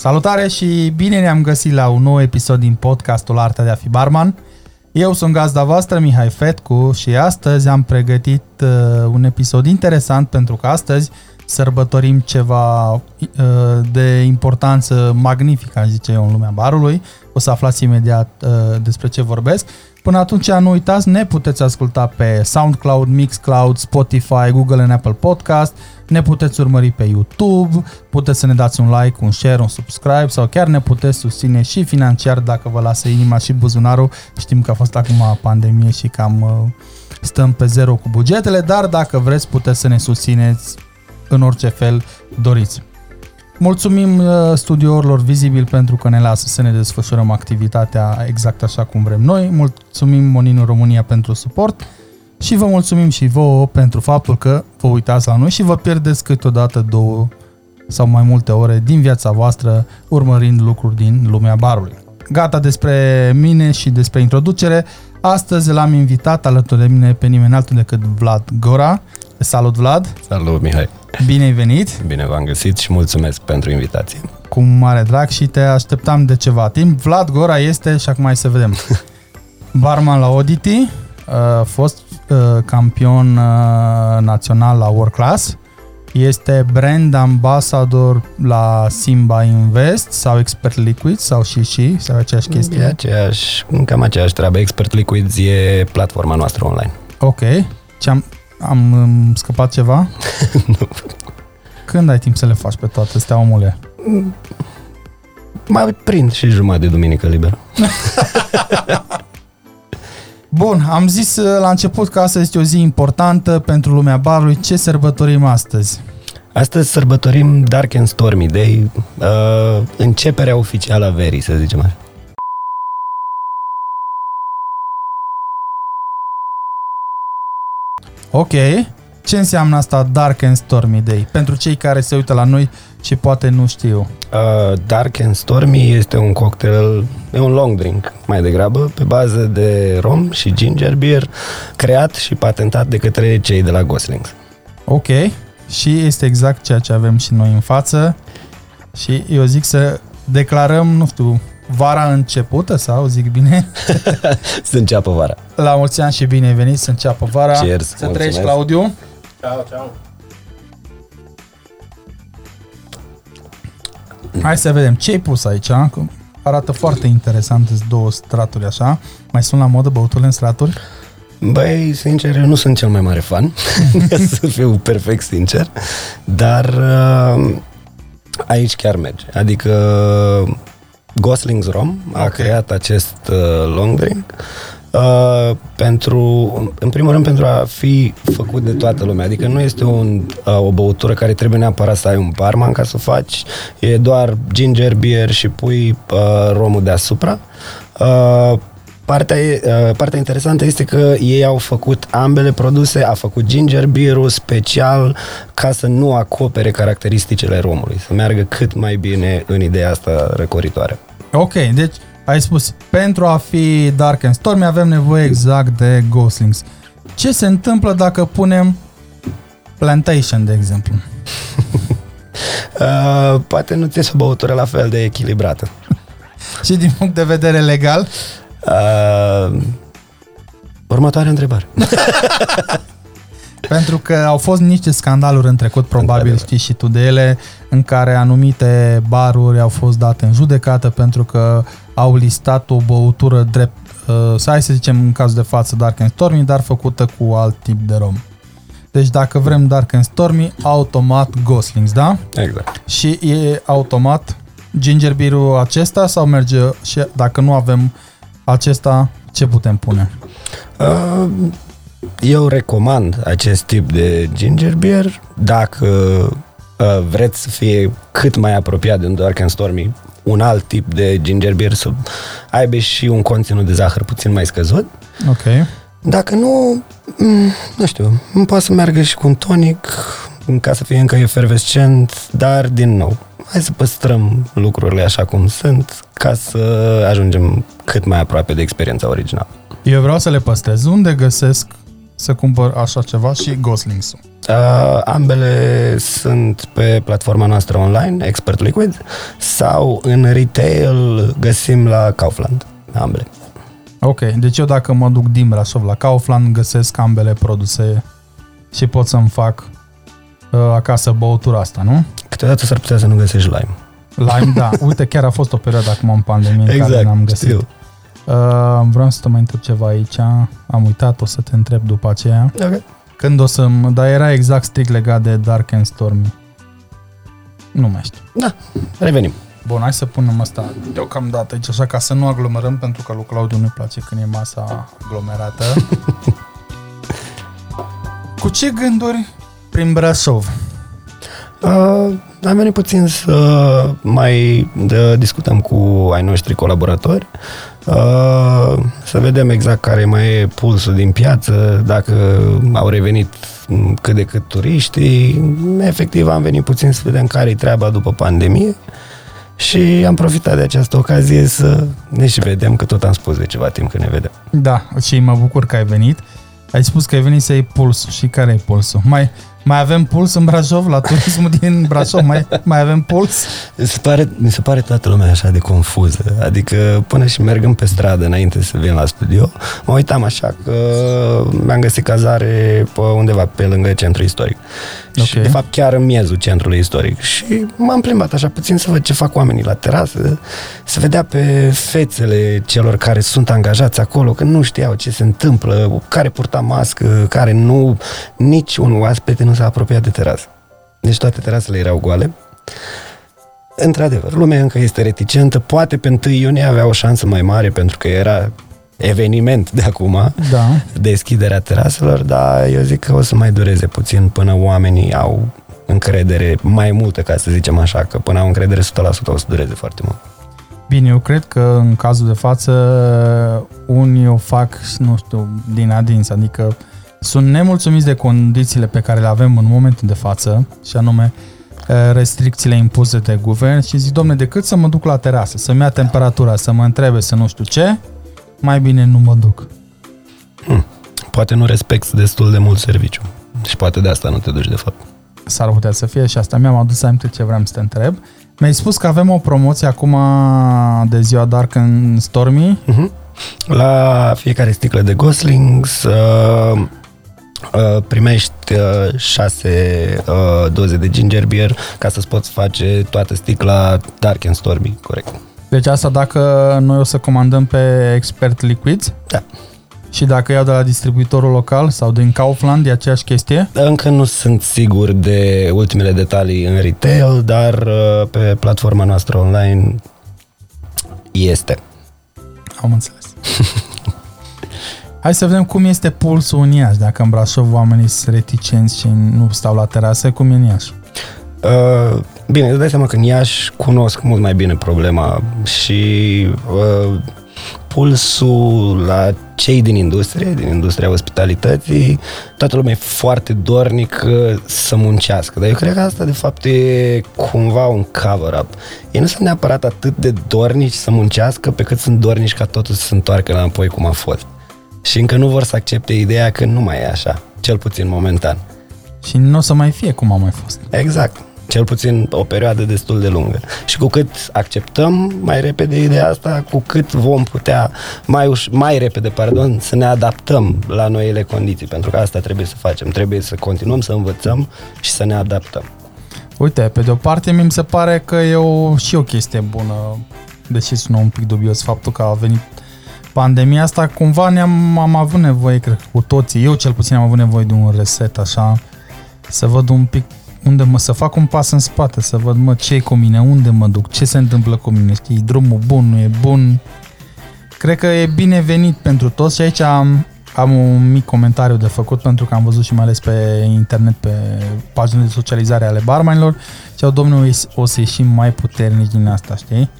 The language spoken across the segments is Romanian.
Salutare și bine ne-am găsit la un nou episod din podcastul Artea de a fi barman. Eu sunt gazda voastră, Mihai Fetcu, și astăzi am pregătit uh, un episod interesant pentru că astăzi sărbătorim ceva uh, de importanță magnifică, zice eu, în lumea barului. O să aflați imediat uh, despre ce vorbesc. Până atunci nu uitați, ne puteți asculta pe SoundCloud, Mixcloud, Spotify, Google and Apple Podcast, ne puteți urmări pe YouTube, puteți să ne dați un like, un share, un subscribe sau chiar ne puteți susține și financiar dacă vă lasă inima și buzunarul. Știm că a fost acum pandemie și cam uh, stăm pe zero cu bugetele, dar dacă vreți puteți să ne susțineți în orice fel doriți. Mulțumim uh, studiourilor Vizibil pentru că ne lasă să ne desfășurăm activitatea exact așa cum vrem noi. Mulțumim Moninu România pentru suport și vă mulțumim și vouă pentru faptul că vă uitați la noi și vă pierdeți câteodată două sau mai multe ore din viața voastră urmărind lucruri din lumea barului. Gata despre mine și despre introducere. Astăzi l-am invitat alături de mine pe nimeni altul decât Vlad Gora. Salut Vlad! Salut Mihai! Bine ai venit! Bine v-am găsit și mulțumesc pentru invitație. Cu mare drag și te așteptam de ceva timp. Vlad Gora este, și acum hai să vedem, barman la Oddity, uh, fost uh, campion uh, național la World Class, este brand ambassador la Simba Invest sau Expert Liquids sau și și sau aceeași chestie? E aceeași, cam aceeași treabă. Expert Liquids e platforma noastră online. Ok. Ce am, am um, scăpat ceva? nu. Când ai timp să le faci pe toate astea, omule? Mai prind și jumătate de duminică liberă. Bun, am zis uh, la început că astăzi este o zi importantă pentru lumea barului. Ce sărbătorim astăzi? Astăzi sărbătorim Dark and Stormy Day, uh, începerea oficială a verii, să zicem așa. Ok. Ce înseamnă asta Dark and Stormy Day? Pentru cei care se uită la noi și poate nu știu. Uh, Dark and Stormy este un cocktail, e un long drink mai degrabă, pe bază de rom și ginger beer, creat și patentat de către cei de la Goslings. Ok. Și este exact ceea ce avem și noi în față. Și eu zic să declarăm, nu știu, vara începută sau zic bine? să înceapă vara. La mulți ani și bine ai venit să înceapă vara. Cheers, să mulțumesc. treci, Claudiu. Ciao, ciao. Hai să vedem ce ai pus aici. Că Arată foarte interesant, sunt două straturi așa. Mai sunt la modă băuturile în straturi? Băi, sincer, eu nu sunt cel mai mare fan, să fiu perfect sincer, dar uh, aici chiar merge. Adică Goslings Rom a Ok. creat acest uh, long drink uh, pentru, în primul rând pentru a fi făcut de toată lumea. Adică nu este un, uh, o băutură care trebuie neapărat să ai un barman ca să o faci, e doar ginger beer și pui uh, romul deasupra. Uh, Partea, e- uh, partea interesantă este că ei au făcut ambele produse, a făcut ginger beer special ca să nu acopere caracteristicile romului, să meargă cât mai bine în ideea asta răcoritoare. Ok, deci ai spus, pentru a fi Dark and Stormy avem nevoie exact de Goslings. Ce se întâmplă dacă punem Plantation, de exemplu? Uh, poate nu ți o băutură la fel de echilibrată. Și din punct de vedere legal? Uh, următoarea întrebare. Pentru că au fost niște scandaluri în trecut, probabil Într-adevăr. știi și tu de ele, în care anumite baruri au fost date în judecată pentru că au listat o băutură drept, uh, să hai să zicem în cazul de față Dark and Stormy, dar făcută cu alt tip de rom. Deci dacă vrem Dark and Stormy, automat Goslings, da? Exact. Și e automat ginger beer-ul acesta sau merge și dacă nu avem acesta, ce putem pune? Uh, eu recomand acest tip de ginger beer dacă uh, vreți să fie cât mai apropiat de un Dark and Stormy un alt tip de ginger beer să aibă și un conținut de zahăr puțin mai scăzut. Ok. Dacă nu, mm, nu știu, poate să meargă și cu un tonic ca să fie încă efervescent, dar din nou, hai să păstrăm lucrurile așa cum sunt ca să ajungem cât mai aproape de experiența originală. Eu vreau să le păstrez. Unde găsesc să cumpăr așa ceva și Goslings-ul? Uh, ambele sunt pe platforma noastră online, Expert Liquid, sau în retail găsim la Kaufland, ambele. Ok, deci eu dacă mă duc din Brașov la Kaufland, găsesc ambele produse și pot să-mi fac uh, acasă băutura asta, nu? Câteodată s-ar putea să nu găsești lime. Lime, da. Uite, chiar a fost o perioadă acum în pandemie în Exact, care n-am găsit. știu. Uh, vreau să te mai întreb ceva aici. Am uitat, o să te întreb după aceea. Ok. Când o să... Dar era exact strict legat de Dark and Stormy. Nu mai știu. Da, revenim. Bun, hai să punem asta deocamdată aici, așa ca să nu aglomerăm, pentru că lui Claudiu nu-i place când e masa aglomerată. Cu ce gânduri prin Brașov? Uh, am venit puțin să mai de, discutăm cu ai noștri colaboratori, uh, să vedem exact care mai e pulsul din piață, dacă au revenit m, cât de cât turiștii. Efectiv am venit puțin să vedem care e treaba după pandemie și am profitat de această ocazie să ne și vedem, că tot am spus de ceva timp că ne vedem. Da, și mă bucur că ai venit. Ai spus că ai venit să iei pulsul. Și care e pulsul? Mai, mai avem puls în Brașov, la turismul din Brașov? Mai, mai avem puls? Mi se, pare, mi se pare toată lumea așa de confuză. Adică până și mergând pe stradă înainte să vin la studio, mă uitam așa că mi-am găsit cazare pe undeva pe lângă centrul istoric. Okay. Și Ok. de fapt chiar în miezul centrului istoric. Și m-am plimbat așa puțin să văd ce fac oamenii la terasă, să vedea pe fețele celor care sunt angajați acolo, că nu știau ce se întâmplă, care purta mască, care nu, nici un oaspete nu s-a apropiat de terasă. Deci toate terasele erau goale. Într-adevăr, lumea încă este reticentă, poate pe 1 iunie avea o șansă mai mare pentru că era eveniment de acum, Da. deschiderea teraselor, dar eu zic că o să mai dureze puțin până oamenii au încredere mai multă, ca să zicem așa, că până au încredere 100% o să dureze foarte mult. Bine, eu cred că în cazul de față unii o fac, nu știu, din adins, adică sunt nemulțumiți de condițiile pe care le avem în momentul de față, și anume eh, restricțiile impuse de guvern și zic, domne, decât să mă duc la terasă, să-mi ia temperatura, să mă întrebe să nu știu ce, mai bine nu mă duc. Poate nu respecti destul de mult serviciu și poate de asta nu te duci de fapt. S-ar putea să fie și asta mi-am adus aminte ce vreau să te întreb. Mi-ai spus că avem o promoție acum de ziua Dark în Stormy. Mhm. La fiecare sticlă de Goslings uh, uh, primești uh, șase uh, doze de ginger beer ca să-ți poți face toată sticla Dark and Stormy, corect. Deci asta dacă noi o să comandăm pe Expert Liquids Da. și dacă iau de la distribuitorul local sau din Kaufland, e aceeași chestie? Încă nu sunt sigur de ultimele detalii în retail, dar uh, pe platforma noastră online este. Am înțeles. Hai să vedem cum este pulsul în Iași, dacă în Brașov oamenii sunt reticenți și nu stau la terasă, cum e în Iași. Uh, bine, îți dai seama că în Iași cunosc mult mai bine problema și uh, pulsul la cei din industrie, din industria ospitalității, toată lumea e foarte dornic să muncească. Dar eu cred că asta de fapt e cumva un cover-up. Ei nu sunt neapărat atât de dornici să muncească pe cât sunt dornici ca totul să se întoarcă înapoi cum a fost. Și încă nu vor să accepte ideea că nu mai e așa, cel puțin momentan. Și nu o să mai fie cum a mai fost. Exact. Cel puțin o perioadă destul de lungă. Și cu cât acceptăm mai repede ideea asta, cu cât vom putea mai, uș- mai repede pardon, să ne adaptăm la noile condiții, pentru că asta trebuie să facem. Trebuie să continuăm să învățăm și să ne adaptăm. Uite, pe de o parte mi se pare că e o, și o chestie bună, deși sună un pic dubios faptul că a venit pandemia asta, cumva ne-am am avut nevoie, cred că cu toții, eu cel puțin am avut nevoie de un reset așa, să văd un pic unde mă, să fac un pas în spate, să văd, mă, ce cu mine, unde mă duc, ce se întâmplă cu mine, știi, drumul bun, nu e bun. Cred că e binevenit pentru toți și aici am, am un mic comentariu de făcut pentru că am văzut și mai ales pe internet, pe paginile de socializare ale barmanilor și au domnul, o să ieșim mai puternici din asta, știi?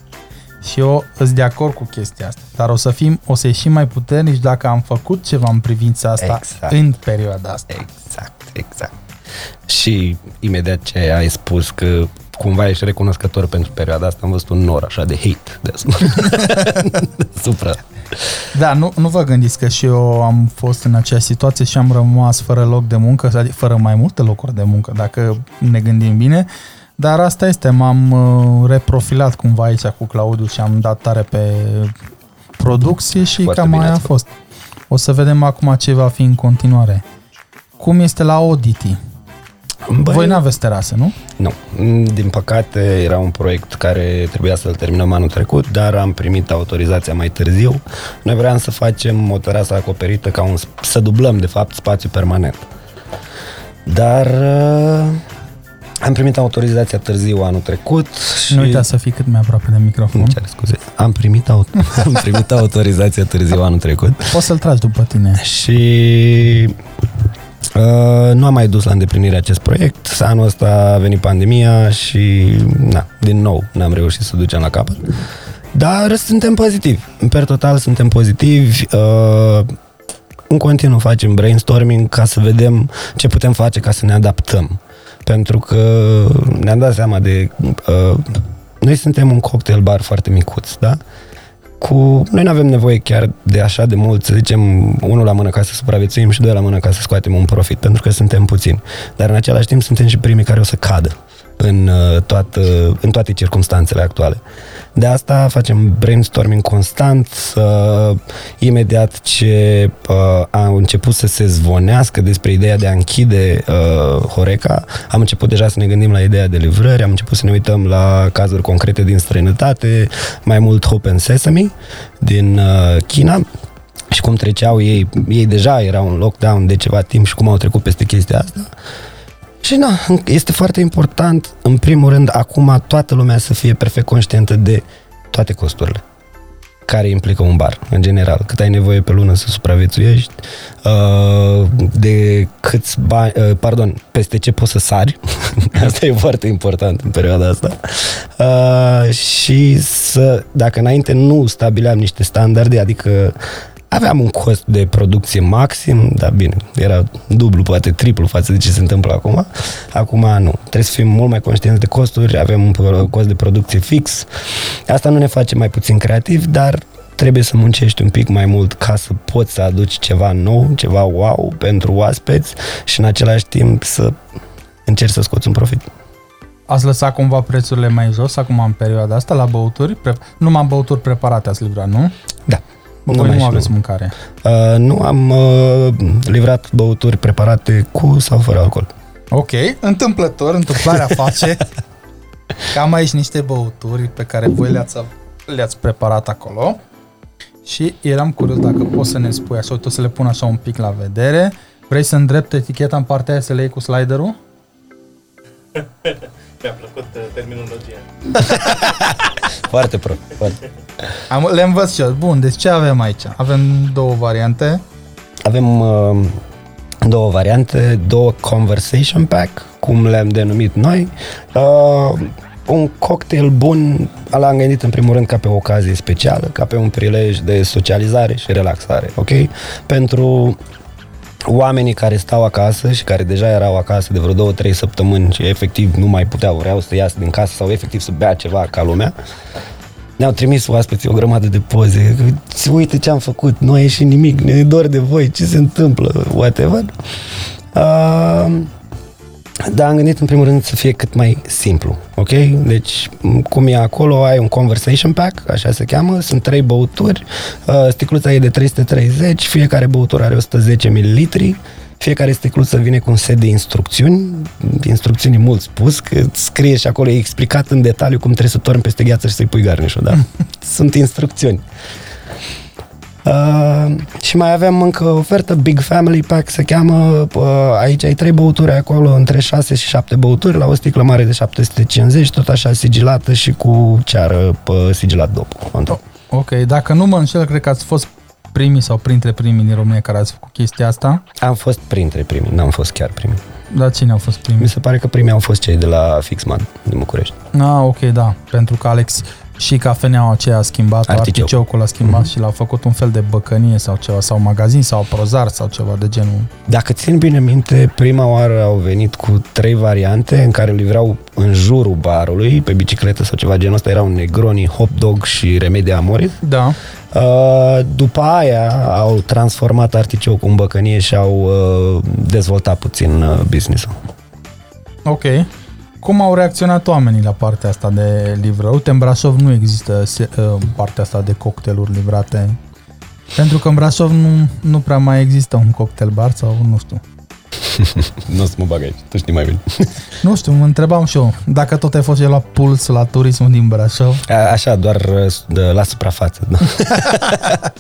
Și eu sunt de acord cu chestia asta. Dar o să fim, o să ieșim mai puternici dacă am făcut ceva în privința asta Exact. în perioada asta. Exact, exact. Și imediat ce ai spus că cumva ești recunoscător pentru perioada asta. Am văzut un nor așa de hate deasupra. Da, nu, nu vă gândiți că și eu am fost în aceeași situație și am rămas fără loc de muncă, adică fără mai multe locuri de muncă, dacă ne gândim bine. Dar asta este, m-am uh, reprofilat cumva aici cu Claudiu și am dat tare pe producție și Foarte cam bine aia a ați fost. O să vedem acum ce va fi în continuare. Cum este la Audity? Băi, Voi n-aveți terase, nu? Nu. Din păcate era un proiect care trebuia să-l terminăm anul trecut, dar am primit autorizația mai târziu. Noi vreau să facem o terasă acoperită ca un, să dublăm de fapt spațiu permanent. Dar uh, am primit autorizația târziu anul trecut și... Nu uita să fii cât mai aproape de microfon. Îmi cer scuze. Am primit, aut- am primit autorizația târziu anul trecut Poți să-l tragi după tine. și uh, nu am mai dus la îndeplinire acest proiect. Anul ăsta a venit pandemia și, na, din nou, n-am reușit să ducem la capăt. Dar suntem pozitivi. Per total suntem pozitivi. Uh, în continuu facem brainstorming ca să vedem ce putem face ca să ne adaptăm. Pentru că ne-am dat seama de... Uh, noi suntem un cocktail bar foarte micuț, da? Cu... Noi nu avem nevoie chiar de așa de mult, să zicem, unul la mână ca să supraviețuim și doi la mână ca să scoatem un profit, pentru că suntem puțini. Dar în același timp suntem și primii care o să cadă în, uh, toată, în toate circumstanțele actuale. De asta facem brainstorming constant, uh, imediat ce uh, a început să se zvonească despre ideea de a închide uh, Horeca, am început deja să ne gândim la ideea de livrări, am început să ne uităm la cazuri concrete din străinătate, mai mult Hope and Sesame din uh, China, și cum treceau ei, ei deja erau în lockdown de ceva timp și cum au trecut peste chestia asta. Și na, este foarte important, în primul rând, acum toată lumea să fie perfect conștientă de toate costurile care implică un bar, în general. Cât ai nevoie pe lună să supraviețuiești, uh, de câți bani, uh, pardon, peste ce poți să sari. asta e foarte important în perioada asta. Uh, și să, dacă înainte nu stabileam niște standarde, adică aveam un cost de producție maxim, dar bine, era dublu, poate triplu față de ce se întâmplă acum. Acum nu. Trebuie să fim mult mai conștienți de costuri, avem un cost de producție fix. Asta nu ne face mai puțin creativ, dar trebuie să muncești un pic mai mult ca să poți să aduci ceva nou, ceva wow pentru oaspeți și în același timp să încerci să scoți un profit. Ați lăsat cumva prețurile mai jos acum în perioada asta la băuturi? Pre- numai băuturi preparate ați livrat, nu? Da. Voi mai nu și aveți mâncare. Uh, nu am uh, livrat băuturi preparate cu sau fără alcool. Ok, întâmplător, întâmplarea face că am aici niște băuturi pe care voi le-ați, le-ați preparat acolo și eram curios dacă poți să ne spui așa, uite o să le pun așa un pic la vedere. Vrei să îndrept eticheta în partea aia să le iei cu sliderul? Mi-a plăcut uh, terminologia. Foarte pro. Foarte. Am, le învăț și eu. Bun, deci ce avem aici? Avem două variante. Avem uh, două variante, două conversation pack, cum le-am denumit noi. Uh, un cocktail bun l-am gândit în primul rând ca pe o ocazie specială, ca pe un prilej de socializare și relaxare, ok? Pentru oamenii care stau acasă și care deja erau acasă de vreo două, trei săptămâni și efectiv nu mai puteau, vreau să iasă din casă sau efectiv să bea ceva ca lumea, ne-au trimis oaspeții o grămadă de poze. Uite ce am făcut, nu a ieșit nimic, ne e dor de voi, ce se întâmplă, whatever. Uh, dar am gândit în primul rând să fie cât mai simplu, ok? Deci, m, cum e acolo, ai un conversation pack, așa se cheamă, sunt trei băuturi, uh, sticluța e de 330, fiecare băutură are 110 ml, fiecare sticluță vine cu un set de instrucțiuni, instrucțiuni mult spus, că scrie și acolo, e explicat în detaliu cum trebuie să torni peste gheață și să-i pui garnișul, da? Sunt instrucțiuni. Uh, și mai avem încă o ofertă, Big Family Pack se cheamă, uh, aici ai trei băuturi acolo, între 6 și 7 băuturi, la o sticlă mare de 750, tot așa sigilată și cu ceară pe sigilat dop. on top. Ok, dacă nu mă înșel, cred că ați fost primii sau printre primii din România care ați făcut chestia asta. Am fost printre primii, n-am fost chiar primii. Dar cine au fost primii? Mi se pare că primii au fost cei de la Fixman din București. Ah, ok, da, pentru că Alex Și cafeneaua aceea a schimbat, Articeu. articeucul a schimbat Mhm. și l-a făcut un fel de băcănie sau ceva, sau magazin sau prozar sau ceva de genul. Dacă țin bine minte, prima oară au venit cu trei variante în care livrau în jurul barului, pe bicicletă sau ceva genul ăsta, erau Negroni, Hot Dog și Remedia Amoris. Da. Uh, după aia au transformat articeu cu în băcănie și au uh, dezvoltat puțin uh, business-ul. Ok. Cum au reacționat oamenii la partea asta de livrări? Uite, în Brașov nu există se- uh, partea asta de cocktailuri livrate. Pentru că în Brașov nu, nu prea mai există un cocktail bar sau nu știu. Nu o să mă bag aici, tu știi mai bine. Nu știu, mă întrebam și eu, dacă tot ai fost eu la puls la turismul din Brașov. A, așa, doar uh, de, la suprafață. Da.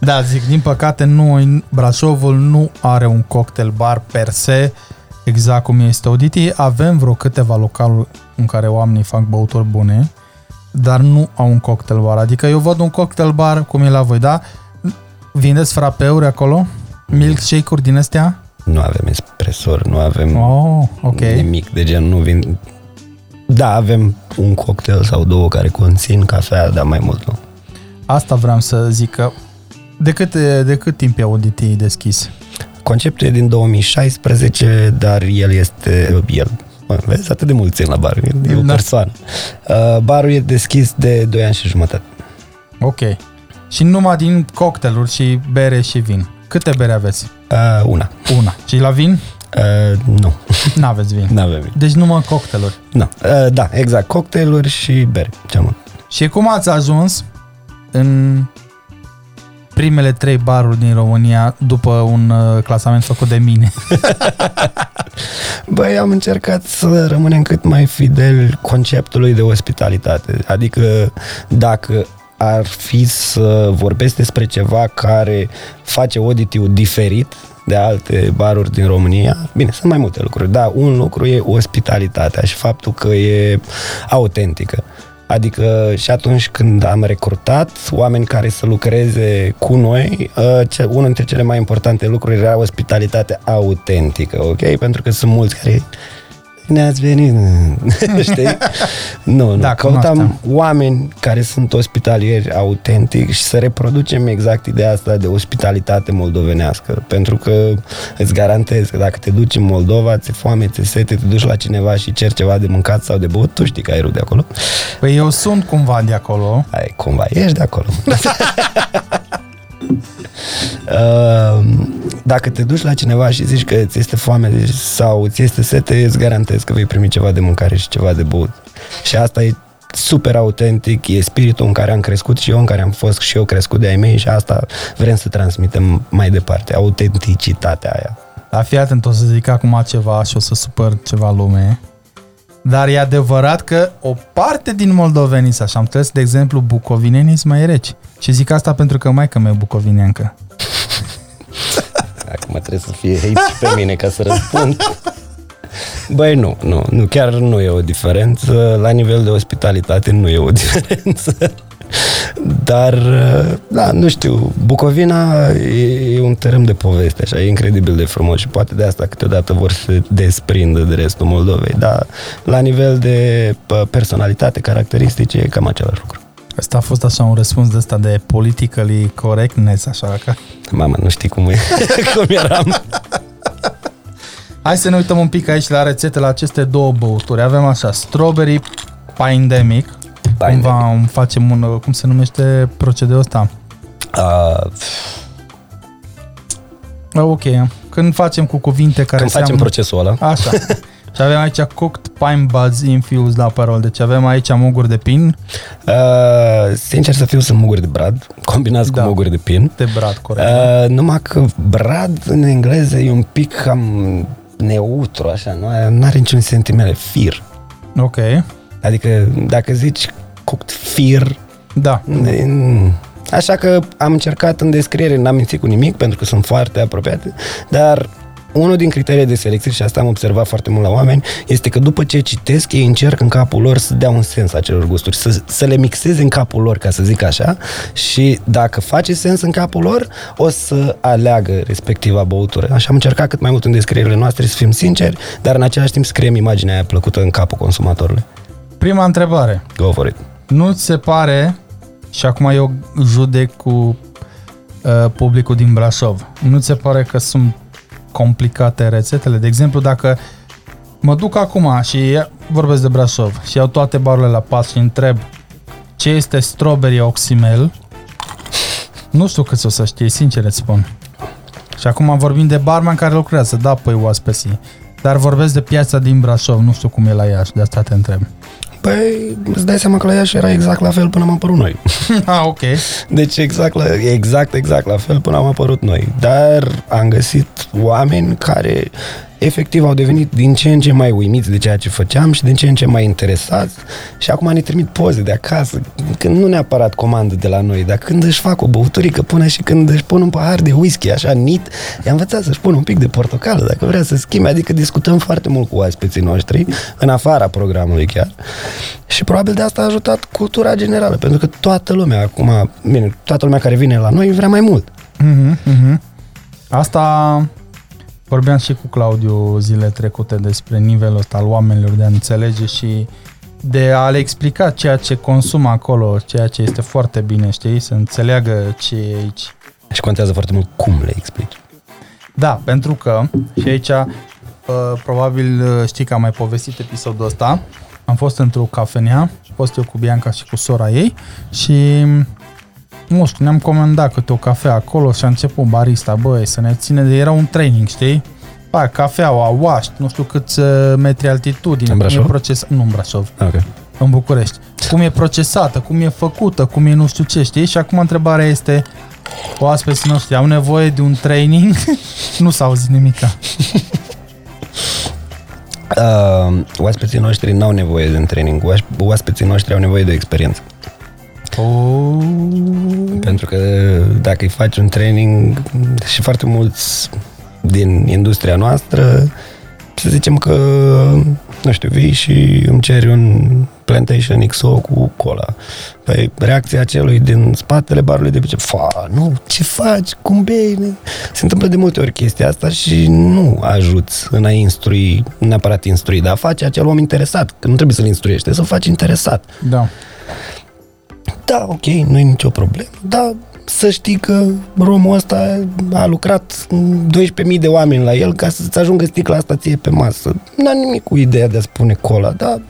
Da, zic, din păcate nu, Brașovul nu are un cocktail bar per se, exact cum este Auditi. Avem vreo câteva localuri în care oamenii fac băuturi bune, dar nu au un cocktail bar. Adică eu văd un cocktail bar, cum e la voi, da? Vindeți frapeuri acolo? Milkshake-uri din astea? Nu avem espresori, nu avem Oh, ok. nimic de gen, nu vin... Da, avem un cocktail sau două care conțin cafea, dar mai mult nu. Asta vreau să zic că de cât, de cât timp e Auditi deschis? Conceptul e din 2016, dar el este... El, mă, vezi, atât de mult țin la bar, e o Da. persoană. Uh, barul e deschis de 2 ani și jumătate. Ok. Și numai din cocktailuri și bere și vin. Câte bere aveți? Uh, una. Una. Și la vin? Uh, nu, N-aveți vin. nu avem. Deci numai cocktailuri. Nu. Uh, da, exact, cocktailuri și bere, cel mult. Și cum ați ajuns în primele trei baruri din România după un uh, clasament făcut de mine? Băi, am încercat să rămânem cât mai fidel conceptului de ospitalitate. Adică dacă ar fi să vorbesc despre ceva care face auditiu diferit de alte baruri din România, bine, sunt mai multe lucruri, dar un lucru e ospitalitatea și faptul că e autentică. Adică și atunci când am recrutat oameni care să lucreze cu noi, uh, ce- unul dintre cele mai importante lucruri era ospitalitatea autentică, ok? Pentru că sunt mulți care ne-ați venit, știi? Nu, nu. Da, Căutam cunoaștem. oameni care sunt ospitalieri autentic și să reproducem exact ideea asta de ospitalitate moldovenească. Pentru că îți garantez că dacă te duci în Moldova, ți-e foame, ți-e sete, te duci la cineva și ceri ceva de mâncat sau de băut, tu știi că ai rude de acolo. Păi eu sunt cumva de acolo. Ai, cumva, ești de acolo. Uh, Dacă te duci la cineva și zici că ți este foame sau ți este sete, îți garantez că vei primi ceva de mâncare și ceva de băut. Și asta e super autentic, e spiritul în care am crescut și eu, în care am fost și eu crescut de ai mei și asta vrem să transmitem mai departe, autenticitatea aia. Dar fii atent, o să zic acum ceva și o să supăr ceva lume. Dar e adevărat că o parte din moldovenii, așa am înțeles, de exemplu, bucovinenii sunt mai reci. Și zic asta pentru că maica mea e bucovineancă. Acum trebuie să fie hate și pe mine ca să răspund. Băi, nu, nu, nu, chiar nu e o diferență. La nivel de ospitalitate nu e o diferență. Dar, da, nu știu, Bucovina e, e un tărâm de poveste, așa, e incredibil de frumos și poate de asta câteodată vor să se desprindă de restul Moldovei, dar la nivel de pă, personalitate, caracteristice, e cam același lucru. Asta a fost așa un răspuns de ăsta de politically correctness, așa că... Mama, nu știi cum e, cum eram. Hai să ne uităm un pic aici la rețete la aceste două băuturi. Avem așa, strawberry pandemic. Pandemic. Cumva îmi facem un, cum se numește procedeul ăsta? Uh, Ah, Ok, când facem cu cuvinte care când facem seamănă... procesul ăla, Așa. Și avem aici cooked pine buds infused la parol. Deci avem aici muguri de pin, Uh, sincer să fiu, sunt muguri de brad, combinați Da. cu muguri de pin. de brad, corect. Uh, numai că brad în engleză e un pic cam neutru, așa, nu are niciun sentiment, fir. Ok, Adică dacă zici cooked fir, da. mm, așa că am încercat în descriere, n-am mințit cu nimic pentru că sunt foarte apropiate, dar unul din criteriile de selecție, și asta am observat foarte mult la oameni, este că după ce citesc, ei încerc în capul lor să dea un sens acelor gusturi, să, să le mixeze în capul lor, ca să zic așa, și dacă face sens în capul lor, o să aleagă respectiva băutură. Așa am încercat cât mai mult în descrierile noastre să fim sinceri, dar în același timp să creăm imaginea aia plăcută în capul consumatorului. Prima întrebare. Go for it. Nu ți se pare, și acum eu judec cu uh, publicul din Brașov, nu ți se pare că sunt complicate rețetele? De exemplu, dacă mă duc acum și vorbesc de Brașov și iau toate barurile la pas și întreb ce este strawberry oximel, nu știu cât o să știi, sincer îți spun. Și acum vorbim de barman care lucrează, da, păi oaspeții. Dar vorbesc de piața din Brașov, nu știu cum e la Iași, de asta te întreb. Păi, îți dai seama că la Iași era exact la fel până am apărut noi. ah, ok. Deci exact, la, exact, exact la fel până am apărut noi. Dar am găsit oameni care efectiv au devenit din ce în ce mai uimiți de ceea ce făceam și din ce în ce mai interesați și acum ne trimit poze de acasă, când nu neapărat comandă de la noi, dar când își fac o băuturică până și când își pun un pahar de whisky așa nit, i-am învățat să-și pună un pic de portocală dacă vrea să schimbe, adică discutăm foarte mult cu oaspeții noștri, în afara programului chiar și probabil de asta a ajutat cultura generală, pentru că toată lumea acum, bine, toată lumea care vine la noi vrea mai mult. Mm-hmm, mm-hmm. Asta Vorbeam și cu Claudiu zile trecute despre nivelul ăsta al oamenilor de a înțelege și de a le explica ceea ce consumă acolo, ceea ce este foarte bine, știi, să înțeleagă ce e aici. Și contează foarte mult cum le explici. Da, pentru că, și aici uh, probabil uh, știi că am mai povestit episodul ăsta, am fost într-o cafenea, am fost eu cu Bianca și cu sora ei și nu știu, ne-am comandat câte o cafea acolo și a început barista, băi, să ne ține de... Era un training, știi? Ba, cafeaua, waști, nu știu câți uh, metri altitudine. În Brașov? Cum e proces... Nu în Brașov, Ok. în București. Cum e procesată, cum e făcută, cum e nu știu ce, știi? Și acum întrebarea este, oaspeții noștri au nevoie de un training? nu s-a auzit nimica. Uh, oaspeții noștri n-au nevoie de un training, Oas- oaspeții noștri au nevoie de o experiență. Oh. Pentru că dacă îi faci un training și foarte mulți din industria noastră, să zicem că, nu știu, vii și îmi ceri un Plantation XO cu cola. Păi reacția celui din spatele barului de pe ce, fa, nu, ce faci, cum bei? Se întâmplă de multe ori chestia asta și nu ajuți în a instrui, neapărat instrui, dar face acel om interesat, că nu trebuie să-l instruiești, trebuie să-l faci interesat. Da. Da, ok, nu e nicio problemă, dar să știi că romul ăsta a lucrat 12.000 de oameni la el ca să-ți ajungă sticla asta ție pe masă. N-am nimic cu ideea de a spune cola, dar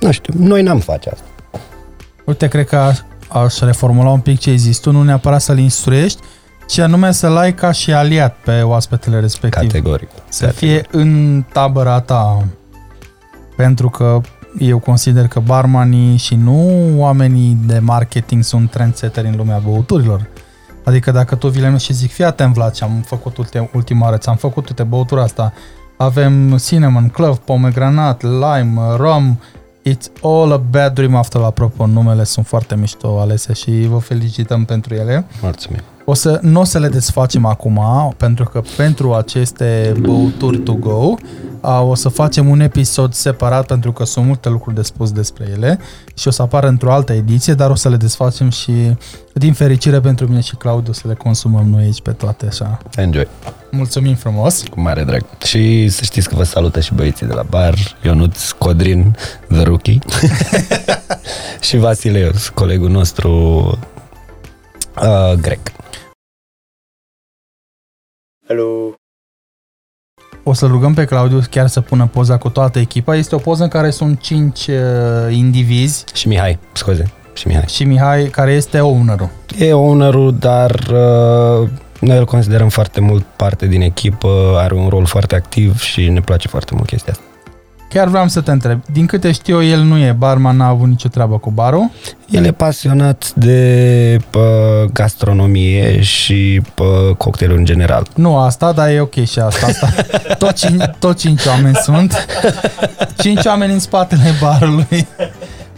nu știu, noi n-am face asta. Uite, cred că aș, aș reformula un pic ce ai zis tu, nu neapărat să-l instruiești, ci anume să-l ai ca și aliat pe oaspetele respectiv. Categoric. Să fie în tabăra ta. Pentru că eu consider că barmanii și nu oamenii de marketing sunt trendsetteri în lumea băuturilor. Adică dacă tu vii la mine și zic, fii atent Vlad, ce am făcut ulti- ultima oară, ți-am făcut uite băutura asta, avem cinnamon, clove, pomegranat, lime, rum, It's all a bad dream after, apropo, numele sunt foarte mișto alese și vă felicităm pentru ele. Mulțumim. O să, nu o să le desfacem acum, pentru că pentru aceste băuturi to go a, o să facem un episod separat pentru că sunt multe lucruri de spus despre ele și o să apară într-o altă ediție, dar o să le desfacem și din fericire pentru mine și Claudiu să le consumăm noi aici pe toate așa. Enjoy. Mulțumim frumos! Cu mare drag. Și să știți că vă salută și băieții de la bar, Ionuț Codrin, The Rookie și Vasileus, colegul nostru uh, grec. Hello. O să rugăm pe Claudiu chiar să pună poza cu toată echipa. Este o poză în care sunt cinci uh, indivizi Și Mihai, scuze, și Mihai. și Mihai care este ownerul. E ownerul, dar uh, noi îl considerăm foarte mult parte din echipă, are un rol foarte activ și ne place foarte mult chestia asta. Chiar vreau să te întreb, din câte știu eu, el nu e barman, n-a avut nicio treabă cu barul. El e pasionat de pă, gastronomie și pă, cocktailuri în general. Nu asta, dar e ok și asta. asta. Tot, cinci, tot cinci oameni sunt. Cinci oameni în spatele barului.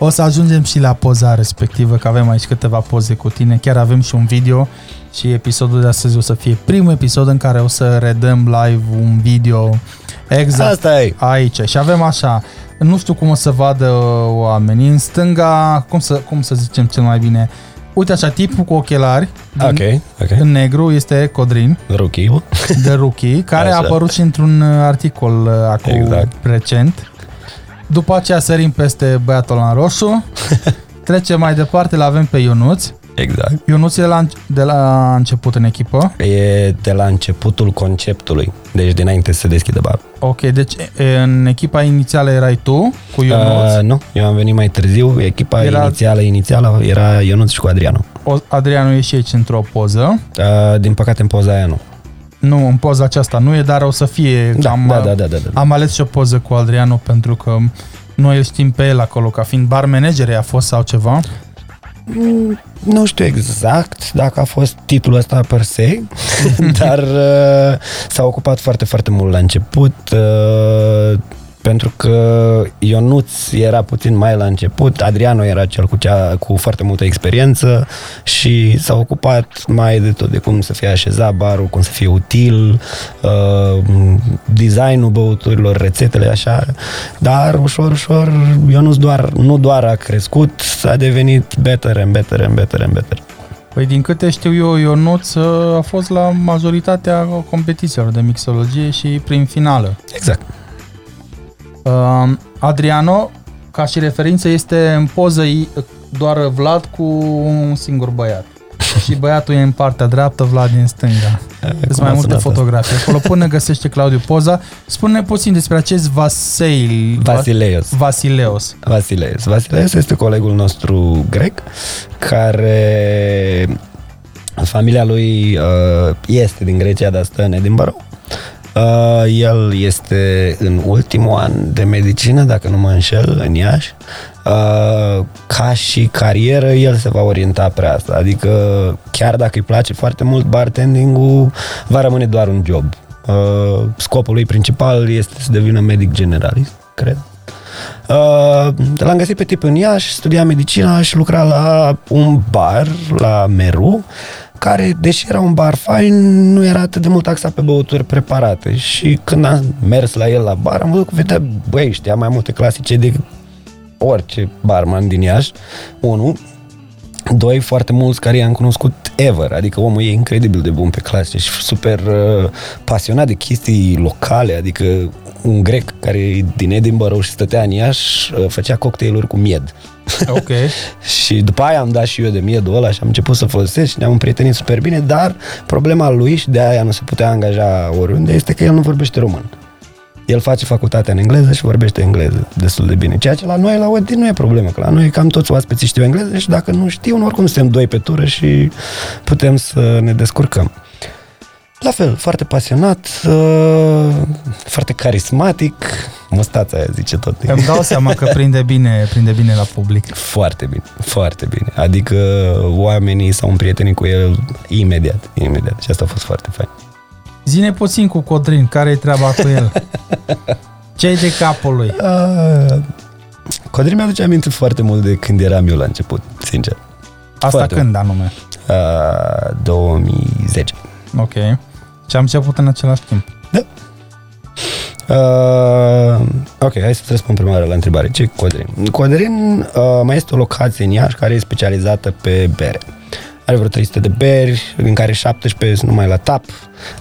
O să ajungem și la poza respectivă, că avem aici câteva poze cu tine. Chiar avem și un video și episodul de astăzi o să fie primul episod în care o să redăm live un video exact Asta e. aici. Și avem așa, nu știu cum o să vadă oamenii, în stânga, cum să, cum să zicem cel mai bine, uite așa, tipul cu ochelari, din, Ok, ok. în negru, este Codrin, Rookie. de Rookie, care Așa. a apărut și într-un uh, articol uh, acum Exact. recent. După aceea sărim peste băiatul în roșu, Trecem mai departe, l avem pe Ionuț. Exact. Ionuț e de la, de la început în echipă. E de la începutul conceptului, deci dinainte să se deschidă bar. Ok, deci e, în echipa inițială erai tu cu Ionuț. Uh, nu, eu am venit mai târziu, echipa Era- era... inițială, inițială era Ionuț și cu Adriano. O, Adrianu e și aici într-o poză. Uh, din păcate în poza aia nu. Nu, în poza aceasta nu e, dar o să fie. Da, am, da, da, da, da, da. am ales și o poză cu Adriano pentru că noi îl știm pe el acolo ca fiind bar manager, a fost sau ceva. Mm, Nu știu exact dacă a fost titlul ăsta per se, dar uh, s-a ocupat foarte, foarte mult la început, uh, pentru că Ionuț era puțin mai la început, Adriano era cel cu, cea, cu foarte multă experiență și s-a ocupat mai de tot, de cum să fie așezat barul, cum să fie util, uh, designul băuturilor, rețetele, așa, dar ușor, ușor Ionuț doar, nu doar a crescut, a devenit better and better and better and better. Păi din câte știu eu, Ionuț uh, a fost la majoritatea competițiilor de mixologie și prin finală. Exact. Uh, Adriano, ca și referință, este în poză i- doar Vlad cu un singur băiat. și băiatul e în partea dreaptă, Vlad din stânga. Sunt mai a multe sunat fotografii. Acolo până găsește Claudiu poza. Spune puțin despre acest Vasil... Vasileos. Vasileos. Vasileos. Vasileos este colegul nostru grec care familia lui uh, este din Grecia, dar stă în Edinburgh. Uh, el este în ultimul an de medicină, dacă nu mă înșel, în Iași. Uh, ca și carieră, el se va orienta pe asta. Adică, chiar dacă îi place foarte mult bartending-ul, va rămâne doar un job. Uh, scopul lui principal este să devină medic generalist, cred. Uh, l-am găsit pe tip în Iași, studia medicina și lucra la un bar, la Meru, care, deși era un bar fain, nu era atât de mult taxat pe băuturi preparate. Și când am mers la el la bar, am văzut că vedea, băi, știa mai multe clasice de orice barman din Iași, unu, Doi, foarte mulți care i-am cunoscut ever, adică omul e incredibil de bun pe clase și super uh, pasionat de chestii locale, adică un grec care e din Edinburgh și stătea în Iași, uh, făcea cocktailuri cu mied. Ok. și după aia am dat și eu de miedul ăla și am început să folosesc și ne-am împrietenit super bine, dar problema lui și de aia nu se putea angaja oriunde este că el nu vorbește român. El face facultatea în engleză și vorbește engleză destul de bine. Ceea ce la noi la Odi nu e problemă, că la noi cam toți oaspeții știu engleză și dacă nu știu, oricum suntem doi pe tură și putem să ne descurcăm. La fel, foarte pasionat, uh, foarte carismatic, mustața aia zice tot. Îmi dau seama că prinde bine, prinde bine la public. Foarte bine, foarte bine. Adică oamenii s-au împrietenit cu el imediat, imediat. Și asta a fost foarte fain. Zine puțin cu Codrin, care e treaba cu el? ce de capul lui? Uh, Codrin mi-aduce aminte foarte mult de când eram eu la început, sincer. Asta Foarte când anume? Uh, 2010. Ok. Și am început în același timp. Uh, ok, hai să răspund prima oară la întrebare. Ce e Codrin? Codrin uh, mai este o locație în Iași care e specializată pe bere. Are vreo 300 de beri, din care 17 sunt numai la tap.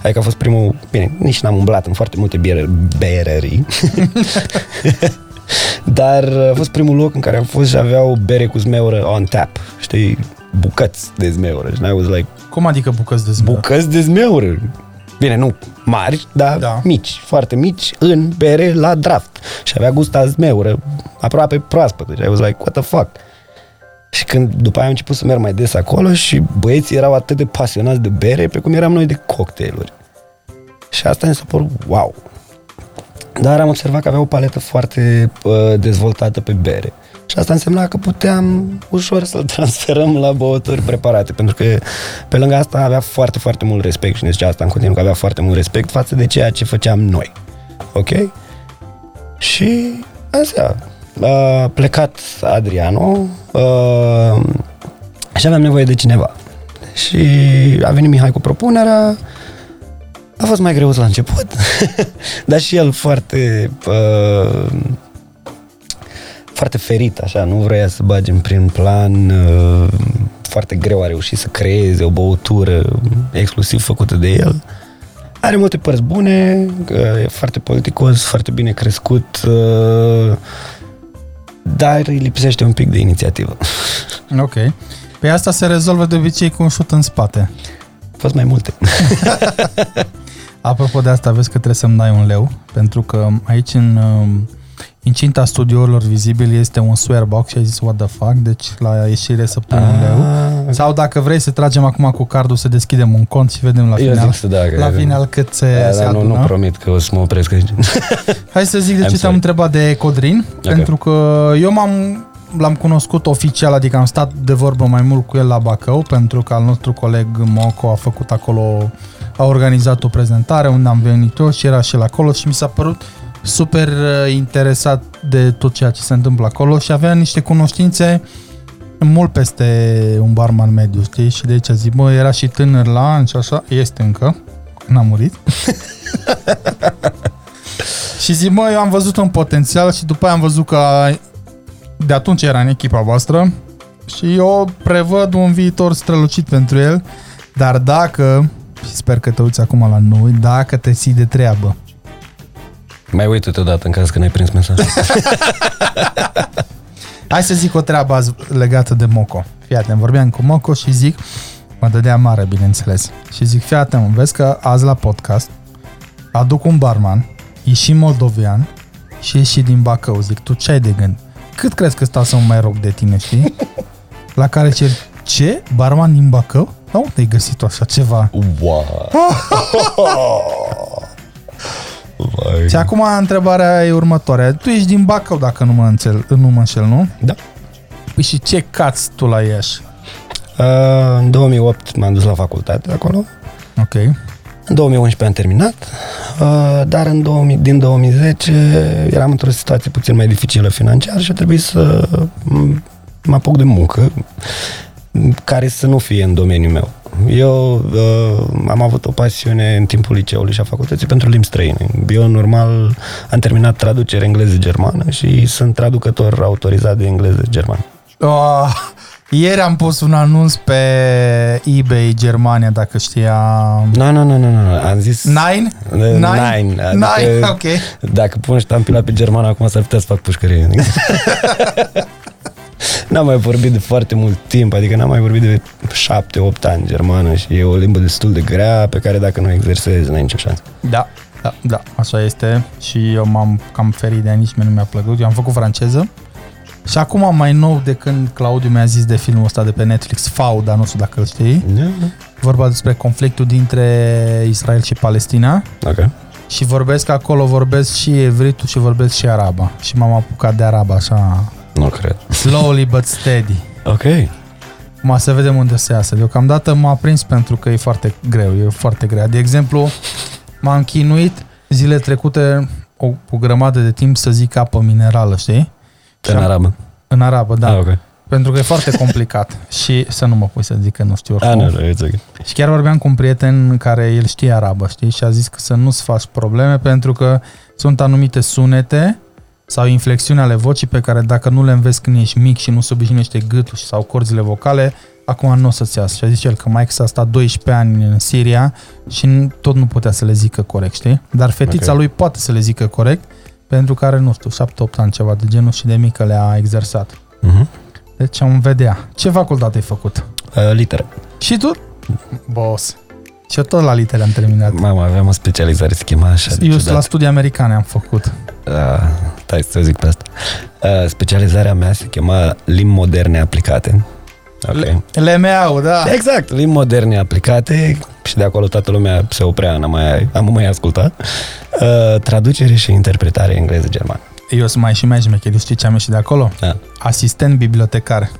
Adică a fost primul... Bine, nici n-am umblat în foarte multe bere, berării. Dar a fost primul loc în care am fost și aveau bere cu zmeură on tap. Știi? Bucăți de zmeură. Și I was like, Cum adică bucăți de zmeură? bucăți de zmeură. Bine, nu mari, dar Da. da. mici, foarte mici, în bere la draft. Și avea gust a zmeură, aproape proaspătă. Și I was like, what the fuck? Și când după aia am început să merg mai des acolo și băieții erau atât de pasionați de bere pe cum eram noi de cocktailuri. Și asta mi s-a părut wow. Dar am observat că avea o paletă foarte uh, dezvoltată pe bere. Și asta însemna că puteam ușor să-l transferăm la băuturi preparate, pentru că pe lângă asta avea foarte, foarte mult respect și ne zicea asta în continuu, că avea foarte mult respect față de ceea ce făceam noi. Ok? Și asta, a plecat Adriano uh, și aveam nevoie de cineva. Și a venit Mihai cu propunerea, a fost mai greu la început, dar și el foarte uh, foarte ferit, așa, nu vrea să bage în prim plan, uh, foarte greu a reușit să creeze o băutură exclusiv făcută de el. Are multe părți bune, uh, e foarte politicos, foarte bine crescut, uh, dar îi lipsește un pic de inițiativă. Ok. Pe asta se rezolvă de obicei cu un șut în spate. A fost mai multe. Apropo de asta, vezi că trebuie să-mi dai un leu, pentru că aici în um, incinta studiourilor vizibil este un swear box și ai zis what the fuck, deci la ieșire să pun un leu. Ah, Sau dacă vrei să tragem acum cu cardul să deschidem un cont și vedem la Eu final, zic să da, că- la final cât se, Da, se da, nu, adună. nu promit că o să mă opresc aici. Hai să zic de I'm ce te-am sorry. întrebat de Codrin, Ok. pentru că eu m-am l-am cunoscut oficial, adică am stat de vorbă mai mult cu el la Bacău, pentru că al nostru coleg Moco a făcut acolo, a organizat o prezentare unde am venit eu și era și el acolo și mi s-a părut super uh, interesat de tot ceea ce se întâmplă acolo și avea niște cunoștințe mult peste un barman mediu, știi? Și de aici zic, bă, era și tânăr la ani și așa, este încă, n-a murit. Și zic, mă, eu am văzut un potențial și după aia am văzut că de atunci era în echipa voastră și eu prevăd un viitor strălucit pentru el, dar dacă, și sper că te uiți acum la noi, dacă te ții de treabă, Mai uită-te odată în caz că n-ai prins mesajul. Hai să zic o treabă azi legată de Moco. Fii atent, vorbeam cu Moco și zic, mă dădea mare, bineînțeles. Și zic, fii atent, vezi că azi la podcast aduc un barman, e și moldovean și e și din Bacău. Zic, tu ce ai de gând? Cât crezi că stau să mă mai rog de tine, știi? La care cer, ce? Barman din Bacău? Da, unde ai găsit așa ceva? wow. Vai. Și acum întrebarea e următoarea. Tu ești din Bacău, dacă nu mă, înțel, nu mă înșel, nu? Da. Păi și ce cați tu la Iași? Uh, în 2008 m-am dus la facultate acolo. Ok. În 2011 am terminat, uh, dar în 2000, din 2010 eram într-o situație puțin mai dificilă financiar și a trebuit să m- mă apuc de muncă care să nu fie în domeniul meu. Eu uh, am avut o pasiune în timpul liceului și a facultății pentru limbi străine. Eu, normal, am terminat traducere engleză-germană și sunt traducător autorizat de engleză-germană. Oh, ieri am pus un anunț pe eBay Germania, dacă știa... Nu, nu, nu, nu, nu, am zis... Nine? Nine, Nine? adică- Nine, ok. Dacă pun ștampila pe germană, acum s-ar putea să fac pușcărie. n-am mai vorbit de foarte mult timp, adică n-am mai vorbit de 7-8 ani germană și e o limbă destul de grea pe care dacă nu o exersezi, n-ai nicio șansă. Da, da, da, așa este. Și eu m-am cam ferit de ea, nici mie nu mi-a plăcut. Eu am făcut franceză. Și acum mai nou de când Claudiu mi-a zis de filmul ăsta de pe Netflix, Fauda, nu știu dacă îl știi, Da, vorba despre conflictul dintre Israel și Palestina Ok. și vorbesc acolo, vorbesc și evritul și vorbesc și araba. Și m-am apucat de araba așa, Nu cred. slowly but steady. Ok. Ma să vedem unde se iasă. Deocamdată m-a prins pentru că e foarte greu, e foarte grea. De exemplu, m-am chinuit zile trecute o, o grămadă de timp să zic apă minerală, știi? În arabă. În arabă, da. Ah, ok. Pentru că e foarte complicat. și să nu mă pui să zic că nu știu Ah, oricum. nu, nu, it's ok. Și chiar vorbeam cu un prieten care el știe arabă, știi? Și a zis că să nu-ți faci probleme pentru că sunt anumite sunete sau inflexiuni ale vocii pe care dacă nu le înveți când ești mic și nu se obișnuiește gâtul și- sau corzile vocale, acum nu o să-ți iasă. Și a zis el că Mike s-a stat 12 ani în Siria și n- tot nu putea să le zică corect, știi? Dar fetița Ok. lui poate să le zică corect pentru că are, nu știu, 7-8 ani ceva de genul și de mică le-a exersat. Uh-huh. Deci am vedea. Ce facultate ai făcut? Uh, litere. Și tu? Boss. Și eu tot la litere am terminat. Mama, aveam o specializare, se chema așa. de Eu ciudat. la studii americane am făcut. Uh, stai să zic pe asta. Uh, specializarea mea se chema limbi moderne aplicate. Ok. LMA-ul, da. Exact, limbi moderne aplicate și de acolo toată lumea se oprea, n-am mai, am mai ascultat. Uh, traducere și interpretare engleză-germană. Eu sunt mai și mai șmecher. Știi ce am ieșit de acolo? Da. Asistent bibliotecar.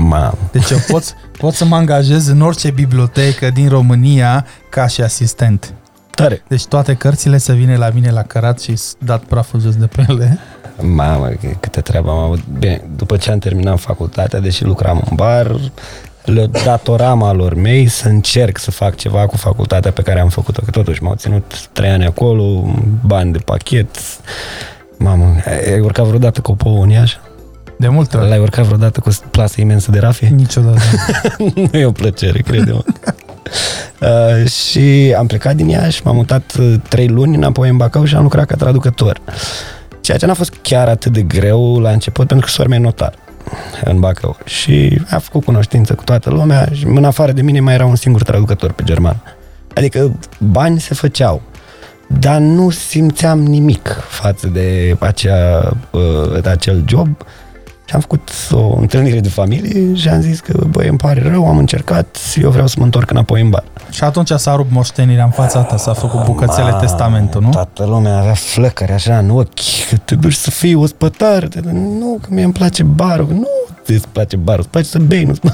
Mam. Deci eu pot, pot să mă angajez în orice bibliotecă din România ca și asistent. Tare. Deci toate cărțile să vină la mine la cărat și s- dat praful jos de pe ele. Mamă, câte treabă am avut. Bine, după ce am terminat facultatea, deși lucram în bar, le datoram alor mei să încerc să fac ceva cu facultatea pe care am făcut-o, că totuși m-au ținut trei ani acolo, bani de pachet. Mamă, ai urcat vreodată cu o în Iași? De multe ori. L-ai urcat vreodată cu o plasă imensă de rafie? Niciodată. nu e o plăcere, crede-mă. Uh, și am plecat din Iași, m-am mutat uh, trei luni înapoi în Bacău și am lucrat ca traducător. Ceea ce n-a fost chiar atât de greu la început, pentru că sora mea e notar în Bacău. Și a făcut cunoștință cu toată lumea și în afară de mine mai era un singur traducător pe german. Adică bani se făceau, dar nu simțeam nimic față de acea, uh, de acel job. Și am făcut o întâlnire de familie și am zis că, băi, îmi pare rău, am încercat, eu vreau să mă întorc înapoi în bar. Și atunci s-a rupt moștenirea în fața ta, s-a făcut bucățele Ma, testamentul, nu? Toată lumea avea flăcări așa în ochi, că te duci să fii ospătar. Te- Nu, că mie îmi place barul. Nu, îți place barul, îți place să bei, nu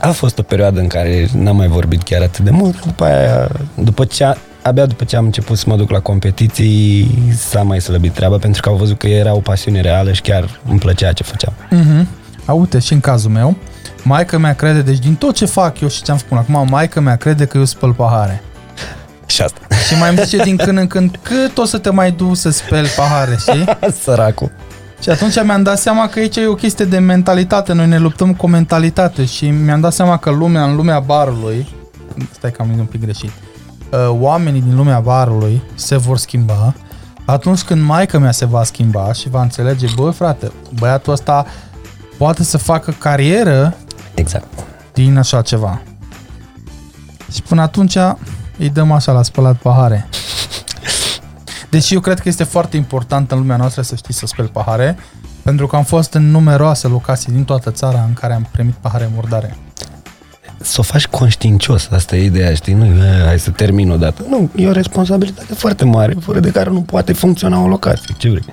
A fost o perioadă în care n-am mai vorbit chiar atât de mult, după aia, după ce a, abia după ce am început să mă duc la competiții, s-a mai slăbit treaba, pentru că au văzut că era o pasiune reală și chiar îmi plăcea ce făceam. Mhm. A, uite, și în cazul meu, maica mea crede, deci din tot ce fac eu și ce am spus acum, maica mea crede că eu spăl pahare. Și asta. Și mai îmi zice din când în când, cât o să te mai duci să speli pahare, știi? Săracul. Și atunci mi-am dat seama că aici e o chestie de mentalitate, noi ne luptăm cu o mentalitate și mi-am dat seama că lumea, în lumea barului, stai că am zis un pic greșit, uh, oamenii din lumea barului se vor schimba atunci când maica mea se va schimba și va înțelege, bă frate, băiatul ăsta poate să facă carieră Exact. din așa ceva. Și până atunci îi dăm așa la spălat pahare. Deci eu cred că este foarte important în lumea noastră să știi să speli pahare, pentru că am fost în numeroase locații din toată țara în care am primit pahare murdare. Să o faci conștiincios, asta e ideea, știi? Nu, e, hai să termin odată. Nu, e o responsabilitate foarte mare, fără de care nu poate funcționa o locație. Ce vrei?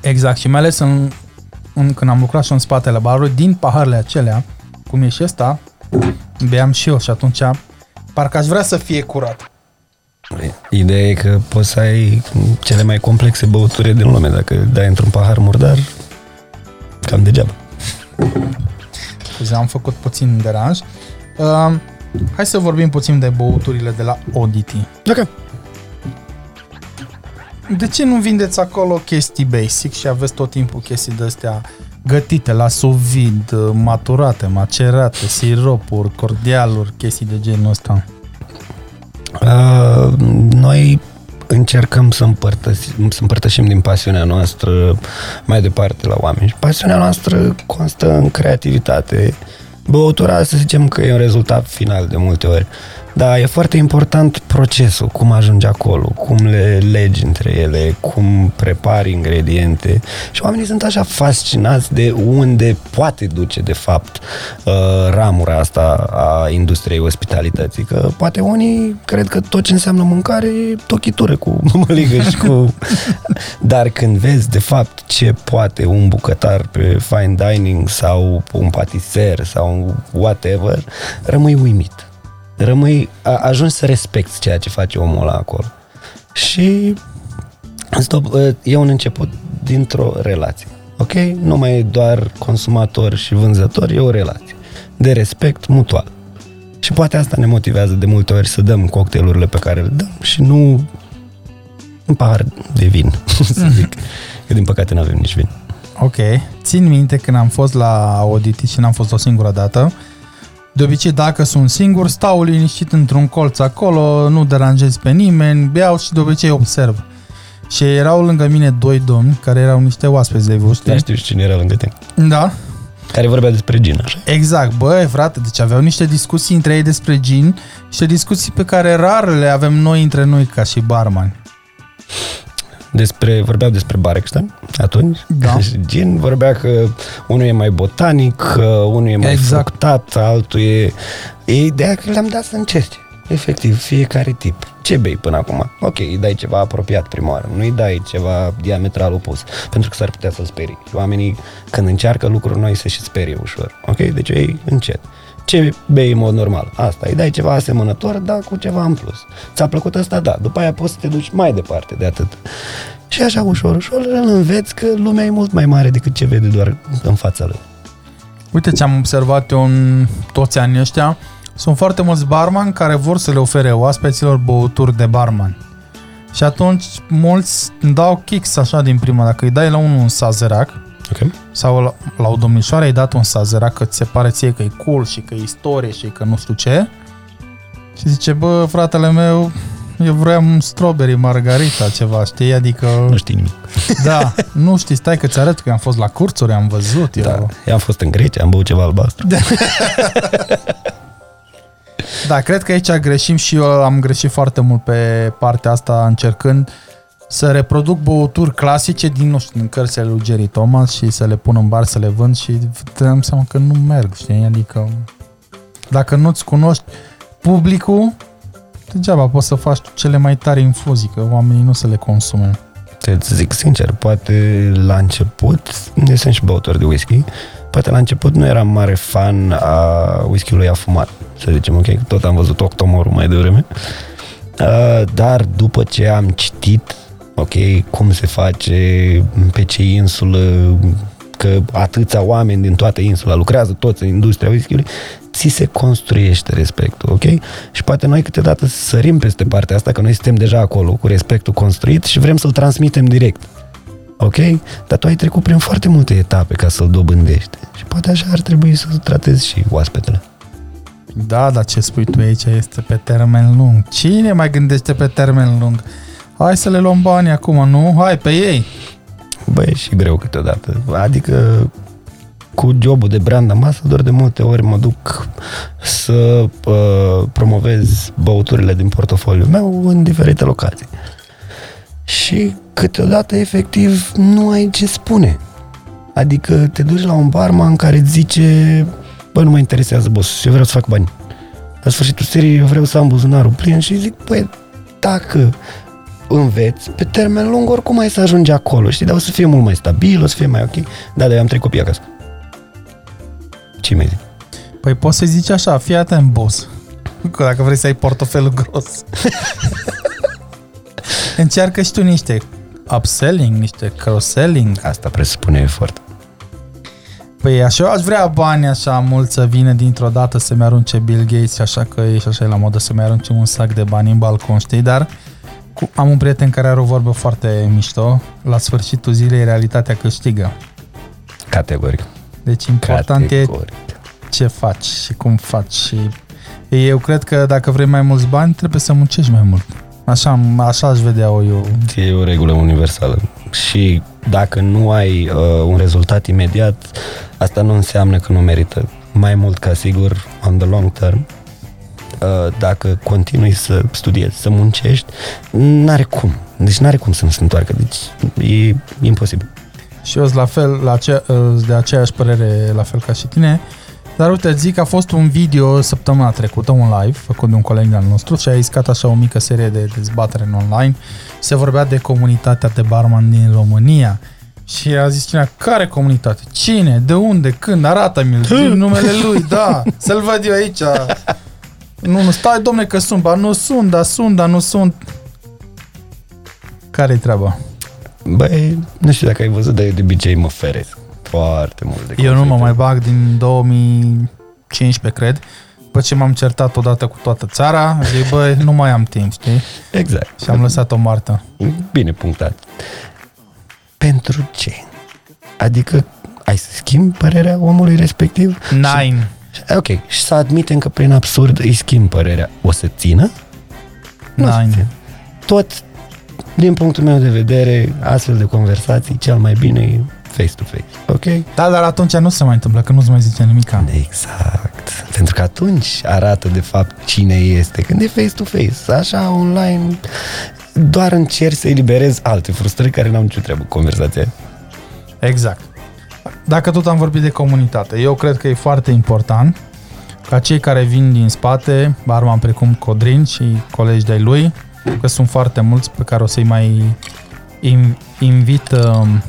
Exact, și mai ales în, în, când am lucrat și în spatele barului, din paharele acelea, cum e și ăsta, beam și eu și atunci parcă aș vrea să fie curat. Ideea e că poți să ai cele mai complexe băuturi din lume. Dacă dai într-un pahar murdar, cam degeaba. Scuze, am făcut puțin deranj. Uh, hai să vorbim puțin de băuturile de la Oddity. Ok. De ce nu vindeți acolo chestii basic și aveți tot timpul chestii de astea gătite la sous vide, maturate, macerate, siropuri, cordialuri, chestii de genul ăsta? Uh, noi încercăm să împărtășim, să împărtășim din pasiunea noastră mai departe la oameni. Și pasiunea noastră constă în creativitate. Băutura, să zicem că e un rezultat final de multe ori. Dar e foarte important procesul, cum ajungi acolo, cum le legi între ele, cum prepari ingrediente. Și oamenii sunt așa fascinați de unde poate duce, de fapt, uh, ramura asta a industriei ospitalității. Că poate unii cred că tot ce înseamnă mâncare e tochitură cu mămăligă și cu... Dar când vezi, de fapt, ce poate un bucătar pe fine dining sau un patiser sau whatever, rămâi uimit rămâi, a, ajungi să respecti ceea ce face omul ăla acolo. Și stop, e un început dintr-o relație. Ok? Nu mai e doar consumator și vânzător, e o relație de respect mutual. Și poate asta ne motivează de multe ori să dăm cocktailurile pe care le dăm și nu un pahar de vin, să zic. Că din păcate nu avem nici vin. Ok. Țin minte când am fost la Auditi și n-am fost o singură dată. De obicei, dacă sunt singur, stau liniștit într-un colț acolo, nu deranjez pe nimeni, beau și de obicei observ. Și erau lângă mine doi domni care erau niște oaspeți de voștri. Dar știu și cine era lângă tine. Da, Care vorbea despre gin, așa. exact. Băi, frate, deci aveau niște discuții între ei despre gin, niște discuții pe care rar le avem noi între noi ca și barmani. Despre, vorbeau despre Barekstein atunci. Da. Și Gin vorbea că unul e mai botanic, că unul e mai Exact. fructat, altul e... E ideea că le-am dat să încerci. Efectiv, fiecare tip. Ce bei până acum? Ok, îi dai ceva apropiat prima oară, nu îi dai ceva diametral opus, pentru că s-ar putea să-l sperii. Și oamenii, când încearcă lucruri noi, se și sperie ușor. Ok? Deci ei încet. Ce bei în mod normal? Asta, îi dai ceva asemănător, dar cu ceva în plus. Ți-a plăcut asta? Da. După aia poți să te duci mai departe de atât. Și așa ușor, ușor îl înveți că lumea e mult mai mare decât ce vede doar în fața lui. Uite ce am observat eu în toți anii ăștia, sunt foarte mulți barman care vor să le ofere oaspeților băuturi de barman. Și atunci mulți îmi dau kicks așa din prima, dacă îi dai la unul un sazerac Ok? sau la, la o domnișoară ai dat un sazerac că ți se pare ție că e cool și că e istorie și că nu știu ce și zice, bă, fratele meu, Eu vreau un strawberry margarita, ceva, știi? Adică... Nu știi nimic. Da, nu știi, stai că ți arăt că am fost la curțuri, am văzut. Da. Eu. Eu am fost în Grecia, am băut ceva albastru. Da, cred că aici greșim și eu am greșit foarte mult pe partea asta încercând să reproduc băuturi clasice din, nu știu, din cărțile lui Jerry Thomas și să le pun în bar să le vând și dăm seama că nu merg, știi? Adică dacă nu-ți cunoști publicul, degeaba poți să faci cele mai tari infuzii, că oamenii nu să le consume. Te zic sincer, poate la început, eu sunt și băutor de whisky, poate la început nu eram mare fan a whisky-ului afumat, să zicem, ok, tot am văzut Octomorul mai devreme, uh, dar după ce am citit, ok, cum se face, pe ce insulă, că atâția oameni din toată insula lucrează toți în industria whisky-ului, ți se construiește respectul, ok? Și poate noi câteodată sărim peste partea asta, că noi suntem deja acolo cu respectul construit și vrem să-l transmitem direct. Ok? Dar tu ai trecut prin foarte multe etape ca să-l dobândești. Și poate așa ar trebui să tratezi și oaspetele. Da, dar ce spui tu aici este pe termen lung. Cine mai gândește pe termen lung? Hai să le luăm bani acum, nu? Hai pe ei! Băi, e și greu câteodată. Adică cu jobul de brand ambassador de multe ori mă duc să uh, promovez băuturile din portofoliul meu în diferite locații. Și câteodată efectiv nu ai ce spune. Adică te duci la un barman care îți zice bă, nu mă interesează, boss, eu vreau să fac bani. La sfârșitul seriei eu vreau să am buzunarul plin și zic, băi, dacă înveți, pe termen lung oricum ai să ajungi acolo, știi, dar o să fie mult mai stabil, o să fie mai ok. Da, dar eu am trei copii acasă. Ce mai zic? Păi poți să zici așa, fii atent, boss. Că dacă vrei să ai portofelul gros. Încearcă și tu niște upselling, niște cross-selling. Asta presupune efort. Păi așa, eu aș vrea bani așa mult să vină dintr-o dată să-mi arunce Bill Gates, așa că ești așa e la modă să-mi arunce un sac de bani în balcon, știi? Dar cu, am un prieten care are o vorbă foarte mișto. La sfârșitul zilei, realitatea câștigă. Categoric. Deci important Categoric. e ce faci și cum faci și eu cred că dacă vrei mai mulți bani, trebuie să muncești mai mult. Așa, așa aș vedea-o eu. E o regulă universală. Și dacă nu ai uh, un rezultat imediat, asta nu înseamnă că nu merită. Mai mult ca sigur, on the long term, uh, dacă continui să studiezi, să muncești, n-are cum. Deci n-are cum să nu se întoarcă. Deci e imposibil. Și eu sunt la fel, la ace- sunt de aceeași părere, la fel ca și tine. Dar uite, zic că a fost un video săptămâna trecută, un live, făcut de un coleg al nostru și a iscat așa o mică serie de dezbatere în online. Se vorbea de comunitatea de barman din România. Și a zis cineva, care comunitate? Cine? De unde? Când? Arată-mi-l, zi numele lui, da, să-l văd eu aici. Nu, nu, stai, domne, că sunt, ba nu sunt, da sunt, da nu sunt. Care-i treaba? Băi, nu știu dacă ai văzut, dar eu de obicei mă feresc foarte mult de Eu nu mă conflicte. mai bag din 2015, cred. După ce m-am certat odată cu toată țara, zic, băi, nu mai am timp, știi? Exact. Și am lăsat-o moartă. Bine punctat. Pentru ce? Adică ai să schimbi părerea omului respectiv? Nine. Și, ok, și să admitem că prin absurd îi schimb părerea. O să țină? Nu o să Nine. țină. Tot, din punctul meu de vedere, astfel de conversații, cel mai bine e face-to-face. Ok? Da, dar atunci nu se mai întâmplă, că nu-ți mai zice nimic. Exact. Pentru că atunci arată de fapt cine este. Când e face-to-face, așa online, doar încerci să eliberezi alte frustrări care n-au nicio treabă cu conversația. Exact. Dacă tot am vorbit de comunitate, eu cred că e foarte important ca cei care vin din spate, barman precum Codrin și colegi de-ai lui, că sunt foarte mulți pe care o să-i mai in- invit um,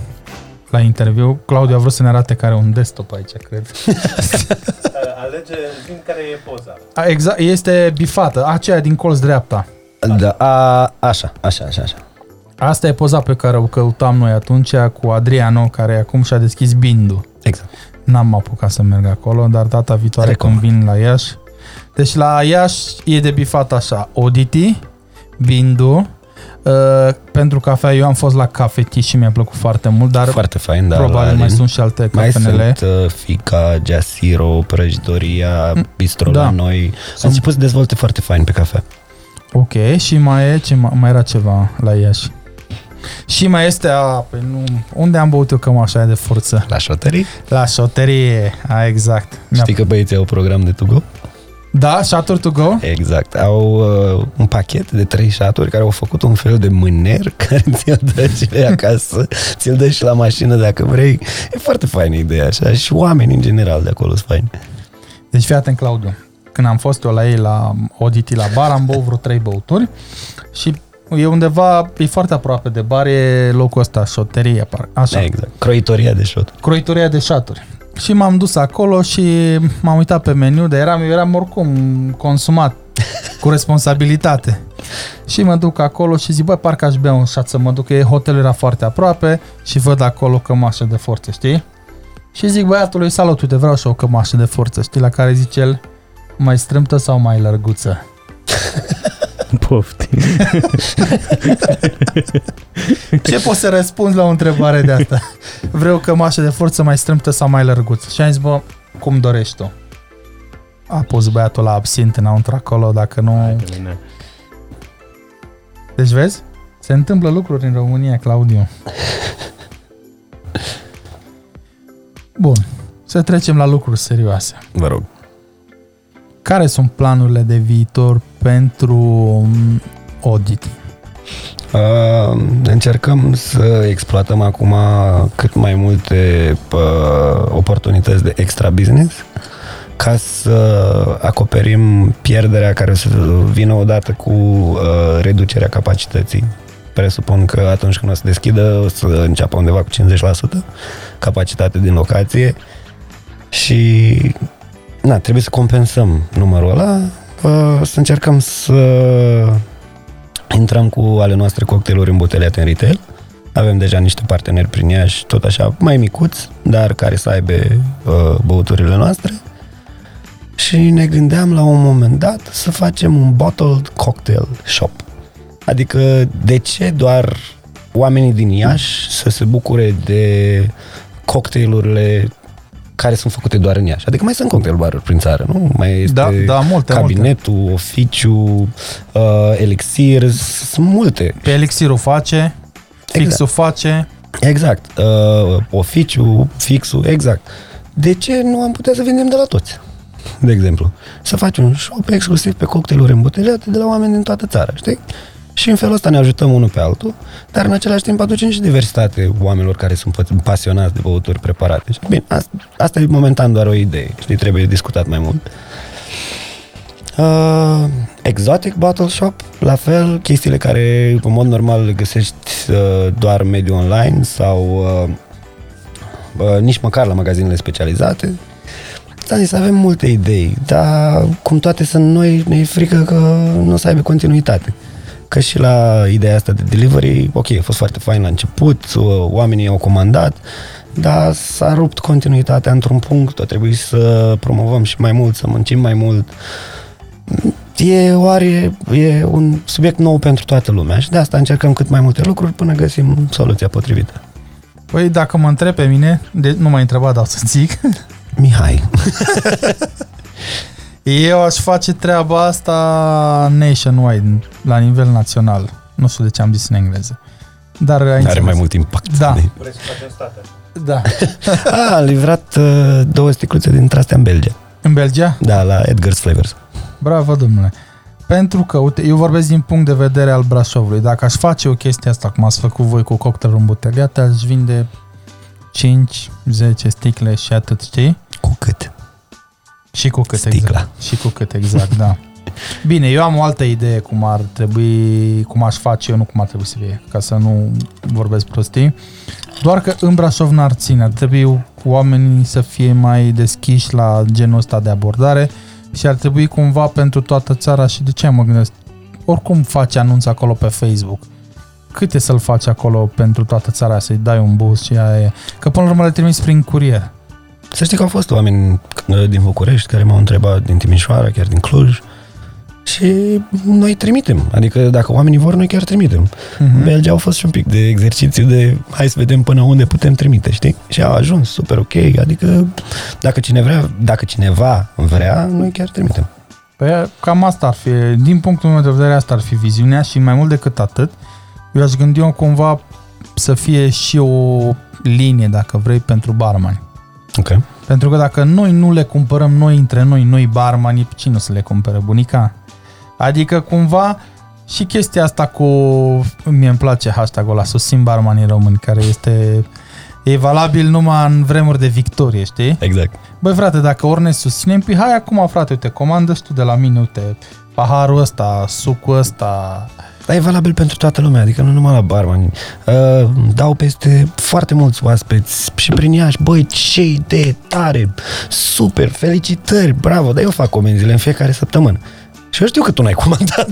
la interviu. Claudiu a vrut să ne arate care are un desktop aici, cred. Alege, zi care e poza. A, exact, este bifată, aceea din colț dreapta. Da, a, așa, așa, așa, așa. Asta e poza pe care o căutam noi atunci cu Adriano, care acum și-a deschis Bindu. Exact. N-am apucat să merg acolo, dar data viitoare Recomand. când vin la Iași. Deci la Iași e de bifat așa, Oditi, Bindu, uh, pentru cafea eu am fost la cafetiș și mi-a plăcut foarte mult, dar Foarte fain, da. probabil la mai Alin. sunt și alte mai cafenele. sunt uh, Fica, Giasiro, Prăjitoria, Bistro Da. la noi. A Sunt- început să dezvolte foarte fain pe cafea. Ok, și mai e, ce mai, mai era ceva la Iași. Și mai este, a, păi nu, unde am băut eu cămașa aia de forță? La șoterii? La șoterie, a, exact. Mi-a- Știi că băieții au program de to go? Da, shuttle to go? Exact. Au uh, un pachet de trei șaturi care au făcut un fel de mâner care ți-l dă și le acasă, ți-l dă și la mașină dacă vrei. E foarte faină ideea așa și oamenii în general de acolo sunt faini. Deci fii atent, Claudiu. Când am fost eu la ei la Oditi la bar, am băut vreo trei băuturi și e undeva, e foarte aproape de bar, e locul ăsta, șoterie, par- așa. Exact. Croitoria de șot. croitoria de șaturi. Și m-am dus acolo și m-am uitat pe meniu, dar eram, eu eram oricum consumat cu responsabilitate. Și mă duc acolo și zic, băi, parcă aș bea un șat să mă duc, că hotelul era foarte aproape și văd acolo cămașă de forță, știi? Și zic băiatului, salut, uite, vreau și o cămașă de forță, știi? La care zice el, mai strâmtă sau mai lărguță? Poftim. Ce poți să răspunzi la o întrebare de asta? Vreau cămașă de forță mai strâmtă sau mai lărguță? Și am zis, bă, cum dorești tu? A pus băiatul la absint înăuntru acolo, dacă nu... Deci vezi? Se întâmplă lucruri în România, Claudiu. Bun. Să trecem la lucruri serioase. Vă rog. Care sunt planurile de viitor pentru mm, Audit? Uh, încercăm să exploatăm acum cât mai multe uh, oportunități de extra business ca să acoperim pierderea care o să vină odată cu uh, reducerea capacității. Presupun că atunci când o să deschidă o să înceapă undeva cu 50% capacitate din locație și na, trebuie să compensăm numărul ăla, uh, să încercăm să intrăm cu ale noastre cocktailuri îmboteliate în retail. Avem deja niște parteneri prin Iași, tot așa, mai micuți, dar care să aibă uh, băuturile noastre. Și ne gândeam la un moment dat să facem un bottled cocktail shop. Adică de ce doar oamenii din Iași să se bucure de cocktailurile care sunt făcute doar în Iași. Adică mai sunt cocktail baruri prin țară, nu? Mai este Da, da, multe, cabinetul, multe. oficiu, uh, elixir, sunt multe. Pe elixirul face, fixul face. Exact. Uh, oficiu, fixul, exact. De ce nu am putea să vindem de la toți? De exemplu, să faci un shop exclusiv pe cocktailuri îmboteliate de la oameni din toată țara, știi? Și în felul ăsta ne ajutăm unul pe altul, dar în același timp aducem și diversitate oamenilor care sunt pasionați de băuturi preparate. Bine, asta, asta e momentan doar o idee, știi, trebuie discutat mai mult. Uh, exotic Bottle Shop, la fel, chestiile care în mod normal le găsești uh, doar în mediul online sau uh, uh, nici măcar la magazinele specializate. Da, zis, avem multe idei, dar cum toate sunt noi, ne e frică că nu o să aibă continuitate. Că și la ideea asta de delivery, ok, a fost foarte fain la început, oamenii au comandat, dar s-a rupt continuitatea într-un punct, a trebuit să promovăm și mai mult, să muncim mai mult. E, oare, e un subiect nou pentru toată lumea și de asta încercăm cât mai multe lucruri până găsim soluția potrivită. Păi dacă mă întreb pe mine, de, nu m-ai întrebat, dar o să zic. Mihai. Eu aș face treaba asta nationwide, la nivel național. Nu știu de ce am zis în engleză. Dar ai Are înțeles. mai mult impact. Da. Vrei să facem state? Da. A, a livrat uh, două sticluțe dintre astea în Belgia. În Belgia? Da, la Edgar's Flavors. Bravo, domnule. Pentru că, uite, eu vorbesc din punct de vedere al Brașovului. Dacă aș face o chestie asta, cum ați făcut voi cu cocktailul îmbuteliat, aș vinde 5-10 sticle și atât, știi? Cu cât? Și cu cât Sticla. exact. Și cu cât exact, da. Bine, eu am o altă idee cum ar trebui, cum aș face eu, nu cum ar trebui să fie, ca să nu vorbesc prostii. Doar că în Brașov n-ar ține, ar trebui oamenii să fie mai deschiși la genul ăsta de abordare și ar trebui cumva pentru toată țara și de ce mă gândesc? Oricum faci anunț acolo pe Facebook. Cât e să-l faci acolo pentru toată țara, să-i dai un boost și aia e. Că până la urmă le trimis prin curier. Să știi că au fost oameni uh, din București care m-au întrebat din Timișoara, chiar din Cluj și noi trimitem. Adică dacă oamenii vor, noi chiar trimitem. Mhm. Mm-hmm. Belgia au fost și un pic de exercițiu de hai să vedem până unde putem trimite, știi? Și au ajuns super ok. Adică dacă cineva vrea, dacă cineva vrea noi chiar trimitem. Păi cam asta ar fi, din punctul meu de vedere, asta ar fi viziunea și mai mult decât atât, eu aș gândi eu cumva să fie și o linie, dacă vrei, pentru barmani. Ok. Pentru că dacă noi nu le cumpărăm noi între noi, noi barmani, cine o să le cumpere? Bunica? Adică cumva și chestia asta cu, mie îmi place hashtag-ul ăla, susțin barmanii români, care este e valabil numai în vremuri de victorie, știi? Exact. Băi frate, dacă ori ne susținem, păi hai acum frate, uite, comandă și tu de la mine, uite, paharul ăsta, sucul ăsta, Dar e valabil pentru toată lumea, adică nu numai la barman. Uh, dau peste foarte mulți oaspeți și prin Iași, băi, ce idee tare, super, felicitări, bravo, dar eu fac comenzile în fiecare săptămână. Și eu știu că tu n-ai comandat.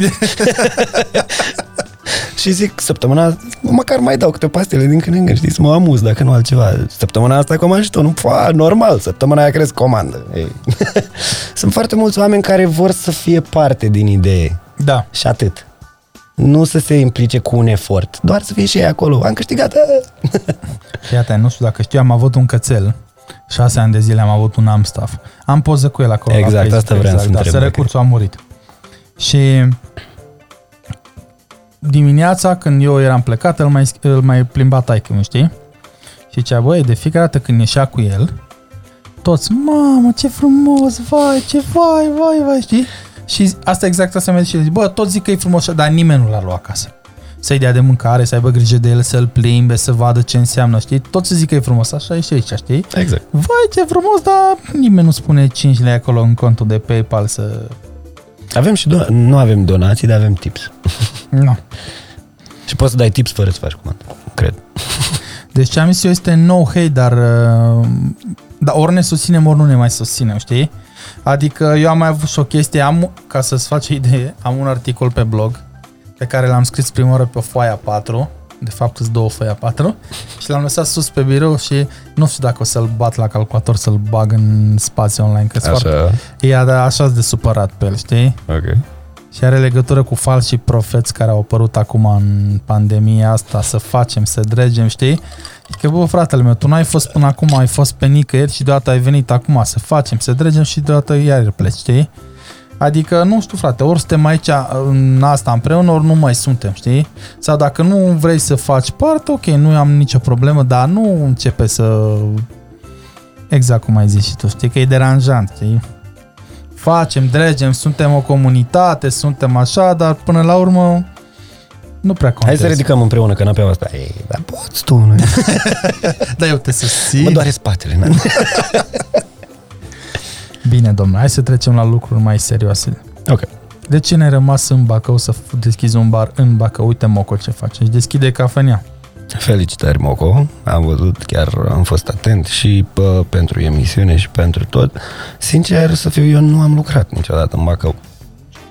și zic, săptămâna măcar mai dau câte pastile din când în când, știi, să mă amuz, dacă nu altceva. Săptămâna asta comand și tu, nu, Pua, normal, săptămâna aia crezi comandă. Ei. Sunt foarte mulți oameni care vor să fie parte din idee. da, Și atât. Nu să se implice cu un efort, doar să fie și ei acolo. Am câștigat. ă. Iată, nu știu dacă știu, am avut un cățel. Șase ani de zile am avut un Amstaff. Am poză cu el acolo. la Exact, Facebook, asta vreau să exact, întreb, Dar dacă- recursul a murit. Și dimineața, când eu eram plecat, îl mai, îl mai plimba taică, nu știi? Și zicea, băi, de fiecare dată când ieșea cu el, toți, mamă, ce frumos, vai, ce vai, vai, vai, știi? Și asta exact asta mi-a zis și el, zic, bă, toți zic că e frumos, dar nimeni nu l-a luat acasă. Să-i dea de mâncare, să aibă grijă de el, să-l plimbe, să vadă ce înseamnă, știi? Toți zic că e frumos, așa e și aici, știi? Exact. Vai, ce frumos, dar nimeni nu spune 5 lei acolo în contul de PayPal să... Avem și do- nu avem donații, dar avem tips. Nu. Și poți să dai tips fără să faci comandă. Cred. Deci ce am zis eu este no hate, dar, uh, dar ori ne susținem, ori nu ne mai susținem, știi? Adică eu am mai avut și o chestie, am, ca să-ți faci o idee, am un articol pe blog pe care l-am scris prima oară pe o foaia 4, de fapt sunt două foaia 4, și l-am lăsat sus pe birou și nu știu dacă o să-l bat la calculator, să-l bag în spațiu online, că foarte, e da, așa de supărat pe el, știi? ok. Și are legătură cu falsii profeți care au apărut acum în pandemia asta, să facem, să dregem, știi? Că, bă, fratele meu, tu n-ai fost până acum, ai fost pe nicăieri și deodată ai venit acum să facem, să dregem și deodată iar pleci, știi? Adică, nu știu, frate, ori suntem aici în asta împreună, ori nu mai suntem, știi? Sau dacă nu vrei să faci parte, ok, nu am nicio problemă, dar nu începe să... Exact cum ai zis și tu, știi? Că e deranjant, știi? Facem, dregem, suntem o comunitate, suntem așa, dar până la urmă nu prea Hai contează. să ridicăm împreună canapeaua asta. Ei, dar poți tu, nu? Da, eu te susțin. Mă doare spatele. n Bine, domnule, hai să trecem la lucruri mai serioase. Ok. De ce ne-ai rămas în Bacău să f- deschizi un bar în Bacău? Uite, Moco, ce face. Își deschide cafenea. Felicitări, Moco. Am văzut, chiar am fost atent și pă, pentru emisiune și pentru tot. Sincer să fiu, eu nu am lucrat niciodată în Bacău.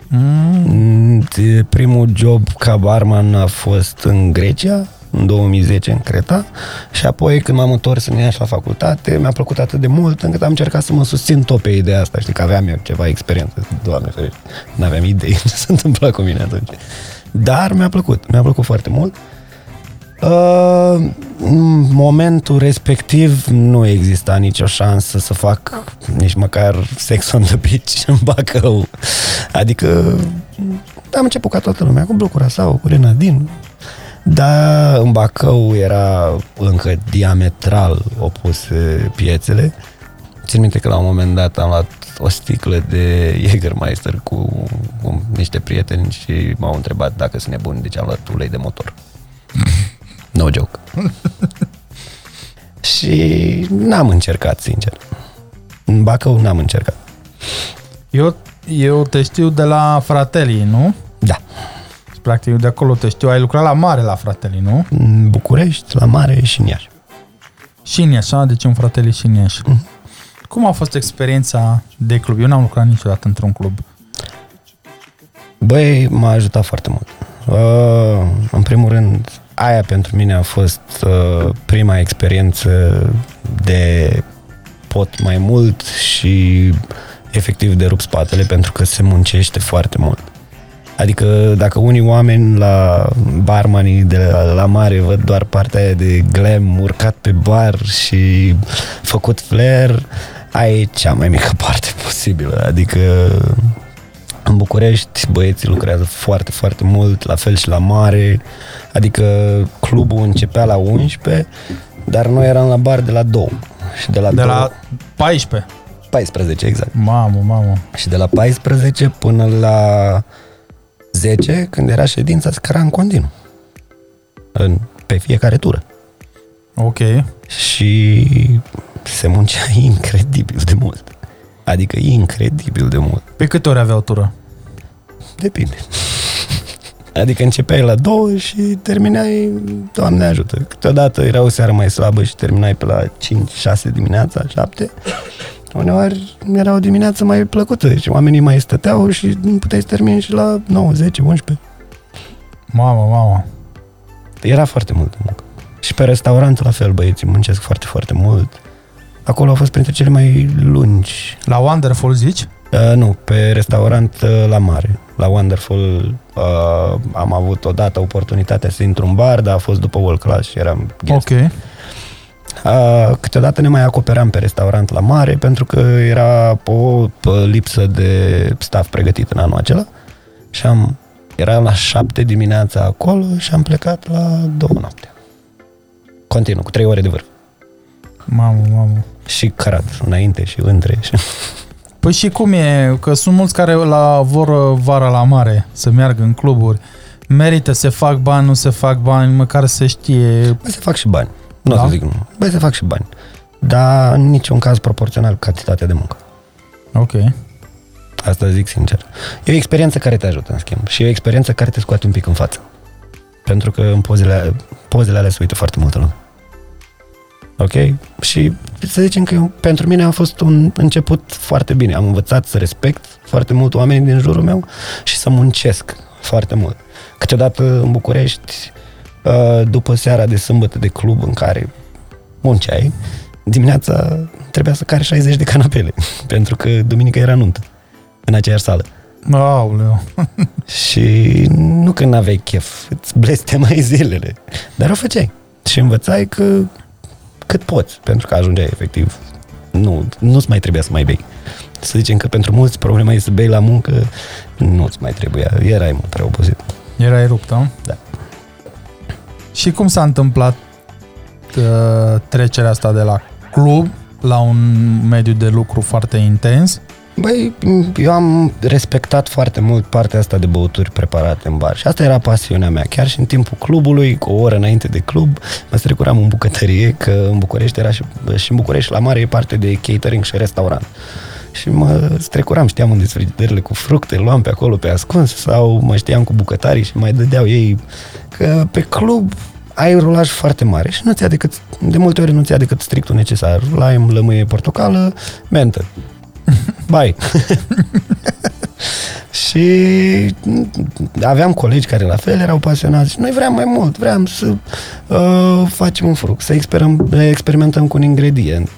Mm, Mm, de- Primul job ca barman a fost în Grecia, în 2010 în Creta și apoi când m-am întors în Iași la facultate, mi-a plăcut atât de mult încât am încercat să mă susțin tot pe ideea asta, știi, că aveam eu ceva experiență, doamne ferește, n-aveam idei ce se întâmpla cu mine atunci. Dar mi-a plăcut, mi-a plăcut foarte mult. Uh, în momentul respectiv nu exista nicio șansă să fac nici măcar sex on the beach în Bacău. Adică am început ca toată lumea cu blocura sau cu Renadin. Dar în Bacău era încă diametral opuse piețele. Țin minte că la un moment dat am luat o sticlă de Jägermeister cu, cu niște prieteni și m-au întrebat dacă sunt nebuni, deci am luat ulei de motor. No joke. și n-am încercat, sincer. În Bacău n-am încercat. Eu, eu te știu de la Fratelii, nu? Da. Și, Practic, de acolo te știu. Ai lucrat la mare la Fratelii, nu? În București, la mare și în Iași. Și în Iași, a? deci un Fratelii și în Iași. Mhm. Cum a fost experiența de club? Eu n-am lucrat niciodată într-un club. Băi, m-a ajutat foarte mult. Uh, în primul rând, aia pentru mine a fost uh, prima experiență de pot mai mult și efectiv de rup spatele pentru că se muncește foarte mult. Adică dacă unii oameni la barmanii de la, la mare văd doar partea aia de glam, urcat pe bar și făcut flair, aia e cea mai mică parte posibilă. Adică În București băieții lucrează foarte, foarte mult, la fel și la mare, adică clubul începea la 11, dar noi eram la bar de la 2. Și de la, De 2 la 14. 14, exact. Mamă, mamă. Și de la 14 până la 10, când era ședința, scăra în continuu. În, pe fiecare tură. Ok. Și se muncea incredibil de mult. Adică incredibil de mult. Pe câte ori aveau tură? Depinde. Adică începeai la două și terminai, Doamne ajută. Câteodată era o seară mai slabă și terminai pe la 5-6 dimineața, 7. Uneori era o dimineață mai plăcută și oamenii mai stăteau și nu puteai să termini și la 9, 10, 11. Mamă, mamă. Era foarte mult muncă. Și pe restaurant la fel, băieții muncesc foarte, foarte mult. Acolo au fost printre cele mai lungi La Wonderful zici? Uh, nu, pe restaurant uh, la mare. La Wonderful uh, am avut odată oportunitatea să intru în bar, dar a fost după World Class și eram guest. Ok. Uh, câteodată ne mai acoperam pe restaurant la mare pentru că era o uh, lipsă de staff pregătit în anul acela și am, eram la șapte dimineața acolo și am plecat la două noapte. Continuu, cu trei ore de vârf. Mamă, mamă. Și cărat, înainte și între. Și... Păi și cum e? Că sunt mulți care la vor uh, vara la mare să meargă în cluburi. Merită, se fac bani, nu se fac bani, măcar se știe. Băi, se fac și bani. Nu Da? o să zic nu. Băi, se fac și bani. Dar în niciun caz proporțional cu cantitatea de muncă. Ok. Asta zic sincer. E o experiență care te ajută, în schimb. Și e o experiență care te scoate un pic în față. Pentru că în pozele, pozele alea se uită foarte multă lume. Ok? Și să zicem că eu, pentru mine a fost un început foarte bine. Am învățat să respect foarte mult oamenii din jurul meu și să muncesc foarte mult. Câteodată în București, uh, după seara de sâmbătă de club în care munceai, dimineața trebuia să cari 60 de canapele, pentru că duminică era nuntă în aceeași sală. Aoleu. Și nu când n-aveai chef, îți blestemai zilele, dar o făceai. Și învățai că cât poți, pentru că ajungeai efectiv. Nu, nu-ți mai trebuia să mai bei. Să zicem că pentru mulți problema e să bei la muncă, nu-ți mai trebuia, erai mult prea obosit. Erai rupt, da? Da. Și cum s-a întâmplat uh, trecerea asta de la club la un mediu de lucru foarte intens? Băi, eu am respectat foarte mult partea asta de băuturi preparate în bar și asta era pasiunea mea. Chiar și în timpul clubului, cu o oră înainte de club, mă strecuram în bucătărie, că în București era și, și în București la mare e parte de catering și restaurant. Și mă strecuram, știam unde sunt frigiderile cu fructe, luam pe acolo pe ascuns sau mă știam cu bucătarii și mai dădeau ei că pe club ai un rulaj foarte mare și nu-ți ia decât, de multe ori nu-ți ia decât strictul necesar. Lime, lămâie, portocală, mentă. Bai. și aveam colegi care la fel erau pasionați și noi vreau mai mult, vreau să uh, facem un fruct, să experim, experimentăm cu un ingredient.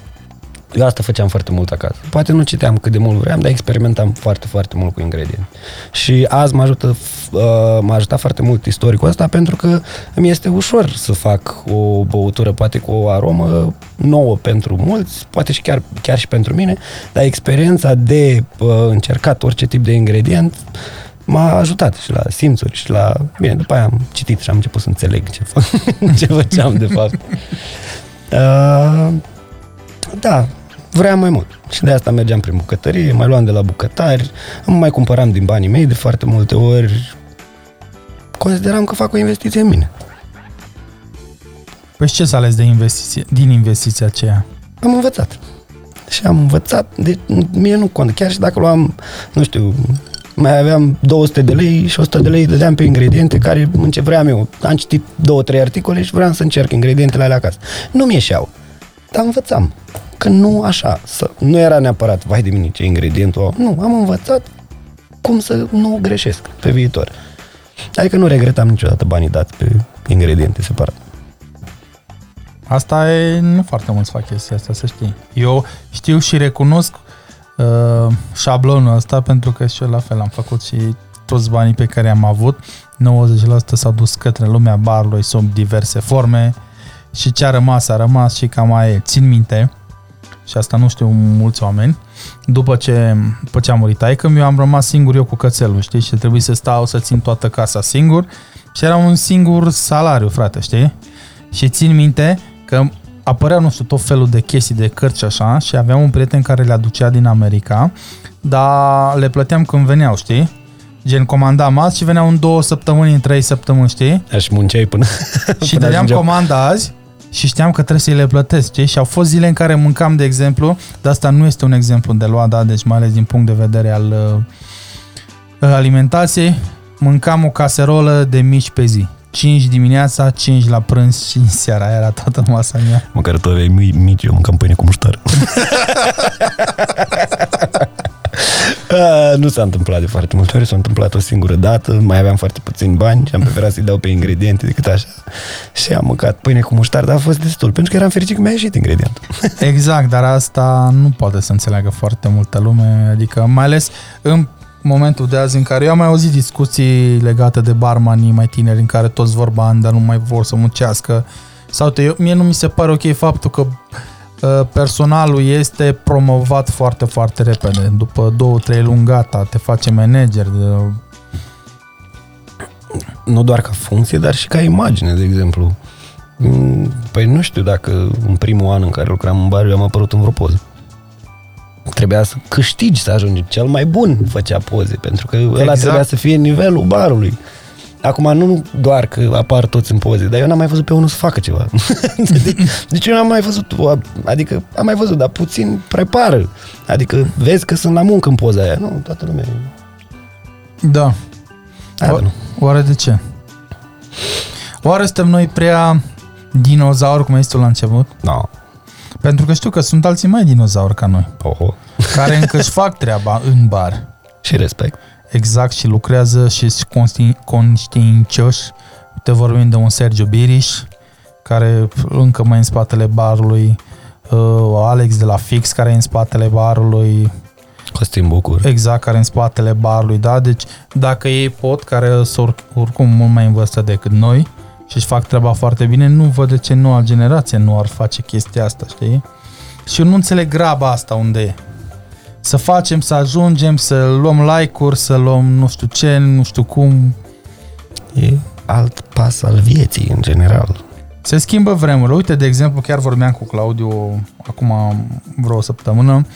Eu asta făceam foarte mult acasă. Poate nu citeam cât de mult vreau, dar experimentam foarte, foarte mult cu ingrediente. Și azi mă ajută, uh, m-a ajutat foarte mult istoricul ăsta pentru că îmi este ușor să fac o băutură, poate cu o aromă nouă pentru mulți, poate și chiar, chiar și pentru mine, dar experiența de uh, încercat orice tip de ingredient m-a ajutat și la simțuri și la... Bine, după aia am citit și am început să înțeleg ce, fac, ce făceam de fapt. Uh, da, vreau mai mult. Și de asta mergeam prin bucătărie, mai luam de la bucătari, îmi mai cumpăram din banii mei de foarte multe ori. Consideram că fac o investiție în mine. Păi și ce s-a ales de investiție, din investiția aceea? Am învățat. Și am învățat, de, mie nu contă, chiar și dacă luam, nu știu, mai aveam 200 de lei și 100 de lei dădeam pe ingrediente care în ce vreau eu. Am citit două, trei articole și vreau să încerc ingredientele alea acasă. Nu mi ieșeau, dar învățam că nu așa, să, nu era neapărat, vai de mine ce ingredientul au. Nu, am învățat cum să nu greșesc pe viitor. Adică nu regretam niciodată banii dați pe ingrediente separat. Asta e, nu foarte mulți fac chestia asta, să știi. Eu știu și recunosc uh, șablonul ăsta pentru că și eu la fel am făcut și toți banii pe care am avut, 90% s-au dus către lumea barului sub diverse forme și ce a rămas a rămas și cam aia e. Țin minte și asta nu știu mulți oameni, după ce, după ce a murit taică eu am rămas singur eu cu cățelul, știi? Și trebuie să stau să țin toată casa singur și era un singur salariu, frate, știi? Și țin minte că apăreau, nu știu, tot felul de chestii, de cărți și așa și aveam un prieten care le aducea din America, dar le plăteam când veneau, știi? Gen comandam azi și veneau în două săptămâni, în trei săptămâni, știi? Aș munceai până... Și până dădeam ajungeau. comanda azi și știam că trebuie să-i le plătesc, știi? Și au fost zile în care mâncam, de exemplu, dar asta nu este un exemplu de luat, da? Deci mai ales din punct de vedere al uh, alimentației, mâncam o caserolă de mici pe zi. 5 dimineața, 5 la prânz, 5 seara, Aia era toată masa mea. Măcar tu aveai mici, mici eu mâncam pâine cu muștar. A, nu s-a întâmplat de foarte multe ori, s-a întâmplat o singură dată, mai aveam foarte puțini bani și am preferat să-i dau pe ingrediente decât așa. Și am mâncat pâine cu muștar, dar a fost destul, pentru că eram fericit că mi-a ieșit ingredientul. Exact, dar asta nu poate să înțeleagă foarte multă lume, adică mai ales în momentul de azi în care eu am mai auzit discuții legate de barmanii mai tineri în care toți vor bani, dar nu mai vor să muncească. Sau te, eu, mie nu mi se pare ok faptul că uh, personalul este promovat foarte, foarte repede. După două, trei luni gata, te face manager. De, Nu doar ca funcție, dar și ca imagine, de exemplu. Mm, Păi nu știu dacă în primul an în care lucram în bar eu am apărut în vreo poză. Trebuia să câștigi să ajungi cel mai bun făcea poze, pentru că ăla Exact. trebuia să fie nivelul barului. Acum nu doar că apar toți în poze, dar eu n-am mai văzut pe unul să facă ceva. deci, deci eu n-am mai văzut, adică am mai văzut, dar puțin prepară. Adică vezi că sunt la muncă în poza aia. Nu, toată lumea. da. Da, O- nu. Oare de ce? Oare suntem noi prea dinozauri, cum ai zis tu la început? No. Pentru că știu că sunt alții mai dinozauri ca noi, Oho. care încă își fac treaba în bar. Și respect. Exact, și lucrează și sunt conști- conștiincioși. Te vorbim de un Sergiu Biriș, care încă mai în spatele barului, uh, Alex de la Fix, care e în spatele barului, Costin Bucur. exact, care e în spatele barului, da? Deci, dacă ei pot, care sunt or- oricum mult mai în vârstă decât noi și își fac treaba foarte bine, nu văd de ce noua generație nu ar face chestia asta, știi? Și eu nu înțeleg graba asta unde e. Să facem, să ajungem, să luăm like-uri, să luăm nu știu ce, nu știu cum. E alt pas al vieții, în general. Se schimbă vremurile. Uite, de exemplu, chiar vorbeam cu Claudiu acum vreo o săptămână.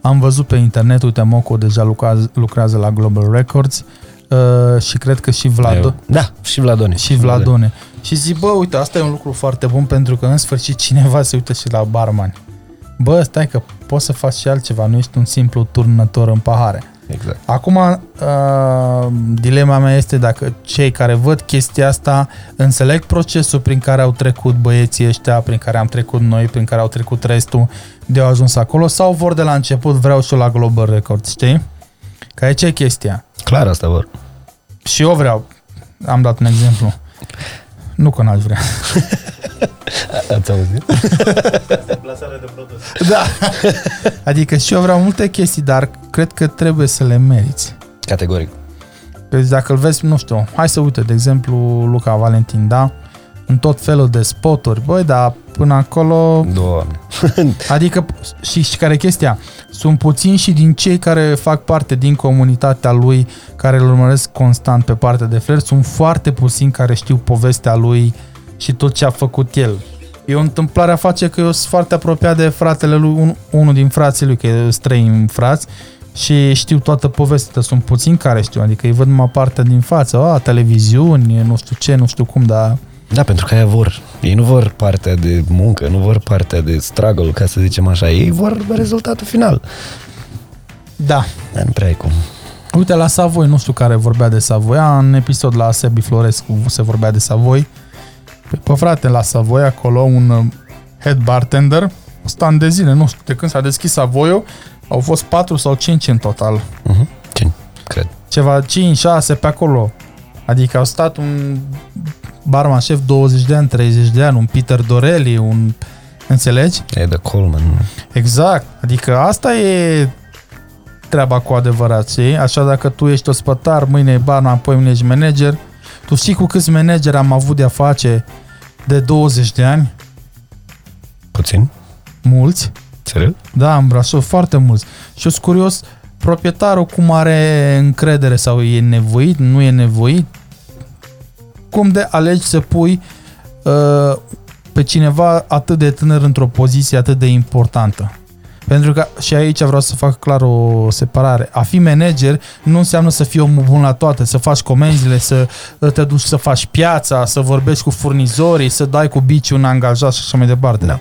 Am văzut pe internet, uite, Moco deja lucrează, lucrează la Global Records uh, și cred că și Vlad, Eu- Da, și Vladone. și Vladone. Și zic, bă, uite, asta e un lucru foarte bun pentru că în sfârșit cineva se uită și la barman. Bă, stai că poți să faci și altceva, nu ești un simplu turnător în pahare. Exact. Acum, uh, dilema mea este dacă cei care văd chestia asta înțeleg procesul prin care au trecut băieții ăștia, prin care am trecut noi, prin care au trecut restul de au ajuns acolo sau vor de la început vreau și eu la Global Records, știi? Că aici e chestia. Clar asta vor. Și eu vreau. Am dat un exemplu. Nu că n-aș vrea. Ați auzit? Plasare de produs. Da. Adică și eu vreau multe chestii, dar cred că trebuie să le meriți. Categoric. Deci dacă îl vezi, nu știu, hai să uite, de exemplu, Luca Valentin, da? În tot felul de spoturi, băi, dar până acolo, Doamne. adică, și, și care e chestia, sunt puțini și din cei care fac parte din comunitatea lui, care îl urmăresc constant pe partea de flirt, sunt foarte puțini care știu povestea lui și tot ce a făcut el. E o întâmplare a face că eu sunt foarte apropiat de fratele lui, un, unul din frații lui, că sunt trei frați, și știu toată povestea, sunt puțini care știu, adică îi văd numai partea din față, a, televiziuni, nu știu ce, nu știu cum, dar Da, pentru că aia vor. Ei nu vor partea de muncă, nu vor partea de struggle, ca să zicem așa. Ei vor rezultatul final. da. Dar nu prea ai cum. Uite, la Savoi, nu știu care vorbea de Savoia, în episod la Sebi Florescu se vorbea de Savoi. Pe, pe frate, la Savoi, acolo, un uh, head bartender, sta ani de zile, nu știu, de când s-a deschis Savoiul, au fost 4 sau 5 în total. Uh-huh. Ce? Cred. Ceva 5-6 pe acolo. Adică au stat un barman șef 20 de ani, 30 de ani, un Peter Dorelli, un... Înțelegi? E de Coleman. Exact. Adică asta e treaba cu adevărat, știi? Așa dacă tu ești ospătar, mâine e barman, apoi mâine ești manager, tu știi cu câți manageri am avut de-a face de 20 de ani? Puțin? Mulți. Serios? Da, în Brașov, foarte mulți. Și eu sunt curios, proprietarul cum are încredere sau e nevoit, nu e nevoit? Cum de alegi să pui uh, pe cineva atât de tânăr într-o poziție atât de importantă? Pentru că și aici vreau să fac clar o separare. A fi manager nu înseamnă să fii omul bun la toate, să faci comenzile, să te duci să faci piața, să vorbești cu furnizorii, să dai cu bici un angajat și așa mai departe. Da.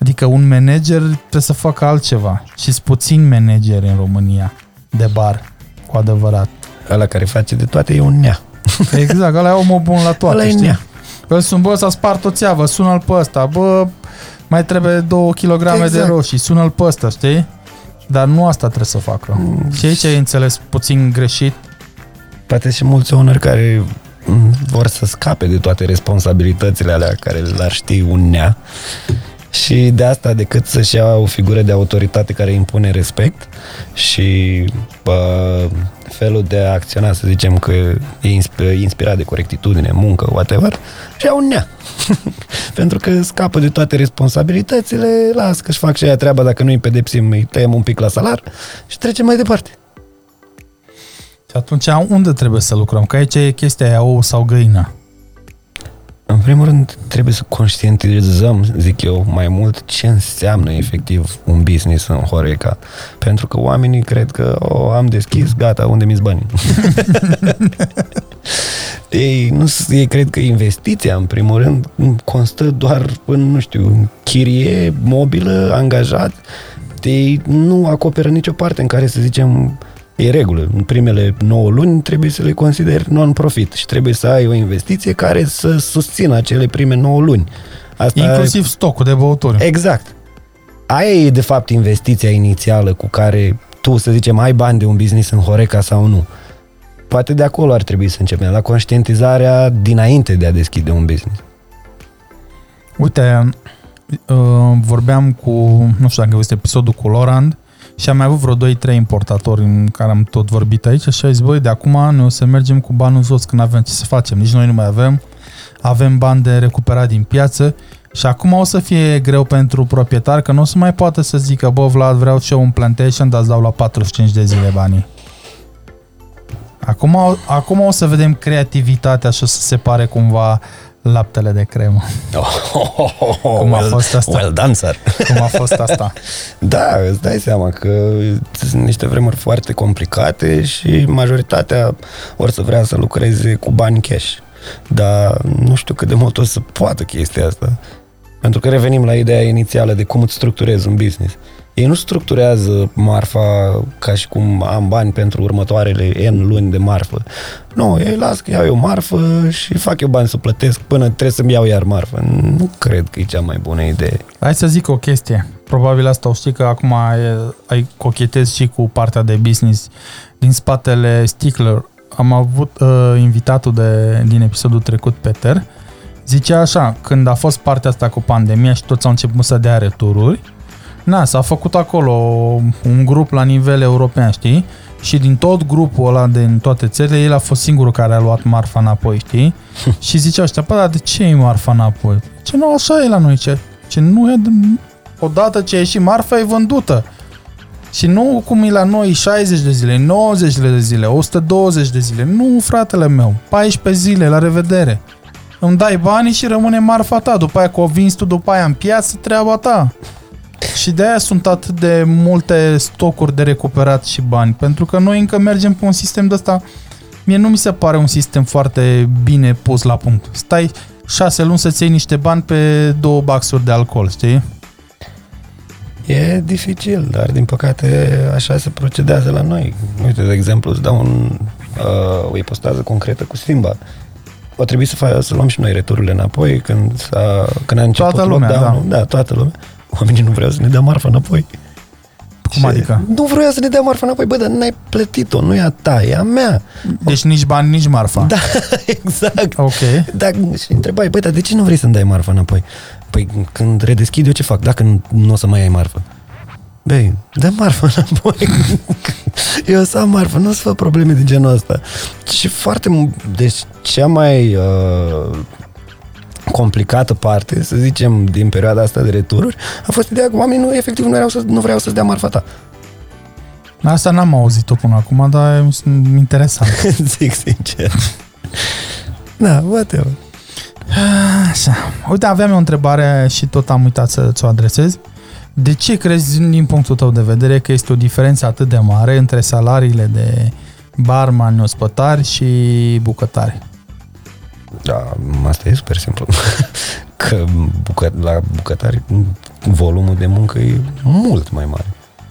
Adică un manager trebuie să facă altceva. Și sunt puțini manageri în România de bar, cu adevărat. Ăla care face de toate e un nea. Exact, ăla e omul bun la toate, Ăla e știi? nea. Îl sun, bă, s-a spart o țeavă, sună-l pe ăsta, bă, mai trebuie 2 kg de Exact. roșii, sună-l pe ăsta, știi? Dar nu asta trebuie să facă. Mm. Și aici ai înțeles puțin greșit. Poate și mulți owner care mm, vor să scape de toate responsabilitățile alea care l-ar ști un nea și de asta decât să-și ia o figură de autoritate care impune respect și bă, felul de a acționa, să zicem că e insp- inspirat de corectitudine, muncă, whatever, și ia un nea. Pentru că scapă de toate responsabilitățile, las că-și fac și aia treaba, dacă nu îi pedepsim, îi tăiem un pic la salar și trecem mai departe. Și atunci unde trebuie să lucrăm? Că aici e chestia aia ou sau găina. În primul rând, trebuie să conștientizăm, zic eu, mai mult ce înseamnă efectiv un business în Horeca. Pentru că oamenii cred că o, am deschis, gata, unde mi banii? ei, nu, s- ei cred că investiția, în primul rând, constă doar în, nu știu, chirie, mobilă, angajat. Ei nu acoperă nicio parte în care să zicem E regulă. În primele 9 luni trebuie să le consideri non-profit și trebuie să ai o investiție care să susțină acele prime 9 luni. Asta Inclusiv stocul de băuturi. Exact. Aia e, de fapt, investiția inițială cu care tu, să zicem, ai bani de un business în Horeca sau nu. Poate de acolo ar trebui să începem, la conștientizarea dinainte de a deschide un business. Uite, uh, vorbeam cu, nu știu dacă ai văzut episodul cu Lorand și am mai avut vreo 2-3 importatori în care am tot vorbit aici și a zis, băi, de acum noi o să mergem cu banul jos, că nu avem ce să facem, nici noi nu mai avem, avem bani de recuperat din piață și acum o să fie greu pentru proprietar, că nu o să mai poată să zică, bă, Vlad, vreau și eu un plantation, dar îți dau la 45 de zile banii. Acum, acum o să vedem creativitatea și o să se pare cumva laptele de cremă. Cum a fost asta? Well done, sir. Cum a fost asta? Da, îți dai seama că sunt niște vremuri foarte complicate și majoritatea or să vrea să lucreze cu bani cash. Dar nu știu cât de mult o să poată chestia asta. Pentru că revenim la ideea inițială de cum îți structurezi un business. Ei nu structurează marfa ca și cum am bani pentru următoarele N luni de marfă. Nu, ei las că iau eu marfă și fac eu bani să plătesc până trebuie să-mi iau iar marfă. Nu cred că e cea mai bună idee. Hai să zic o chestie. Probabil asta o știi că acum ai, ai cochetezi și cu partea de business din spatele Stickler. Am avut uh, invitatul de, din episodul trecut, Peter. Zicea așa, când a fost partea asta cu pandemia și toți au început să dea retururi, na, s-a făcut acolo un grup la nivel european, știi? Și din tot grupul ăla, din toate țările, el a fost singurul care a luat marfa înapoi, știi? și zicea ăștia, pă, dar de ce e marfa înapoi? Ce nu, așa e la noi, ce, ce nu e, de, odată ce a ieșit marfa, e vândută. Și nu cum e la noi 60 de zile, 90 de zile, 120 de zile. Nu, fratele meu, 14 zile, la revedere. Îmi dai banii și rămâne marfa ta. După aia că o vinzi tu după aia în piață, treaba ta. Și de aia sunt atât de multe stocuri de recuperat și bani. Pentru că noi încă mergem pe un sistem de ăsta. Mie nu mi se pare un sistem foarte bine pus la punct. Stai șase luni să-ți iei niște bani pe două baxuri de alcool, știi? E dificil, dar din păcate așa se procedează la noi. Uite, de exemplu, îți dau un, uh, o ipostază concretă cu Simba. O trebuie să, fa- să luăm și noi retururile înapoi când, s-a, când a început Toată lumea, lockdown-ul. Da. da, toată lumea. Oamenii nu vreau să ne dea marfa înapoi. Cum Și adică? Nu vroia să ne dea marfa înapoi, bă, dar n-ai plătit-o, nu e a ta, e a mea. Deci nici bani, nici marfa. Da, exact. Ok. Da, și întrebai, băi, dar de ce nu vrei să-mi dai marfa înapoi? Păi când redeschid eu ce fac? Dacă nu, nu o să mai ai marfă. Băi, dă marfă înapoi. eu o să am marfă, nu o să fă probleme de genul ăsta. Și foarte, mu- deci cea mai uh, complicată parte, să zicem, din perioada asta de retururi, a fost ideea că oamenii nu, efectiv nu, vreau să, nu vreau să-ți dea marfa ta. Asta n-am auzit-o până acum, dar e interesant. Zic sincer. Da, whatever. Așa. Uite, aveam eu o întrebare și tot am uitat să ți-o adresez. De ce crezi, din punctul tău de vedere, că este o diferență atât de mare între salariile de barman, ospătari și bucătari? Da, asta e super simplu. Că bucă, la bucătari volumul de muncă e mult mai mare.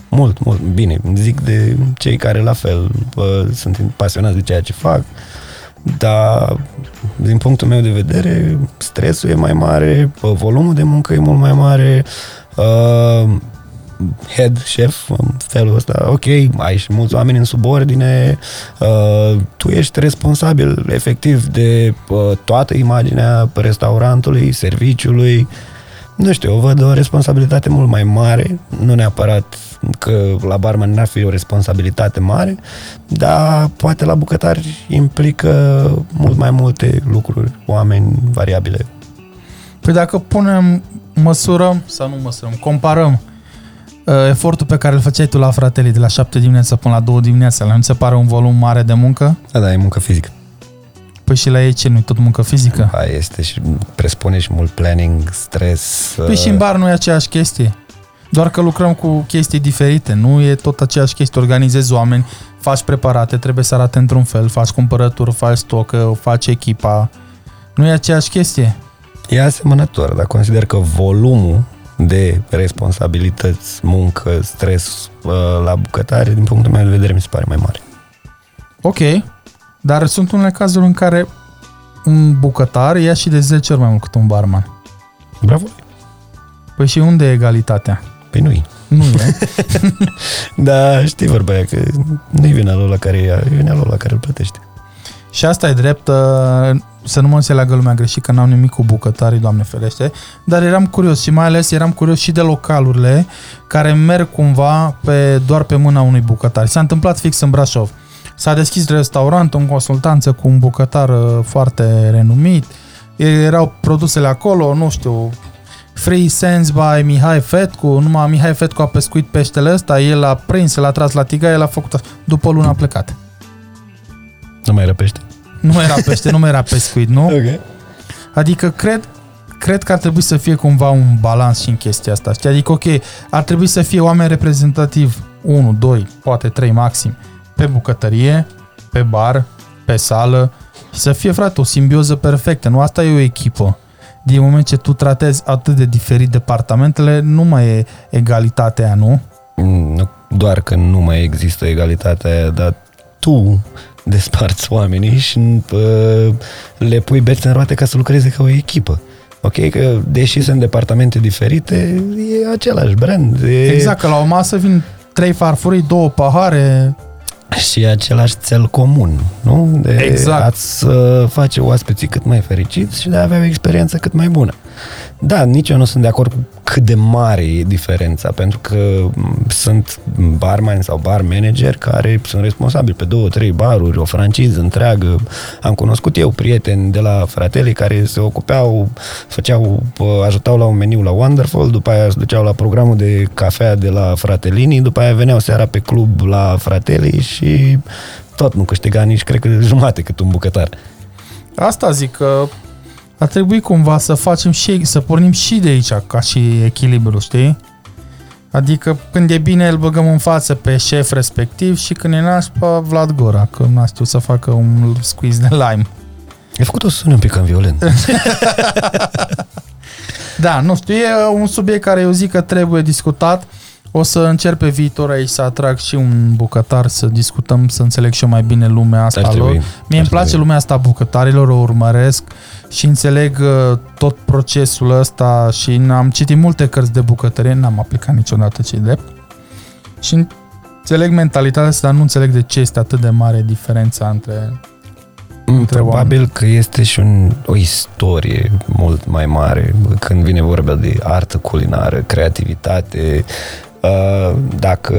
Mult, mult. Bine, zic de cei care la fel bă, sunt pasionați de ceea ce fac, dar din punctul meu de vedere stresul e mai mare, bă, volumul de muncă e mult mai mare, uh, head, șef, în felul ăsta, ok, ai și mulți oameni în subordine, uh, tu ești responsabil efectiv de uh, toată imaginea restaurantului, serviciului, nu știu, eu văd o responsabilitate mult mai mare, nu neapărat că la barman n-ar fi o responsabilitate mare, dar poate la bucătari implică mult mai multe lucruri, oameni variabile. Păi dacă punem, măsurăm, sau nu măsurăm, comparăm uh, efortul pe care îl făceai tu la fratele de la 7 dimineața până la 2 dimineața, nu ți se pare un volum mare de muncă? Da, da, e muncă fizică. Păi și la ei ce, nu tot muncă fizică? Da, este și presupune și mult planning, stres. Păi și în bar nu e aceeași chestie. Doar că lucrăm cu chestii diferite, nu e tot aceeași chestie. Organizezi oameni, faci preparate, trebuie să arate într-un fel, faci cumpărături, faci stoc, faci echipa. Nu e aceeași chestie. E asemănător, dar consider că volumul de responsabilități, muncă, stres uh, la bucătare, din punctul meu de vedere, mi se pare mai mare. Ok, dar sunt unele cazuri în care un bucătar ia și de 10 ori mai mult cât un barman. Bravo! Păi și unde e egalitatea? Păi nu Nu e. da, știi vorba aia, că nu-i vina lui la care ia, e vina lui la care îl plătește. Și asta e drept, uh, să nu mă înțeleagă lumea greșit că n-am nimic cu bucătarii, Doamne ferește, dar eram curios și mai ales eram curios și de localurile care merg cumva pe, doar pe mâna unui bucătar. S-a întâmplat fix în Brașov. S-a deschis restaurant, în consultanță cu un bucătar uh, foarte renumit, erau produsele acolo, nu știu, Free Sense by Mihai Fetcu, numai Mihai Fetcu a pescuit peștele ăsta, el a prins, l-a tras la tigaie, el a făcut asta. După o lună a plecat. Nu mai era pește? Nu mai era pește, nu mai era pescuit, nu? Ok. Adică cred, cred că ar trebui să fie cumva un balans și în chestia asta. Știi? Adică, ok, ar trebui să fie oameni reprezentativ 1, 2, poate 3 maxim, pe bucătărie, pe bar, pe sală, și să fie, frate, o simbioză perfectă. Nu asta e o echipă. Din moment ce tu tratezi atât de diferit departamentele, nu mai e egalitatea, nu? Nu doar că nu mai există egalitatea aia, dar tu desparți oamenii și uh, le pui bețe în roate ca să lucreze ca o echipă. Ok, că deși sunt departamente diferite, e același brand. E... Exact, că la o masă vin trei farfurii, două pahare, și același cel comun, nu? De Exact. a-ți uh, face oaspeții cât mai fericiți și de a avea o experiență cât mai bună. Da, nici eu nu sunt de acord cu cât de mare e diferența, pentru că m, sunt barman sau bar manager care sunt responsabili pe două, trei baruri, o franciză întreagă. Am cunoscut eu prieteni de la Fratelli care se ocupeau, făceau, p- ajutau la un meniu la Wonderful, după aia se duceau la programul de cafea de la Fratellini, după aia veneau seara pe club la Fratelli și tot nu câștiga nici, cred că, jumate cât un bucătar. Asta zic că ar trebui cumva să facem și, să pornim și de aici ca și echilibru, știi? Adică când e bine îl băgăm în față pe șef respectiv și când e nașpa Vlad Gora, că nu știu să facă un squeeze de lime. Ai făcut o sună un pic cam violent. Da, nu știu, e un subiect care eu zic că trebuie discutat. O să încerc pe viitor aici să atrag și un bucătar să discutăm, să înțeleg și eu mai bine lumea asta Ar lor. trebui. Mie îmi Ar place trebui. lumea asta a bucătarilor, o urmăresc și înțeleg uh, tot procesul ăsta și am citit multe cărți de bucătărie, n-am aplicat niciodată ce drept. Și înțeleg mentalitatea asta, dar nu înțeleg de ce este atât de mare diferența între... Mm, între Probabil că este și un, o istorie mult mai mare când vine vorba de artă culinară, creativitate. Uh, Dacă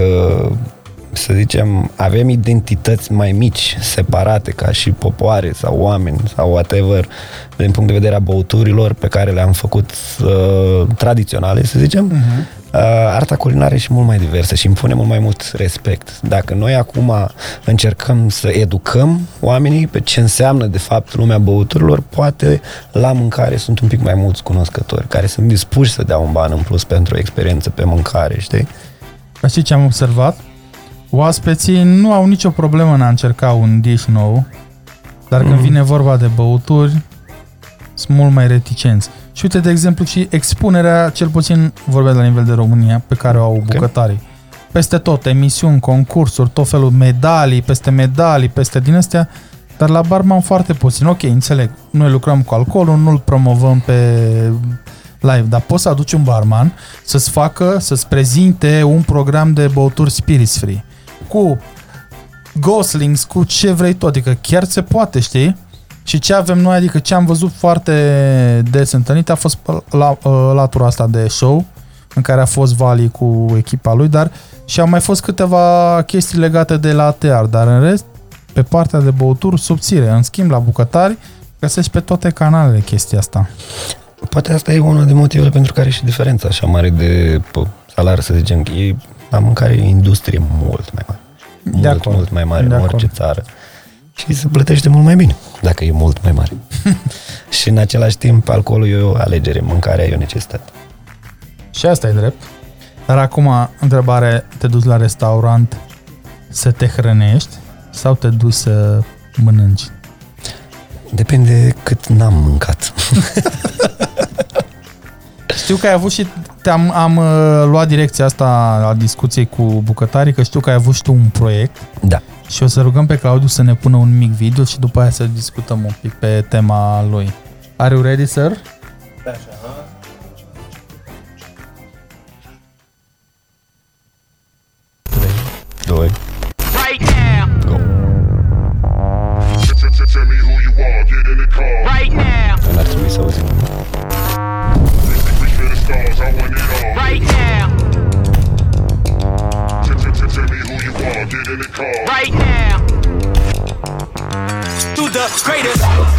să zicem, avem identități mai mici, separate, ca și popoare sau oameni sau whatever, din punct de vedere a băuturilor pe care le-am făcut uh, tradiționale, să zicem, uh-huh. uh, arta culinară e și mult mai diversă și impune mult mai mult respect. Dacă noi acum încercăm să educăm oamenii pe ce înseamnă de fapt lumea băuturilor, poate la mâncare sunt un pic mai mulți cunoscători care sunt dispuși să dea un ban în plus pentru o experiență pe mâncare, știi? Știi ce am observat? Oaspeții nu au nicio problemă în a încerca un dish nou, dar când mm. vine vorba de băuturi, sunt mult mai reticenți. Și uite, de exemplu, și expunerea, cel puțin vorbesc la nivel de România, pe care o au bucătarii. Okay. Peste tot, emisiuni, concursuri, tot felul, medalii, peste medalii, peste din astea, dar la barman foarte puțin. Ok, înțeleg, noi lucrăm cu alcoolul, nu-l promovăm pe live, dar poți să aduci un barman să-ți facă, să-ți prezinte un program de băuturi spirits free cu Goslings, cu ce vrei tu, adică chiar se poate, știi? Și ce avem noi, adică ce am văzut foarte des întâlnit a fost la, ă, latura asta de show, în care a fost Vali cu echipa lui, dar și au mai fost câteva chestii legate de la tear, dar în rest, pe partea de băuturi, subțire. În schimb, la bucătari, găsești pe toate canalele chestia asta. Poate asta e unul de motivele pentru care și diferența așa mare de salariu, să zicem, e la mâncare e industrie mult mai mare. De mult, acord. mult mai mare de în orice țară. Și se plătește mult mai bine, dacă e mult mai mare. și în același timp, alcoolul e o alegere, mâncarea e o necesitate. Și asta e drept. Dar acum, întrebare, te duci la restaurant să te hrănești sau te duci să mănânci? Depinde cât n-am mâncat. Știu că ai avut și te-am am uh, luat direcția asta a discuției cu bucătarii, că știu că ai avut și tu un proiect. Da. Și o să rugăm pe Claudiu să ne pună un mic video și după aia să discutăm un pic pe tema lui. Are you ready, sir? Da, așa. Doi. Right now. To the greatest.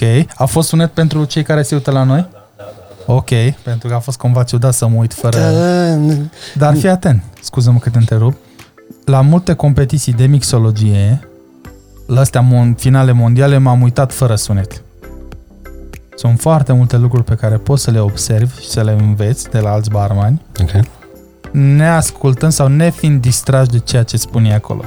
Ok. A fost sunet pentru cei care se uită la noi? Ok, pentru că a fost cumva ciudat să mă uit fără... Da, Dar fii atent, scuză-mă că te întrerup. La multe competiții de mixologie, la astea mon- finale mondiale, m-am uitat fără sunet. Sunt foarte multe lucruri pe care poți să le observi și să le înveți de la alți barmani, Ok. neascultând sau nefiind distrași de ceea ce spune acolo.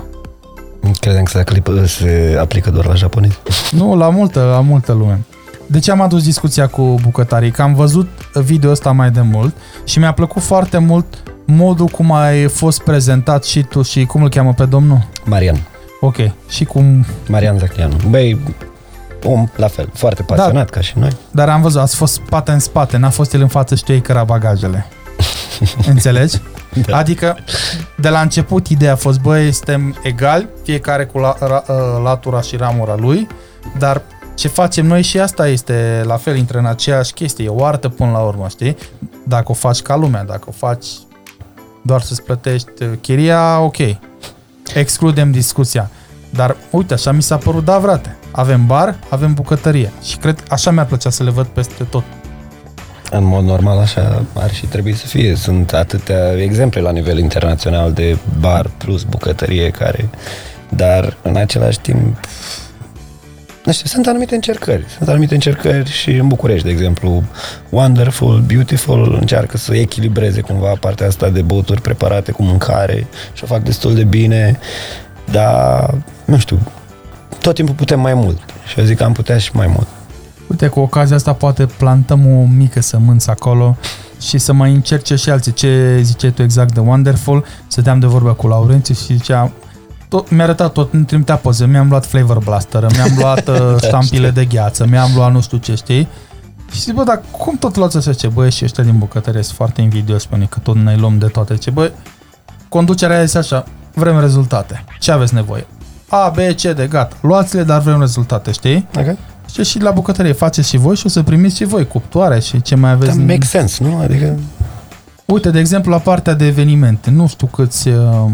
Credeam că se, clipă, se aplică doar la japonezi. Nu, la multă, la multă lume. De ce am adus discuția cu bucătarii? Că am văzut video ăsta mai de mult și mi-a plăcut foarte mult modul cum ai fost prezentat și tu și cum îl cheamă pe domnul? Marian. Ok. Și cum... Marian Zachianu. Băi, om la fel, foarte pasionat ca și noi. Dar am văzut, ați fost spate în spate, n-a fost el în față, știai că era bagajele. Înțelegi? Da. Adică, de la început, ideea a fost, băi, suntem egali, fiecare cu la, ra, ă, latura și ramura lui, dar ce facem noi și asta este la fel, intră în aceeași chestie, e o artă până la urmă, știi? Dacă o faci ca lumea, dacă o faci doar să-ți plătești uh, chiria, ok. Excludem discuția. Dar uite, așa mi s-a părut, da, frate. Avem bar, avem bucătărie. Și cred, așa mi-ar plăcea să le văd peste tot. În mod normal așa ar și trebui să fie. Sunt atâtea exemple la nivel internațional de bar plus bucătărie care... Dar în același timp nu știu, sunt anumite încercări. Sunt anumite încercări și în București, de exemplu, Wonderful, Beautiful încearcă să echilibreze cumva partea asta de băuturi preparate cu mâncare și o fac destul de bine, dar, nu știu, tot timpul putem mai mult. Și eu zic că am putea și mai mult. Uite, cu ocazia asta poate plantăm o mică sămânță acolo și să mai încerce și alții. Ce ziceai tu exact de Wonderful? Stăteam de vorbă cu Laurențiu și zicea tot, mi-a arătat tot, îmi trimitea poze, mi-am luat Flavor Blaster, mi-am luat uh, ștampile de gheață, mi-am luat nu știu ce, știi? Și zic, bă, dar cum tot luați așa? Ce, bă, și ăștia din bucătărie sunt foarte invidios pe noi, că tot ne luăm de toate. Ce, bă, conducerea este așa, vrem rezultate. Ce aveți nevoie? A, B, C, de gata. Luați-le, dar vrem rezultate, știi? Ok? Și și la bucătărie faceți și voi și o să primiți și voi cuptoare și ce mai aveți. That makes sense, nu? Adică... Uite, de exemplu, la partea de evenimente, nu știu câți uh,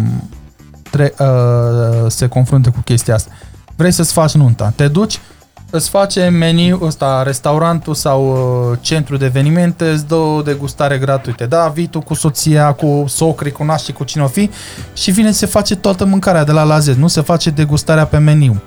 tre- uh, se confruntă cu chestia asta. Vrei să-ți faci nunta, te duci, îți face meniu ăsta, restaurantul sau uh, centru de evenimente, îți dă o degustare gratuită. Da, vii tu cu soția, cu socrii, cu naștii, cu cine o fi și vine să se face toată mâncarea de la la Z, nu se face degustarea pe meniu.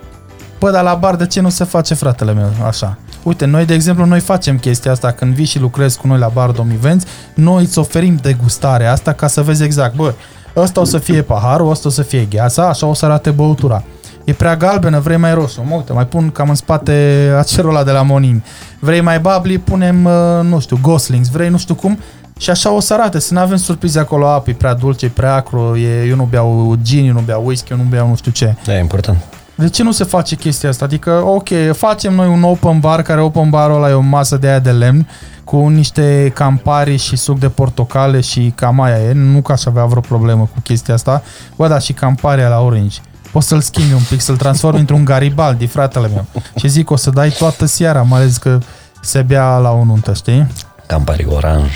Păi, dar la bar de ce nu se face, fratele meu, așa? Uite, noi, de exemplu, noi facem chestia asta când vii și lucrezi cu noi la bar Domivenți, noi îți oferim degustarea asta ca să vezi exact, bă, ăsta o să fie paharul, ăsta o să fie gheața, așa o să arate băutura. E prea galbenă, vrei mai roșu, mă uite, mai pun cam în spate acerul ăla de la Monin. Vrei mai bubbly, punem, uh, nu știu, goslings, vrei nu știu cum, și așa o să arate, să nu avem surprize acolo, apă, e prea dulce, e prea acru, e, eu nu beau gin, eu nu beau whisky, eu nu beau nu știu ce. Da, e important. De ce nu se face chestia asta? Adică, ok, facem noi un open bar, care open barul ăla e o masă de aia de lemn, cu niște campari și suc de portocale și cam aia e, nu că aș avea vreo problemă cu chestia asta, bă, da, și camparea la orange. Poți să-l schimbi un pic, să-l transformi într-un Garibaldi, fratele meu. Și zic, o să dai toată seara, mai ales că se bea la o nuntă, știi? Campari oranj.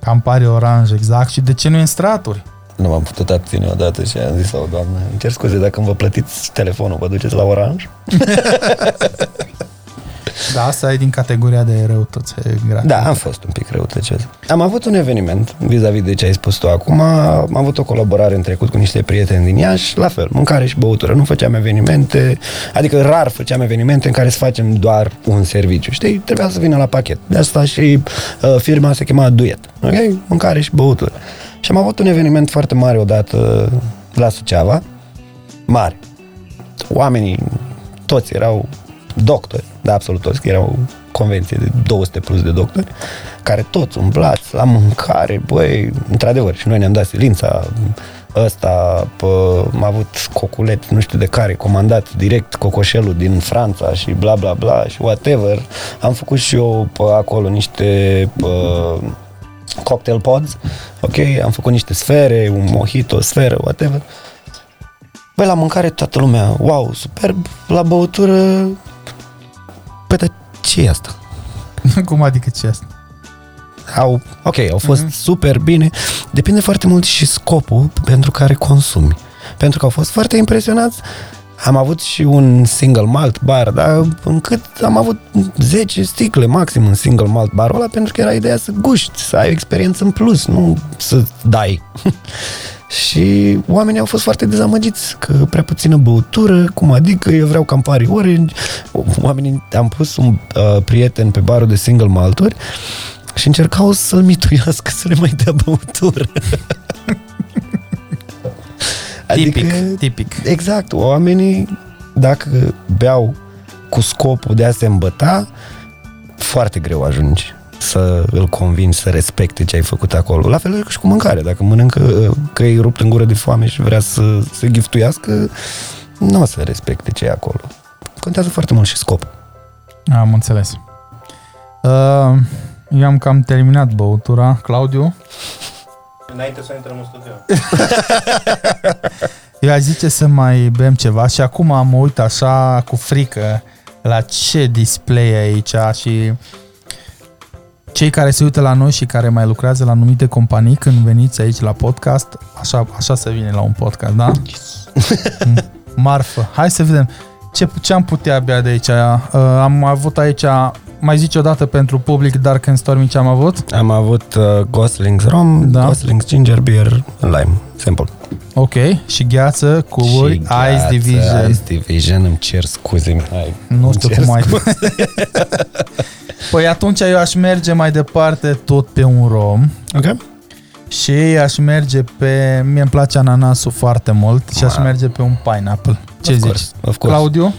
Campari oranj, exact. Și de ce nu e în straturi? Nu m-am putut abține odată și am zis la o doamnă, îmi cer scuze dacă îmi vă plătiți telefonul, vă duceți la oranj? Da, asta e din categoria de răutăți gratis. Da, am fost un pic răutăcios. Am avut un eveniment, vis-a-vis de ce ai spus tu acum, am avut o colaborare în trecut cu niște prieteni din Iași, la fel, mâncare și băutură. Nu făceam evenimente, adică rar făceam evenimente în care să facem doar un serviciu, știi? Trebuia să vină la pachet. De asta și uh, firma se chema Duet, ok? Mâncare și băutură. Și am avut un eveniment foarte mare odată la Suceava, mare. Oamenii, toți erau doctori, da, absolut toți, că erau convenție de 200 plus de doctori, care toți umblați la mâncare, băi, într-adevăr, și noi ne-am dat silința, ăsta, pă, am avut coculet, nu știu de care, comandat direct cocoșelul din Franța și bla bla bla și whatever. Am făcut și eu pe acolo niște pă, cocktail pods, ok, am făcut niște sfere, un mojito, sferă, whatever. Băi, la mâncare toată lumea, wow, superb, la băutură, Păi, dar ce e asta? Cum adică ce asta? Au, ok, au fost mm-hmm. super bine. Depinde foarte mult și scopul pentru care consumi. Pentru că au fost foarte impresionați. Am avut și un single malt bar, dar încât am avut 10 sticle maxim în single malt barul ăla, pentru că era ideea să guști, să ai o experiență în plus, nu să dai. Și oamenii au fost foarte dezamăgiți că prea puțină băutură, cum adică eu vreau Campari Orange. Oamenii, am pus un uh, prieten pe barul de single malturi și încercau să-l mituiască să le mai dea băutură. Tipic, tipic. Exact, oamenii dacă beau cu scopul de a se îmbăta, foarte greu ajungi să îl convingi să respecte ce ai făcut acolo. La fel și cu mâncare. Dacă mănâncă că e rupt în gură de foame și vrea să se giftuiască, nu o să respecte ce e acolo. Contează foarte mult și scop. Am înțeles. Uh, eu am cam terminat băutura. Claudiu? Înainte să intrăm în studio. Eu aș zice să mai bem ceva și acum mă uit așa cu frică la ce display e aici și cei care se uită la noi și care mai lucrează la anumite companii, când veniți aici la podcast, așa, așa se vine la un podcast, da? Marfă. Hai să vedem ce, ce am putea bea de aici. Uh, am avut aici, mai zici o dată pentru public Dark and Stormy ce am avut? Am avut uh, Goslings Rom, Da. da. Goslings Ginger Beer, Lime. Simple. Ok. Și gheață, cuburi, Și Ice gheață, Division. Ice Division, îmi cer scuze, Mihai. Nu Îmi știu cer cum ai... scuze. păi atunci eu aș merge mai departe tot pe un rom Ok. Și aș merge pe... Mie îmi place ananasul foarte mult și aș Wow. merge pe un pineapple. Ce Of zici? course, of course. Claudiu?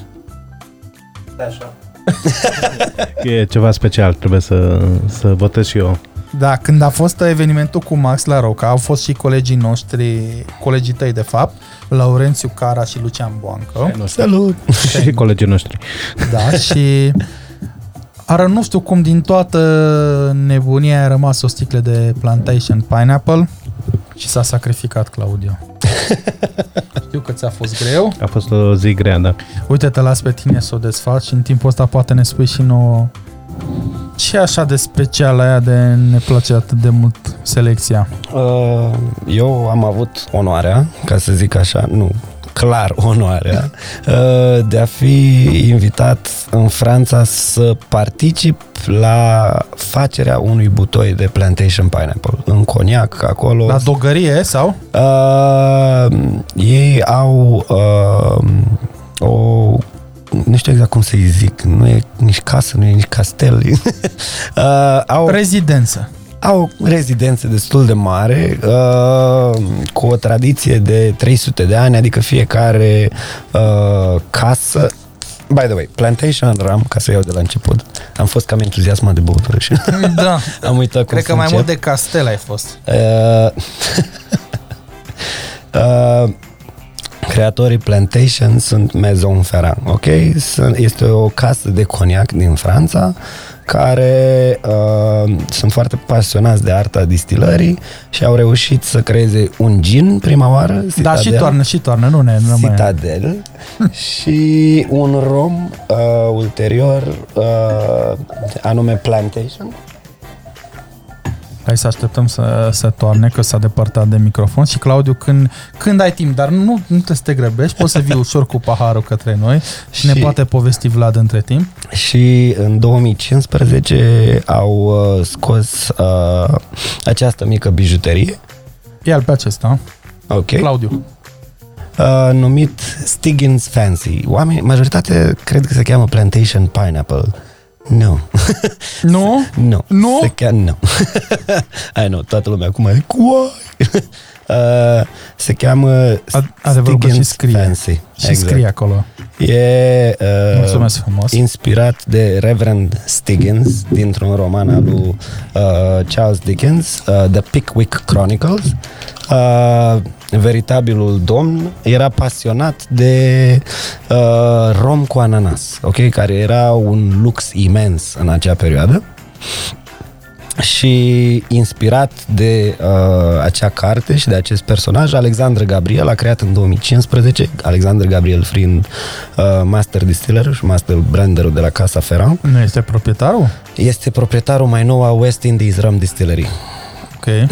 Da, așa. E ceva special, trebuie să, să votez și eu. Da, când a fost evenimentul cu Max la Roca, au fost și colegii noștri, colegii tăi de fapt, Laurențiu Cara și Lucian Boancă. Salut! Și colegii noștri. Da, și Ară, nu știu cum din toată nebunia a rămas o sticlă de Plantation Pineapple și s-a sacrificat Claudio. Știu că ți-a fost greu. A fost o zi grea, da. Uite, te las pe tine să o desfaci și în timpul ăsta poate ne spui și nouă ce e așa de special aia de ne place atât de mult selecția. Uh, Eu am avut onoarea, ca să zic așa, nu, clar onoarea, uh, de a fi invitat în Franța să particip la facerea unui butoi de plantation pineapple în coniac, acolo. La dogărie sau? Uh, ei au uh, o nu știu exact cum să-i zic, nu e nici casă, nu e nici castel. uh, au, Rezidență. Au o rezidență destul de mare, uh, cu o tradiție de 300 de ani, adică fiecare uh, casă By the way, Plantation Ram, ca să iau de la început, am fost cam entuziasmat de băutură și Da. am uitat cum Cred că să mai încep. mult de castel ai fost. Uh, uh, creatorii Plantation sunt Maison Ferrand, ok? Sunt, este o casă de coniac din Franța care uh, sunt foarte pasionați de arta distilării și au reușit să creeze un gin prima oară, Da, și Citadel, toarnă, și toarnă, nu ne nu mai... Citadel. Și un rom uh, ulterior uh, anume Plantation Hai să așteptăm să, să toarne, că s-a depărtat de microfon și Claudiu, când, când ai timp, dar nu, nu trebuie să te grăbești, poți să vii ușor cu paharul către noi și, ne Și- poate povesti Vlad între timp. și în 2015 au uh, scos uh, această mică bijuterie, Ia-l pe acesta, ok, Claudiu. uh, numit Stiggins Fancy. Oamenii, majoritatea cred că se cheamă Plantation Pineapple. Nu, Nu? nu. Nu? Se cheamă, nu. I know, toată lumea acum e cu uh, Se cheamă Ad- adevărul că și Stiggins scrie. Fancy. Și scrie acolo. E uh, Mulțumesc frumos. inspirat de Reverend Stiggins dintr-un roman al lui uh, Charles Dickens, uh, The Pickwick Chronicles. Uh, veritabilul domn era pasionat de uh, rom cu ananas, ok? Care era un lux imens în acea perioadă și inspirat de uh, acea carte și de acest personaj, Alexandru Gabriel a creat în 2015, Alexandru Gabriel fiind uh, master distiller și master branderul de la Casa Ferrand, Nu este proprietarul? este proprietarul mai nou a West Indies Rum Distillery Ok.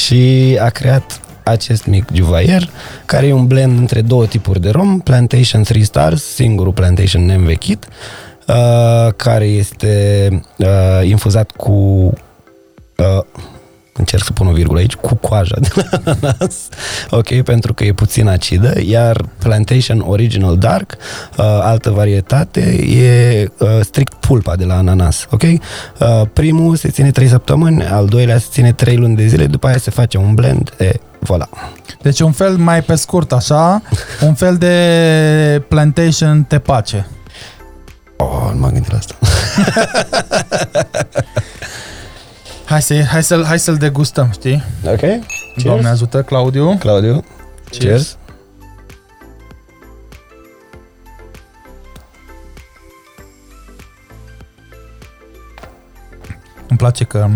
și a creat acest mic juvaier, care e un blend între două tipuri de rom, Plantation 3 Stars, singurul Plantation neînvechit, uh, care este uh, infuzat cu uh, încerc să pun o virgulă aici, cu coaja de la ananas, ok, pentru că e puțin acidă, iar Plantation Original Dark, uh, altă varietate, e uh, strict pulpa de la ananas, ok? Uh, primul se ține 3 săptămâni, al doilea se ține 3 luni de zile, după aia se face un blend, e, voilà. Deci un fel mai pe scurt așa, un fel de plantation tepace. Oh, nu m-am gândit la asta. Hai, să, hai, să, hai să-l degustăm, știi? Ok? Doamne ajută, Claudiu. Claudiu, cheers. Îmi place că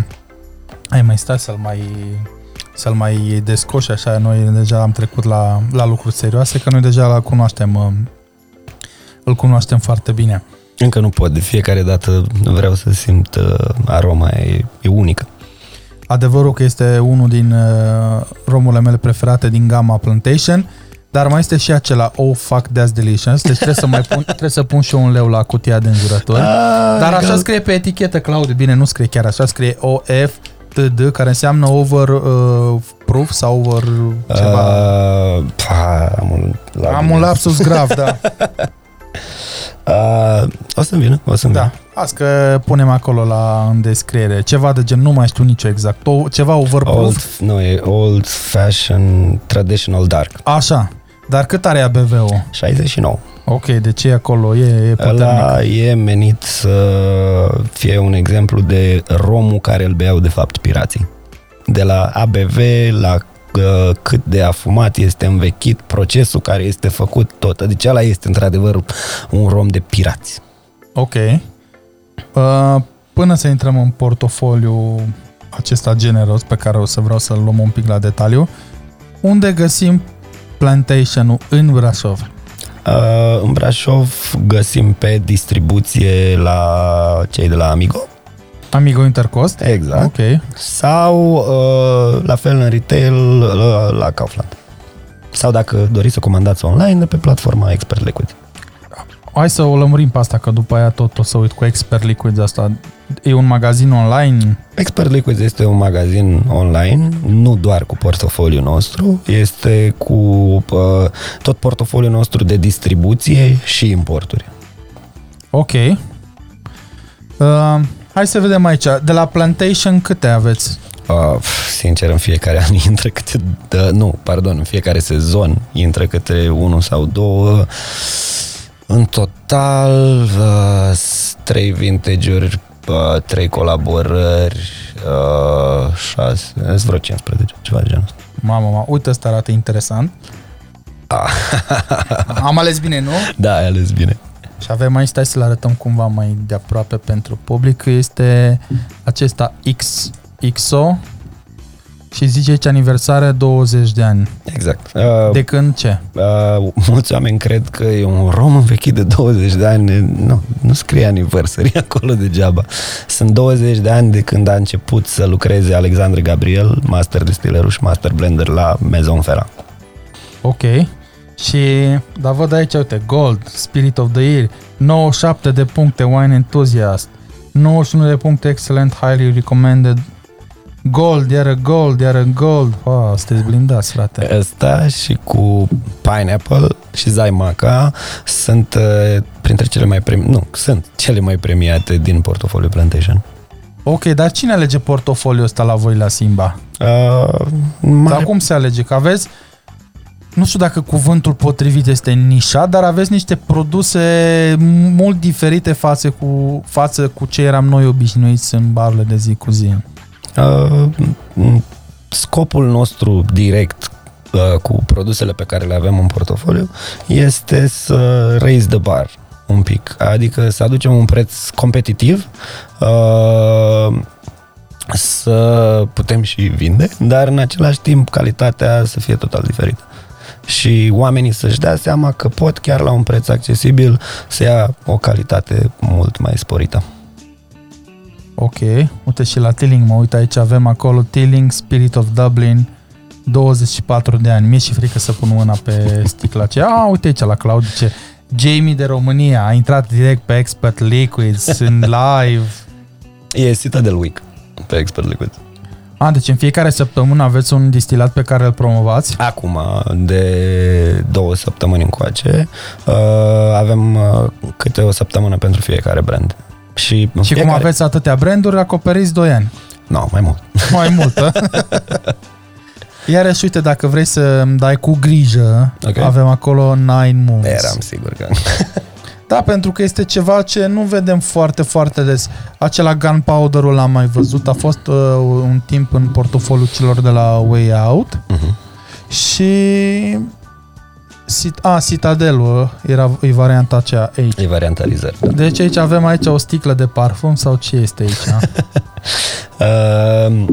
ai mai stat să-l mai să-l mai descoși așa, noi deja am trecut la, la lucruri serioase, că noi deja la cunoaștem uh, îl cunoaștem foarte bine. Încă nu pot, de fiecare dată vreau să simt uh, aroma, e, e unică. Adevărul că este unul din uh, romurile mele preferate din gama Plantation, dar mai este și acela Oh fuck that's delicious, deci trebuie să mai pun, trebuie să pun și eu un leu la cutia de înjurături. Dar așa scrie pe etichetă, Claudiu, bine, nu scrie chiar așa, scrie OF TD, care înseamnă over uh, proof sau over ceva. Uh, pa, am un, la Am un lapsus grav, da. Uh, o să-mi vină, o să-mi da. vină. Azi că punem acolo la în descriere. Ceva de gen, nu mai știu nicio exact. O, ceva overproof. Old, nu, e old fashion traditional dark. Așa. Dar cât are ABV-ul? 69. Ok, de ce e acolo? E, e puternic. Ăla e menit să fie un exemplu de romul care îl beau de fapt pirații. De la ABV la uh, cât de afumat este învechit, procesul care este făcut, tot. Deci ăla este într-adevăr un rom de pirați. Ok. Uh, până să intrăm în portofoliu acesta generos pe care o să vreau să-l luăm un pic la detaliu, unde găsim Plantation-ul în Brașov? Uh, în Brașov găsim pe distribuție la cei de la Amigo. Amigo Intercost? Exact. Ok. Sau uh, la fel în retail la, la Kaufland. Sau dacă doriți să comandați online de pe platforma Expert Liquid. Hai să o lămurim pe asta, că după aia tot o să uit cu Expert Liquids asta. E un magazin online? Expert Liquids este un magazin online, nu doar cu portofoliul nostru, este cu uh, tot portofoliul nostru de distribuție și importuri. Ok. Uh, hai să vedem aici. De la Plantation câte aveți? Uh, sincer, în fiecare an intră câte... Dă, nu, pardon, în fiecare sezon intră câte unul sau două. În total, uh, trei vintage-uri, uh, trei colaborări, uh, șase, sunt vreo 15, ceva de genul ăsta. Mamă, mamă, uite, ăsta arată interesant. Am ales bine, nu? Da, ai ales bine. Și avem aici, stai să-l arătăm cumva mai de aproape pentru public, este acesta X, XO și zice aici aniversare 20 de ani. Exact. Uh, De când ce? Uh, mulți oameni cred că e un rom învechit de 20 de ani. Nu, nu scrie anniversary acolo degeaba. Sunt 20 de ani de când a început să lucreze Alexandre Gabriel, master distiller și master blender la Maison Ferrand. Ok. Și, dar văd aici, uite, Gold, Spirit of the Year, 97 de puncte, Wine Enthusiast, 91 de puncte, Excellent, Highly Recommended, Gold, iară Gold, iară Gold. Wow, sunteți blindați, frate. Ăsta și cu Pineapple și Zaimaca sunt uh, printre cele mai premi- nu, sunt cele mai premiate din portofoliul Plantation. Ok, dar cine alege portofoliul ăsta la voi la Simba? Uh, Dar mare cum se alege? Că aveți, nu știu dacă cuvântul potrivit este nișat, dar aveți niște produse mult diferite față cu, față cu ce eram noi obișnuiți în barurile de zi cu zi. Uh, m- scopul nostru direct uh, cu produsele pe care le avem în portofoliu este să raise the bar un pic, adică să aducem un preț competitiv uh, să putem și vinde, dar în același timp calitatea să fie total diferită. Și oamenii să-și dea seama că pot chiar la un preț accesibil să ia o calitate mult mai sporită. Ok, uite și la Tilling, mă uit aici, avem acolo Tilling, Spirit of Dublin, 24 de ani. Mi-e și frică să pun mâna pe sticla aceea. A, uite aici la Claudiu, ce Jamie de România a intrat direct pe Expert Liquids în live. E Citadel Week pe Expert Liquid. A, deci în fiecare săptămână aveți un distilat pe care îl promovați? Acum, de două săptămâni încoace, uh, avem uh, câte o săptămână pentru fiecare brand. Și, în Și fiecare... cum aveți atâtea branduri, acoperiți 2 ani. No, mai mult. Mai multă. Iarăși, uite, dacă vrei să îmi dai cu grijă, Ok. avem acolo Nine Moons. Eram sigur că... Da, pentru că este ceva ce nu vedem foarte, foarte des. Acela Gunpowder-ul l-am mai văzut, a fost uh, un timp în portofoliul celor de la Way Out Mhm. și Cit- a, Citadelul era e varianta aceea aici. E varianta reserve. Da. Deci aici avem aici o sticlă de parfum sau ce este aici? Uh,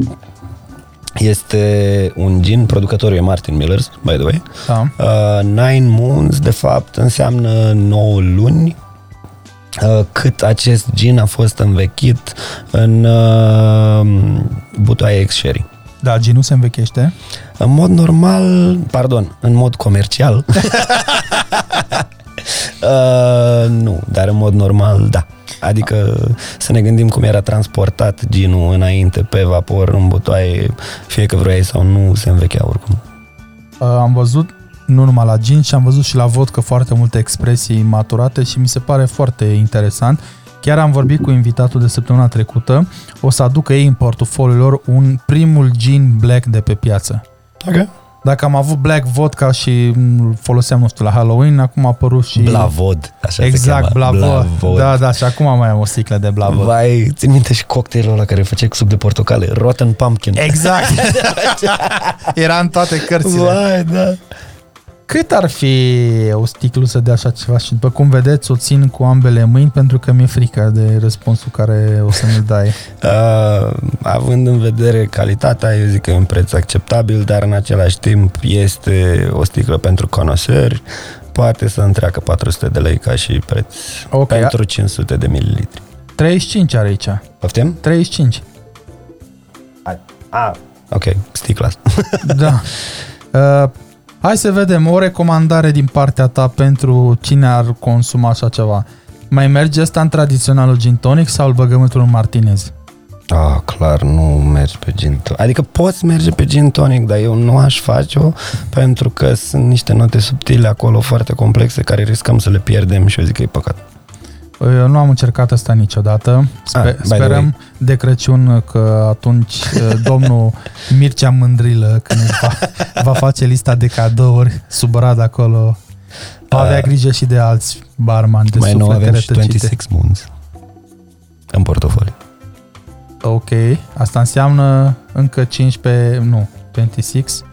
este un gin, producătorul e Martin Millers, by the way. Da. Uh, Nine Moons, de fapt, înseamnă 9 luni uh, cât acest gin a fost învechit în uh, butoaie ex-sherry. Da, ginul se învechește. În mod normal, pardon, în mod comercial, uh, nu, dar în mod normal, da. Adică să ne gândim cum era transportat ginul înainte pe vapor în butoaie, fie că vroiai sau nu, se învechea oricum. Uh, am văzut nu numai la gin, ci am văzut și la vodcă foarte multe expresii maturate și mi se pare foarte interesant. Chiar am vorbit cu invitatul de săptămâna trecută, o să aducă ei în portofoliul lor un primul gin black de pe piață. Ok. Dacă am avut Black Vodka și îl foloseam, nu știu, la Halloween, acum a apărut și... Blavod, așa Exact, se cheamă. Blavod. Da, da, și acum mai am o sticlă de Blavod. Vai, țin minte și cocktailul ăla care făceai cu suc de portocale, Rotten Pumpkin. Exact. Era în toate cărțile. Vai, da. Cât ar fi o sticluță de așa ceva? Și după cum vedeți, o țin cu ambele mâini pentru că mi-e frică de răspunsul care o să mi-l dai. Uh, având în vedere calitatea, eu zic că e un preț acceptabil, dar în același timp este o sticlă pentru conoseri, poate să întreacă 400 de lei ca și preț Ok, pentru 500 de mililitri. 35 are aici. Poftim? 35. Ah, ok, sticla. Da. Uh, hai să vedem o recomandare din partea ta pentru cine ar consuma așa ceva. Mai merge ăsta în tradiționalul gin tonic sau îl băgăm într-un martinez? Ah, clar, nu mergi pe gin tonic. Adică poți merge pe gin tonic, dar eu nu aș face-o pentru că sunt niște note subtile acolo foarte complexe care riscăm să le pierdem și eu zic că e păcat. Eu nu am încercat asta niciodată. Spe- Ah, by the sperăm de Crăciun că atunci uh, domnul Mircea Mândrilă, când își va, va face lista de cadouri sub brad acolo, va avea Ah. grijă și de alți barmani de Mai nou suflete avem și rătăcite. 26 Moons în portofoliu. Ok, asta înseamnă încă 15, nu, 26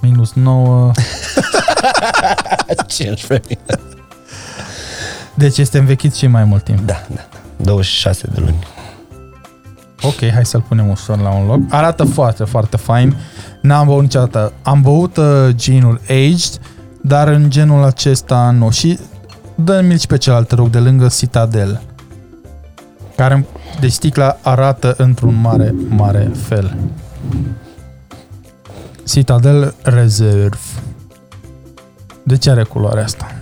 minus 9, 15. deci este învechit și mai mult timp. Da, da, da. 26 de luni. Ok, hai să-l punem ușor la un loc. Arată foarte, foarte fain. N-am băut niciodată. Am băut uh, ginul aged, dar în genul acesta nu. Și dă-mi și pe celălalt, te rog, de lângă Citadel. Care, deci sticla arată într-un mare, mare fel. Citadel Reserve. De ce are culoarea asta?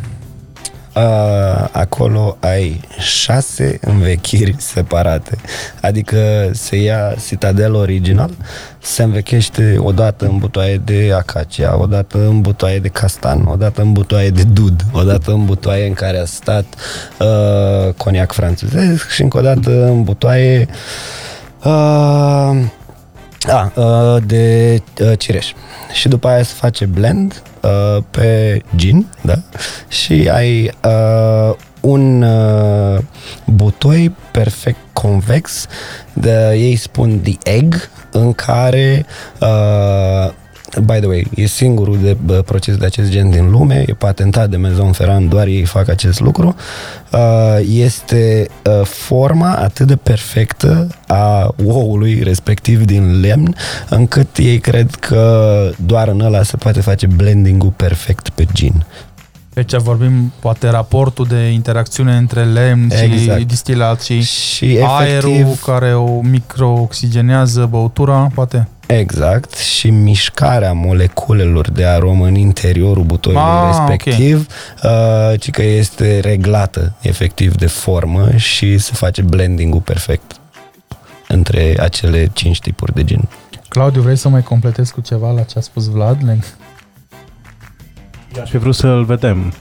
Uh, acolo ai șase învechiri separate. Adică se ia Citadel original, se învechește odată în butoaie de acacia, odată în butoaie de castan, odată în butoaie de dud, odată în butoaie în care a stat uh, coniac franțuzesc și încă o dată în butoaie uh, a, uh, de uh, cireș. Și după aia se face blend uh, pe gin, da? Și ai uh, un uh, butoi perfect convex, de, ei spun the egg, în care uh, By the way, e singurul de bă, proces de acest gen din lume, e patentat de Maison Ferrand, doar ei fac acest lucru. Uh, Este uh, forma atât de perfectă a oului, respectiv din lemn, încât ei cred că doar în ăla se poate face blending-ul perfect pe gin. Deci vorbim poate raportul de interacțiune între lemn și Exact. distilat și Și aerul efectiv, care o microoxigenează băutura, poate. Exact, și mișcarea moleculelor de aromă în interiorul butoiului Ah, respectiv, uh, ci că este reglată efectiv de formă și se face blending-ul perfect între acele cinci tipuri de gin. Claudiu, vrei să mai completezi cu ceva la ce a spus Vlad? Leg? Aș fi vrut să-l vedem.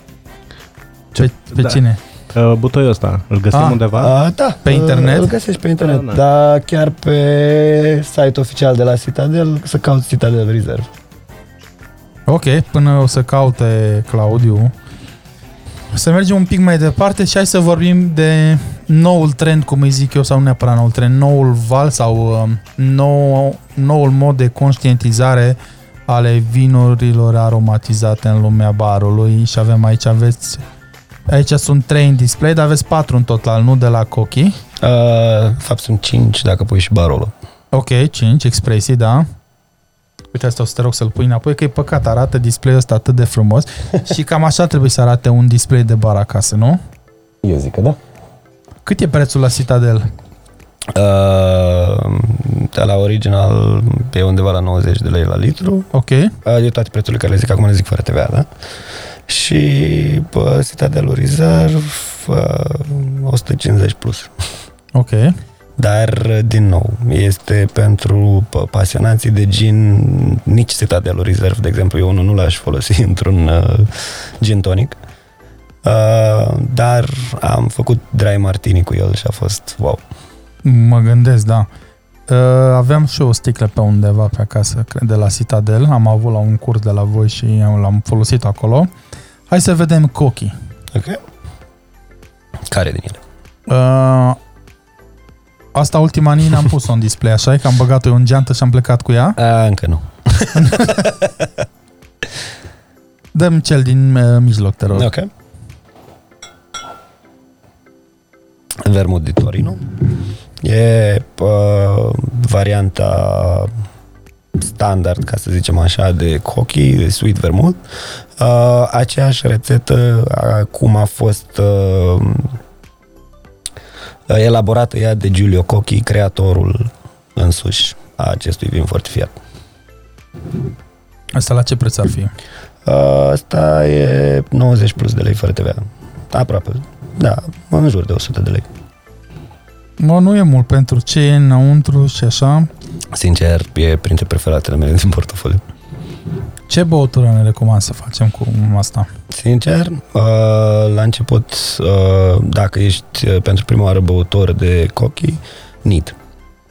Pe, pe Da. cine? Uh, Butoiul ăsta, îl găsim Ah, undeva? Uh, da, Pe uh, internet? Îl găsești pe internet, Da, da, da. dar chiar pe site oficial de la Citadel să cauți Citadel Reserve. Ok, până o să caute Claudiu. Să mergem un pic mai departe și hai să vorbim de noul trend, cum îi zic eu, sau nu neapărat noul trend, noul val sau um, nou, noul mod de conștientizare ale vinurilor aromatizate în lumea barului și avem aici, aveți Aici sunt trei în display, dar aveți patru în total, nu de la Cochi. Uh, de fapt sunt cinci dacă pui și barolo. Ok, 5, expresii, da. Uite, asta o să te rog să-l pui înapoi, că e păcat, arată display-ul ăsta atât de frumos și cam așa trebuie să arate un display de bar acasă, nu? Eu zic că da. Cât e prețul la Citadel? Uh, de la original e undeva la 90 de lei la litru. Ok, Uh, de toate prețurile care le zic acum le zic fără TVA, da? Și pe Citadelul Reserve uh, 150 plus. ok. Dar, din nou, este pentru p- pasionații de gin, nici Citadelul Reserve, de exemplu, eu unul nu l-aș folosi într-un uh, gin tonic. Uh, dar am făcut dry martini cu el și a fost wow. Mă gândesc, da. Uh, aveam și eu o sticlă pe undeva pe acasă, cred, de la Citadel. Am avut la un curs de la voi și am- l-am folosit acolo. Hai să vedem cochii. Ok. Care din ele? Uh, asta ultima nii n-am pus-o în display, așa e? Că am băgat-o în geantă și am plecat cu ea. A, încă nu. Dăm cel din uh, mijloc, te rog. Ok. Vermut de Torino. E uh, varianta standard, ca să zicem așa, de cochi, de sweet vermut. Uh, aceeași rețetă uh, cum a fost uh, elaborată ea de Giulio Cocchi, creatorul însuși a acestui vin fortifiat. Asta la ce preț ar fi? Uh, Asta e 90 plus de lei fără TVA. Aproape. Da, în jur de 100 de lei. Mă, nu e mult pentru ce e înăuntru și așa. Sincer, e printre preferatele mele din portofoliu. Ce băutură ne recomand să facem cu asta? Sincer, uh, la început, uh, dacă ești uh, pentru prima oară băutor de cochi, nit.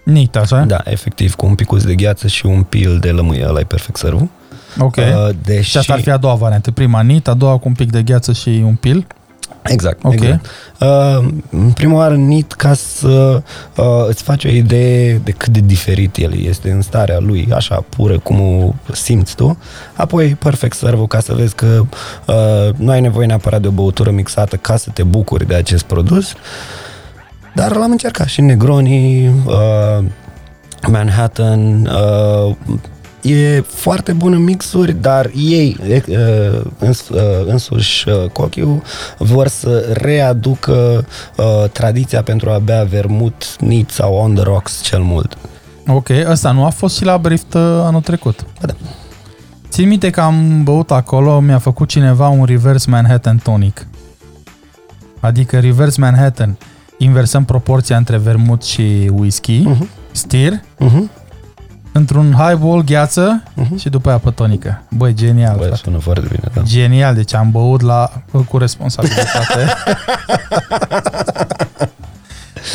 Nit, așa? Da, efectiv, cu un picuț de gheață și un pil de lămâie, ăla e perfect servul. Ok. Uh, deși... Și asta ar fi a doua variantă. Prima nit, a doua cu un pic de gheață și un pil. Exact, Ok. exact. Uh, în prima oară NIT ca să uh, îți faci o idee de cât de diferit el este în starea lui, așa pură cum o simți tu. Apoi perfect servo ca să vezi că uh, nu ai nevoie neapărat de o băutură mixată ca să te bucuri de acest produs. Dar l-am încercat și Negroni, uh, Manhattan, uh, e foarte bun în mixuri, dar ei e, uh, îns, uh, însuși uh, Cochiu vor să readucă uh, tradiția pentru a bea vermut, nit sau on the rocks cel mult. Ok, ăsta nu a fost și la Brift uh, anul trecut. Ba da. Țin minte că am băut acolo, mi-a făcut cineva un reverse Manhattan tonic. Adică reverse Manhattan. Inversăm proporția între vermut și whisky, Mhm. stir, Uh-huh. Într-un highball, gheață Mhm. și după aia pe tonică. Băi, genial. Bă, frate. sună foarte bine, da. Genial, deci am băut la cu responsabilitate.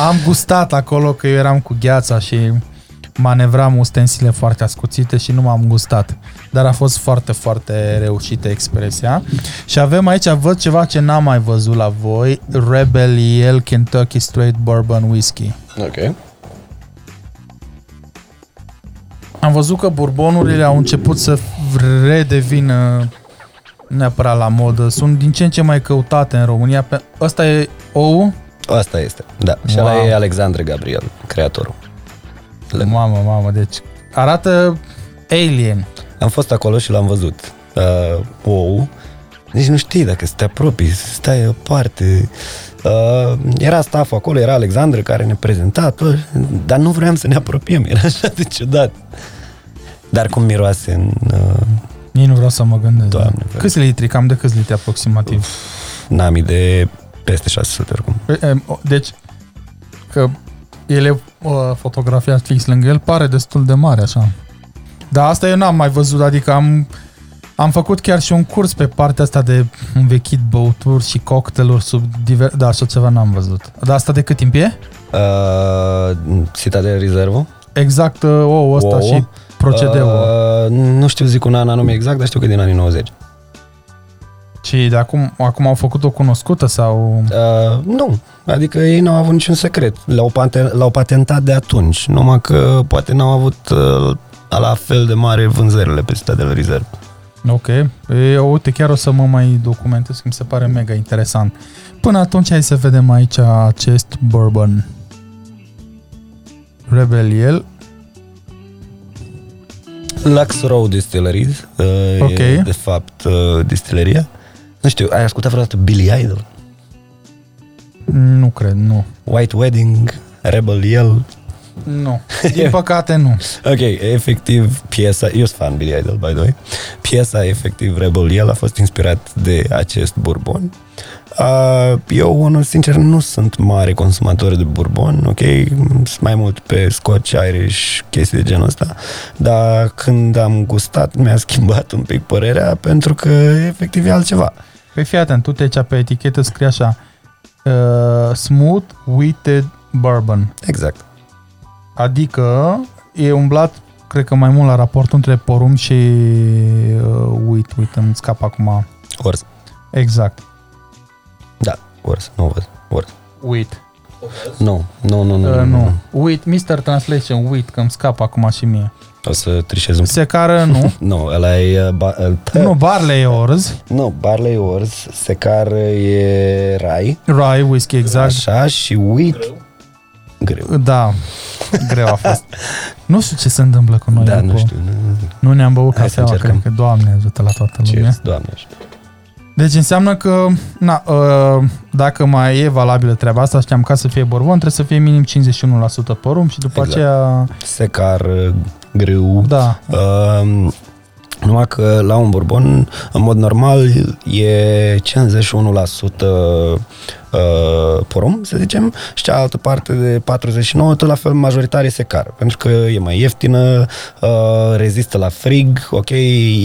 am gustat acolo că eu eram cu gheața și manevram ustensile foarte ascuțite și nu m-am gustat. Dar a fost foarte, foarte reușită expresia. Și avem aici, văd ceva ce n-am mai văzut la voi, Rebel Yell Kentucky Straight Bourbon Whiskey. Ok. Am văzut că bourbonurile au început să redevină neapărat la modă. Sunt din ce în ce mai căutate în România. Pe... Ăsta e ou? Asta este, da. Și Wow. ăla e Alexandre Gabriel, creatorul. Le- Mamă, mamă, deci arată alien. Am fost acolo și l-am văzut. Uh, ou. Nici nu știi dacă să te apropii, să stai aparte. Uh, era staff acolo, era Alexandru care ne prezenta, tot, dar nu vreau să ne apropiem, era așa de ciudat. Dar cum miroase în... Uh, Nici nu vreau să mă gândesc. Doamne, da. ferește. Câți litri? Cam de câți litri aproximativ? n-am idee, peste 600 oricum. Păi, em, o- Deci, că el e uh, fotografiat fix lângă el, pare destul de mare așa. Dar asta eu n-am mai văzut, adică am, am făcut chiar și un curs pe partea asta de învechit băuturi și cocktailuri sub diver... Da, așa ceva n-am văzut. Dar asta de cât timp e? Uh, Citadel Reservo. Exact uh, ou ăsta Ouă. și procedeul. Uh, Uh, nu știu zic un an anume exact, dar știu că e din anii 90. și de acum, acum au făcut-o cunoscută sau... Uh, nu, adică ei n-au avut niciun secret. L-au, paten- l-au patentat de atunci, numai că poate n-au avut uh, la fel de mare vânzările pe Citadel Reserve. Ok. E, uite, chiar o să mă mai documentez, că mi se pare mega interesant. Până atunci, hai să vedem aici acest bourbon. Rebeliel. Lux Row Distilleries uh, Ok. e de fapt uh, distileria. Nu știu, ai ascultat vreodată Billy Idol? Nu cred, nu. White Wedding, Rebel Yell. Nu. Din păcate, nu. Ok, efectiv, piesa, eu sunt fan Billy Idol, by the way, piesa, efectiv, Rebel Yell a fost inspirat de acest bourbon. Uh, eu, unul, sincer, nu sunt mare consumator de bourbon, ok? Sunt mai mult pe Scotch, Irish, chestii de genul ăsta. Dar când am gustat, mi-a schimbat un pic părerea pentru că, efectiv, e altceva. Păi fii atent, tu te aici pe etichetă scrie așa uh, Smooth Wheated Bourbon. Exact. Adică e umblat, cred că mai mult la raportul între porumb și uh, uit, uit, îmi scap acum. Ors. Exact. Da, ors, nu văd. Ors. Uit. Nu, nu, nu, nu. Uh, nu. Uit, Mr. Translation, uit, că îmi scap acum și mie. O să trișez un pic. Secară, nu. Nu, ăla e... uh, Ba, uh, nu, barley orz. Nu, barley ors, secar e rai, Rye, whisky, exact. așa, și wheat greu. Da, greu a fost. Nu știu ce se întâmplă cu noi. Da, după- nu știu. Nu, Nu ne-am băut Hai să cafeaua, încercăm. cred că Doamne ajută la toată lumea. Cheers, doamne. Deci înseamnă că, na, uh, dacă mai e valabilă treaba asta, știam ca să fie borbon, trebuie să fie minim 51% porumb și după Exact. aceea, Secar, uh, greu. da, Uh, numai că la un bourbon, în mod normal, e 51% uh, porumb, să zicem, și cealaltă parte de 49, tot la fel majoritar e secar, pentru că e mai ieftină, uh, rezistă la frig, ok,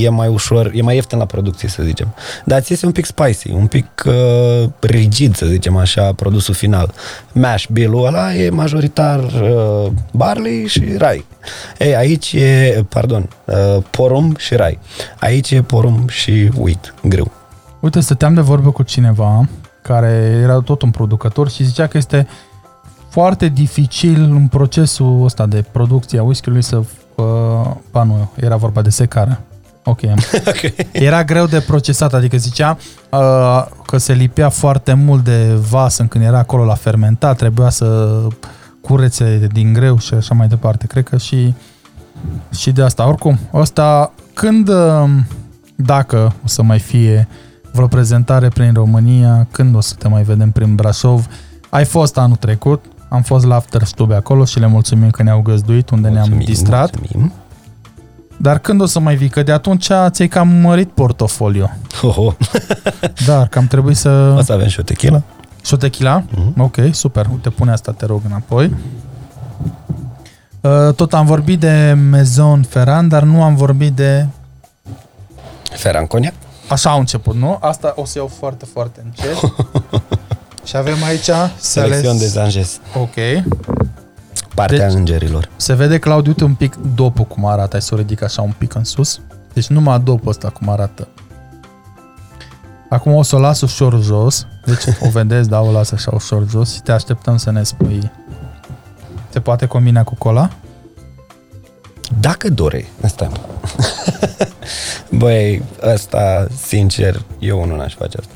e mai ușor, e mai ieftin la producție, să zicem. Dar ți iese un pic spicy, un pic uh, rigid, să zicem așa, produsul final. Mash bill-ul ăla e majoritar uh, barley și rai. Ei, aici e, pardon, uh, porumb și rai. Aici e porumb și wheat, greu. Uite, stăteam de vorbă cu cineva care era tot un producător și zicea că este foarte dificil în procesul ăsta de producție a whisky-ului să... Uh, ba nu, era vorba de secară. Ok. Era greu de procesat, adică zicea uh, că se lipea foarte mult de vas în când era acolo la fermentat, trebuia să curețe din greu și așa mai departe. Cred că și, și de asta. Oricum, ăsta, când, uh, dacă o să mai fie vreo prezentare prin România, când o să te mai vedem prin Brașov, ai fost anul trecut, am fost la After Stube acolo și le mulțumim că ne-au găzduit unde ne-am Mulțumim, distrat. Mulțumim. Dar când o să mai vii? Că de atunci ți-ai cam mărit portofoliu. Oh, oh. Dar că am trebuit să... O să avem și o tequila. Și o tequila? Mhm. Ok, super. Uite, pune asta, te rog, înapoi. Uh, Tot am vorbit de Maison Ferrand, dar nu am vorbit de... Ferran Cognac. Așa au început, nu? Asta o să iau foarte, foarte încet. și avem aici Selecțion de Sales. Zanges. Ok. Partea Deci- îngerilor. Se vede, Claudiu, uite un pic dopul cum arată. Hai să o ridic așa un pic în sus. Deci numai dopul ăsta cum arată. Acum o să o las ușor jos. Deci o vedeți, da, o las așa ușor jos și te așteptăm să ne spui. Se poate combina cu cola? Dacă dore, asta Băi, ăsta, sincer, eu nu aș face asta.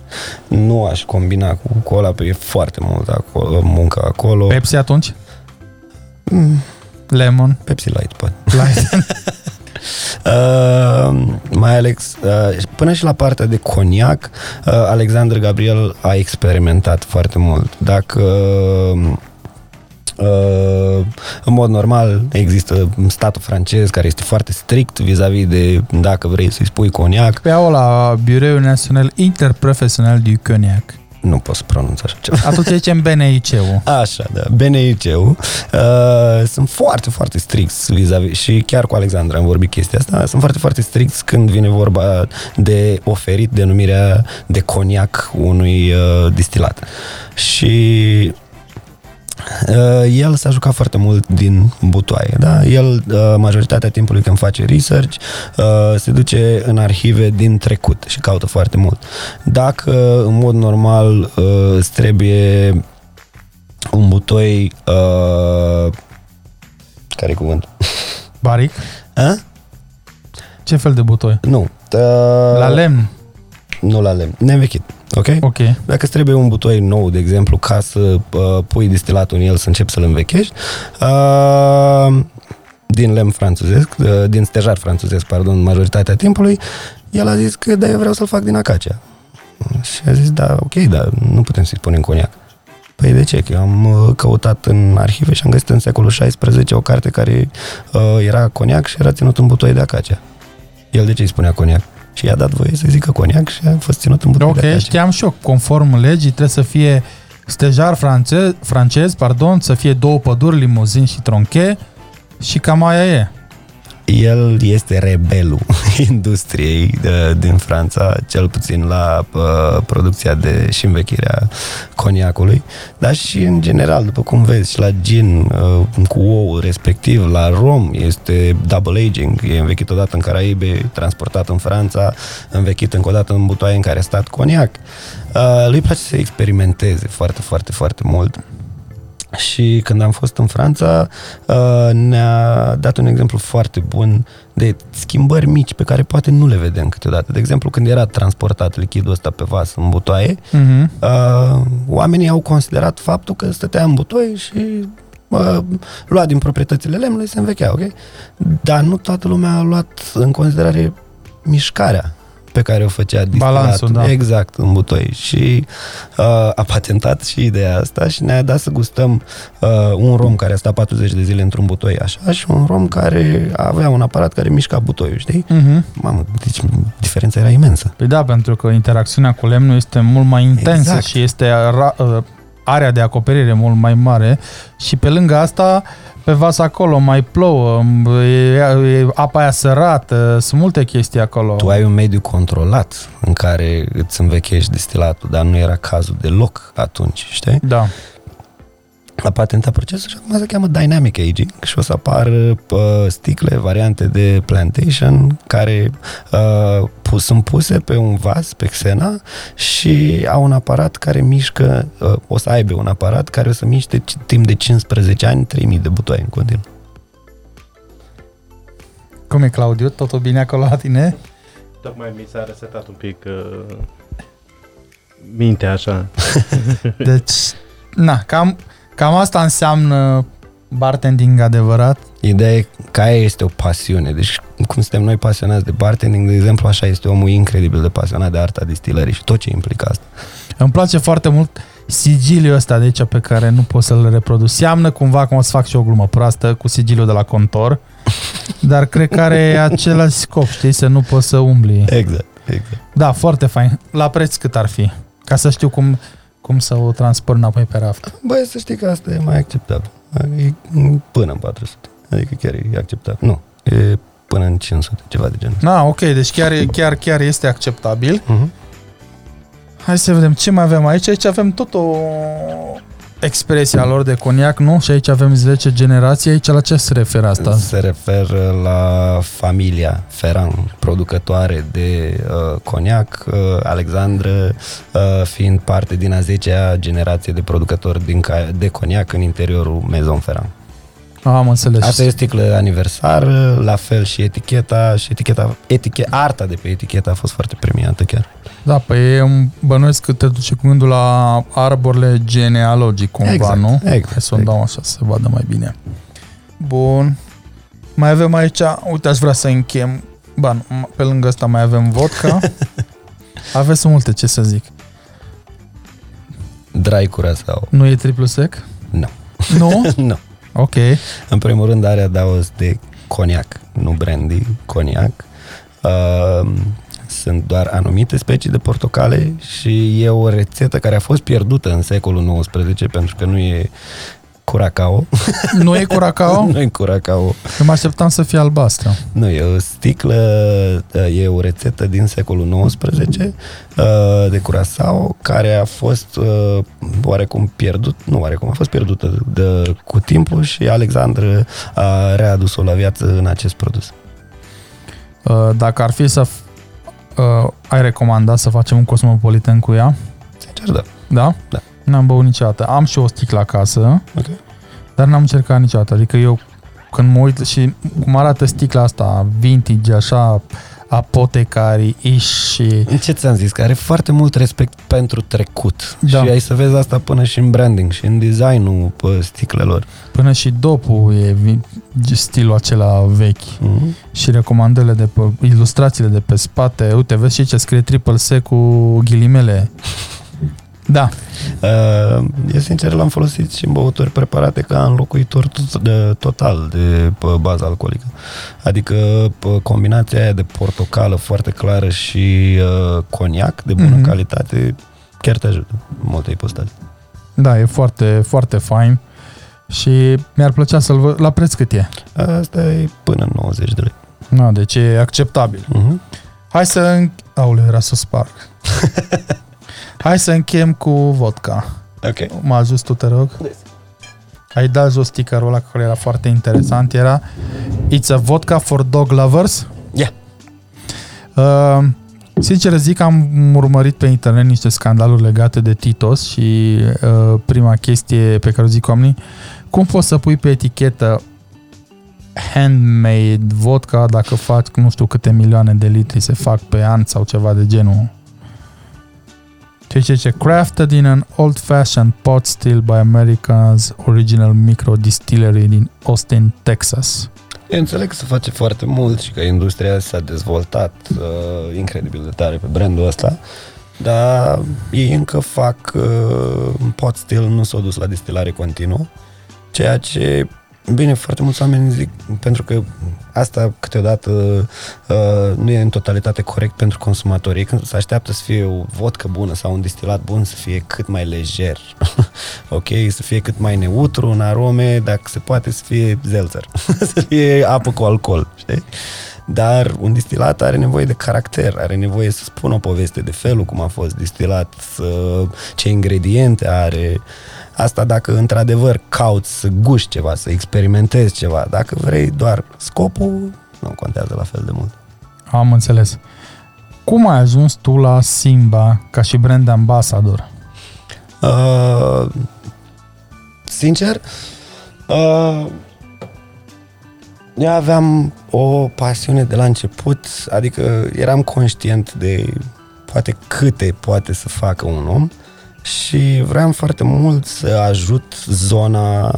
Nu aș combina cu cola, pentru că e foarte mult acolo, muncă acolo. Pepsi atunci? Lemon? Pepsi Light, poate. Light. Uh, mai ales, uh, până și la partea de coniac, uh, Alexander Gabriel a experimentat foarte mult. Dacă uh, în mod normal există statul francez care este foarte strict vis-a-vis de dacă vrei să-i spui coniac, Pe au la Bureau Național Interprofesional du Cognac. nu pot să pronunț așa ceva. Atunci zicem BNIC-ul. Așa, da, BNIC-ul uh, sunt foarte, foarte stricți vis-a-vis și chiar cu Alexandra am vorbit chestia asta, sunt foarte, foarte stricți când vine vorba de oferit denumirea de coniac unui uh, distilat. Și Uh, el s-a jucat foarte mult din butoaie, da? El, uh, majoritatea timpului când face research, uh, se duce în arhive din trecut și caută foarte mult. Dacă, în mod normal, uh, îți trebuie un butoi uh, care cuvânt? Baric? A? Ce fel de butoi? Nu. Uh, La lemn? Nu la lemn. Neînvechit. Ok? Ok. Dacă îți trebuie un butoi nou, de exemplu, ca să uh, pui distilatul în el să începi să-l învechești, uh, din lemn franțuzesc, uh, din stejar franțuzesc, pardon, majoritatea timpului, el a zis că da, eu vreau să-l fac din acacia. Și a zis, da, ok, dar nu putem să-i spunem coniac. Păi de ce? Că eu am uh, căutat în arhive și am găsit în secolul XVI o carte care uh, era coniac și era ținut în butoi de acacia. El de ce îi spunea coniac? Și i-a dat voie să zică coniac și a fost ținut în butoi de Ok, acacia. știam și eu, conform legii, trebuie să fie stejar francez, francez pardon, să fie două păduri, limuzin și tronche și cam aia e. el este rebelul industriei de, din Franța, cel puțin la uh, producția de și învechirea coniacului, dar și în general, după cum vezi, și la gin uh, cu ou respectiv, la rom este double aging, e învechit odată în Caraibe, transportat în Franța, învechit încă o dată în butoaie în care a stat coniac. Uh, lui place să experimenteze foarte, foarte, foarte mult. Și când am fost în Franța, uh, ne-a dat un exemplu foarte bun de schimbări mici pe care poate nu le vedem câteodată. De exemplu, când era transportat lichidul ăsta pe vas în butoaie, Mhm. uh, oamenii au considerat faptul că stătea în butoaie și uh, lua din proprietățile lemnului se învechea, ok? Dar nu toată lumea a luat în considerare mișcarea pe care o făcea distilatul. Balansul, da. Exact, în butoi. Și uh, a patentat și ideea asta și ne-a dat să gustăm uh, un rom care a stat 40 de zile într-un butoi așa și un rom care avea un aparat care mișca butoiul, știi? Mhm. Mamă, deci diferența era imensă. Păi da, pentru că interacțiunea cu lemnul este mult mai intensă Exact. și este ra- uh, area de acoperire mult mai mare și pe lângă asta pe vas acolo mai plouă, e, e apa aia sărată, sunt multe chestii acolo. Tu ai un mediu controlat în care îți învechești destilatul, dar nu era cazul deloc atunci, știi? Da. A patentat procesul și acum se cheamă Dynamic Aging și o să apară uh, sticle, variante de plantation care uh, pus, sunt puse pe un vas, pe Xena și au un aparat care mișcă, uh, o să aibă un aparat care o să miște ci- timp de 15 ani 3000 de butoaie în continuu. Cum e, Claudiu? Totul bine acolo la tine? Tocmai mi s-a resetat un pic uh, mintea așa. Deci, na, cam, cam asta înseamnă bartending adevărat. Ideea e că aia este o pasiune. Deci cum suntem noi pasionați de bartending, de exemplu, așa este omul incredibil de pasionat de arta distilării și tot ce implică asta. Îmi place foarte mult sigiliul ăsta de aici pe care nu pot să-l reproduc. Seamnă cumva cum o să fac și o glumă proastă cu sigiliul de la contor, dar cred că are același scop, știi, să nu poți să umbli. Exact, exact. Da, foarte fain. La preț cât ar fi? Ca să știu cum, cum să o transport înapoi pe raft. Băi, să știi că asta e mai acceptabil. E până în 400. Adică chiar e acceptabil. Nu, e până în 500, ceva de genul. Na, ok, deci chiar, e- chiar, chiar este acceptabil. Uh-huh. Hai să vedem ce mai avem aici. Aici avem tot o expresie a lor de coniac, nu? Și aici avem 10 generații. Aici la ce se referă asta? Se referă la familia Ferran, producătoare de uh, coniac, uh, Alexandră uh, fiind parte din a 10-a generație de producători din ca- de coniac în interiorul Maison Ferran. Am înțeles. Asta e o sticlă aniversară, la fel și eticheta, și eticheta, etiche, arta de pe etichetă a fost foarte premiată chiar. Da, păi îmi bănuiesc că te duce cu gândul la arborele genealogic cumva, Exact, nu? exact, Hai să o dau așa să se vadă mai bine. Bun. Mai avem aici, uite, aș vrea să închem. Ba, nu, pe lângă asta mai avem vodka. Aveți multe, ce să zic. Dry Curaçao. Nu e triplu sec? Nu. Nu? nu. Ok. În primul rând are adaos de coniac, nu brandy, coniac. Uh, sunt doar anumite specii de portocale și e o rețetă care a fost pierdută în secolul XIX pentru că nu e curacao. Nu e curacao? nu e curacao. Eu mă așteptam să fie albastră. Nu, e o sticlă, e o rețetă din secolul XIX uh, de curacao care a fost uh, oarecum pierdut, nu oarecum, a fost pierdută de, cu timpul și Alexandru a readus-o la viață în acest produs. Uh, Dacă ar fi să f- uh, ai recomandat să facem un cosmopolitan cu ea, Sincer, da. da? Da. N-am băut niciodată. Am și o sticlă acasă, Ok. dar n-am încercat niciodată. Adică eu când mă uit și cum arată sticla asta, vintage, așa, apotecarii, iși și... Ce ți-am zis? Că are foarte mult respect pentru trecut. Da. Și ai să vezi asta până și în branding și în designul pe sticlelor. Până și dopul e vi- stilul acela vechi. Mm-hmm. Și recomandările de pe, ilustrațiile de pe spate. Uite, vezi și ce scrie triple C cu ghilimele. Da, Uh, eu sincer l-am folosit și în băuturi preparate ca înlocuitor tot, de, total de pe bază alcoolică. Adică pe combinația aia de portocală foarte clară și uh, coniac de bună Mhm. mm-hmm. calitate chiar te ajută în multe ipostaze. da, e foarte, foarte fain. Și mi-ar plăcea să-l văd. La preț cât e? Asta e până 90 de lei. Na, deci e acceptabil. Uh-huh. Hai să... În... Aoleu, era să sparg. Hai să închem cu vodka. Ok. Mă ajut tu, te rog. Ai dat jos stickerul ăla care era foarte interesant. Era It's a vodka for dog lovers. Yeah. Uh, sincer zic, am urmărit pe internet niște scandaluri legate de Titos și uh, prima chestie pe care o zic oamenii, cum poți să pui pe etichetă handmade vodka dacă faci nu știu câte milioane de litri se fac pe an sau ceva de genul. Ce ce ce crafted in an old-fashioned pot still by America's original micro distillery din Austin, Texas. Eu înțeleg că se face foarte mult și că industria s-a dezvoltat uh, incredibil de tare pe brandul ăsta, dar ei încă fac uh, pot still, nu s-au dus la destilare continuă, ceea ce Bine, foarte mulți oameni zic, pentru că asta câteodată uh, nu e în totalitate corect pentru consumatorii. Când se așteaptă să fie o vodcă bună sau un distilat bun, să fie cât mai lejer, ok? Să fie cât mai neutru în arome, dacă se poate să fie zelțăr, să fie apă cu alcool, știi? Dar un distilat are nevoie de caracter, are nevoie să spună o poveste de felul cum a fost distilat, să, ce ingrediente are. Asta dacă într-adevăr cauți să guști ceva, să experimentezi ceva. Dacă vrei doar scopul, nu contează la fel de mult. Am înțeles. Cum ai ajuns tu la Simba ca și brand ambassador? Uh, sincer, uh, eu aveam o pasiune de la început, adică eram conștient de poate câte poate să facă un om și vreau foarte mult să ajut zona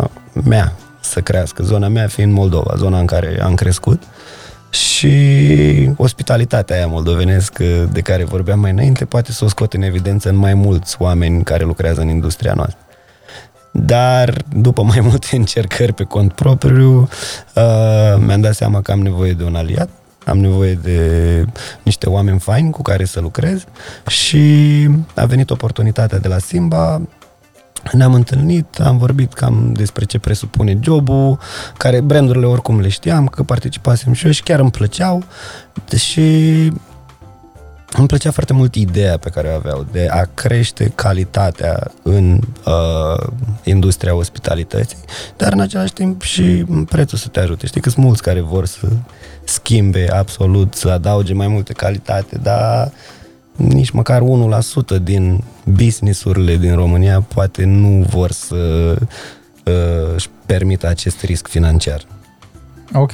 mea să crească, zona mea fiind Moldova, zona în care am crescut și ospitalitatea aia moldovenescă de care vorbeam mai înainte poate să o scot în evidență în mai mulți oameni care lucrează în industria noastră. Dar după mai multe încercări pe cont propriu, uh, mi-am dat seama că am nevoie de un aliat, am nevoie de niște oameni faini cu care să lucrez și a venit oportunitatea de la Simba, ne-am întâlnit, am vorbit cam despre ce presupune jobul, care brandurile oricum le știam, că participasem și eu și chiar îmi plăceau și îmi plăcea foarte mult ideea pe care o aveau de a crește calitatea în uh, industria ospitalității, dar în același timp și prețul să te ajute. Știi că sunt mulți care vor să schimbe absolut, să adauge mai multe calitate, dar nici măcar 1% din businessurile din România poate nu vor să uh, își permită acest risc financiar. Ok.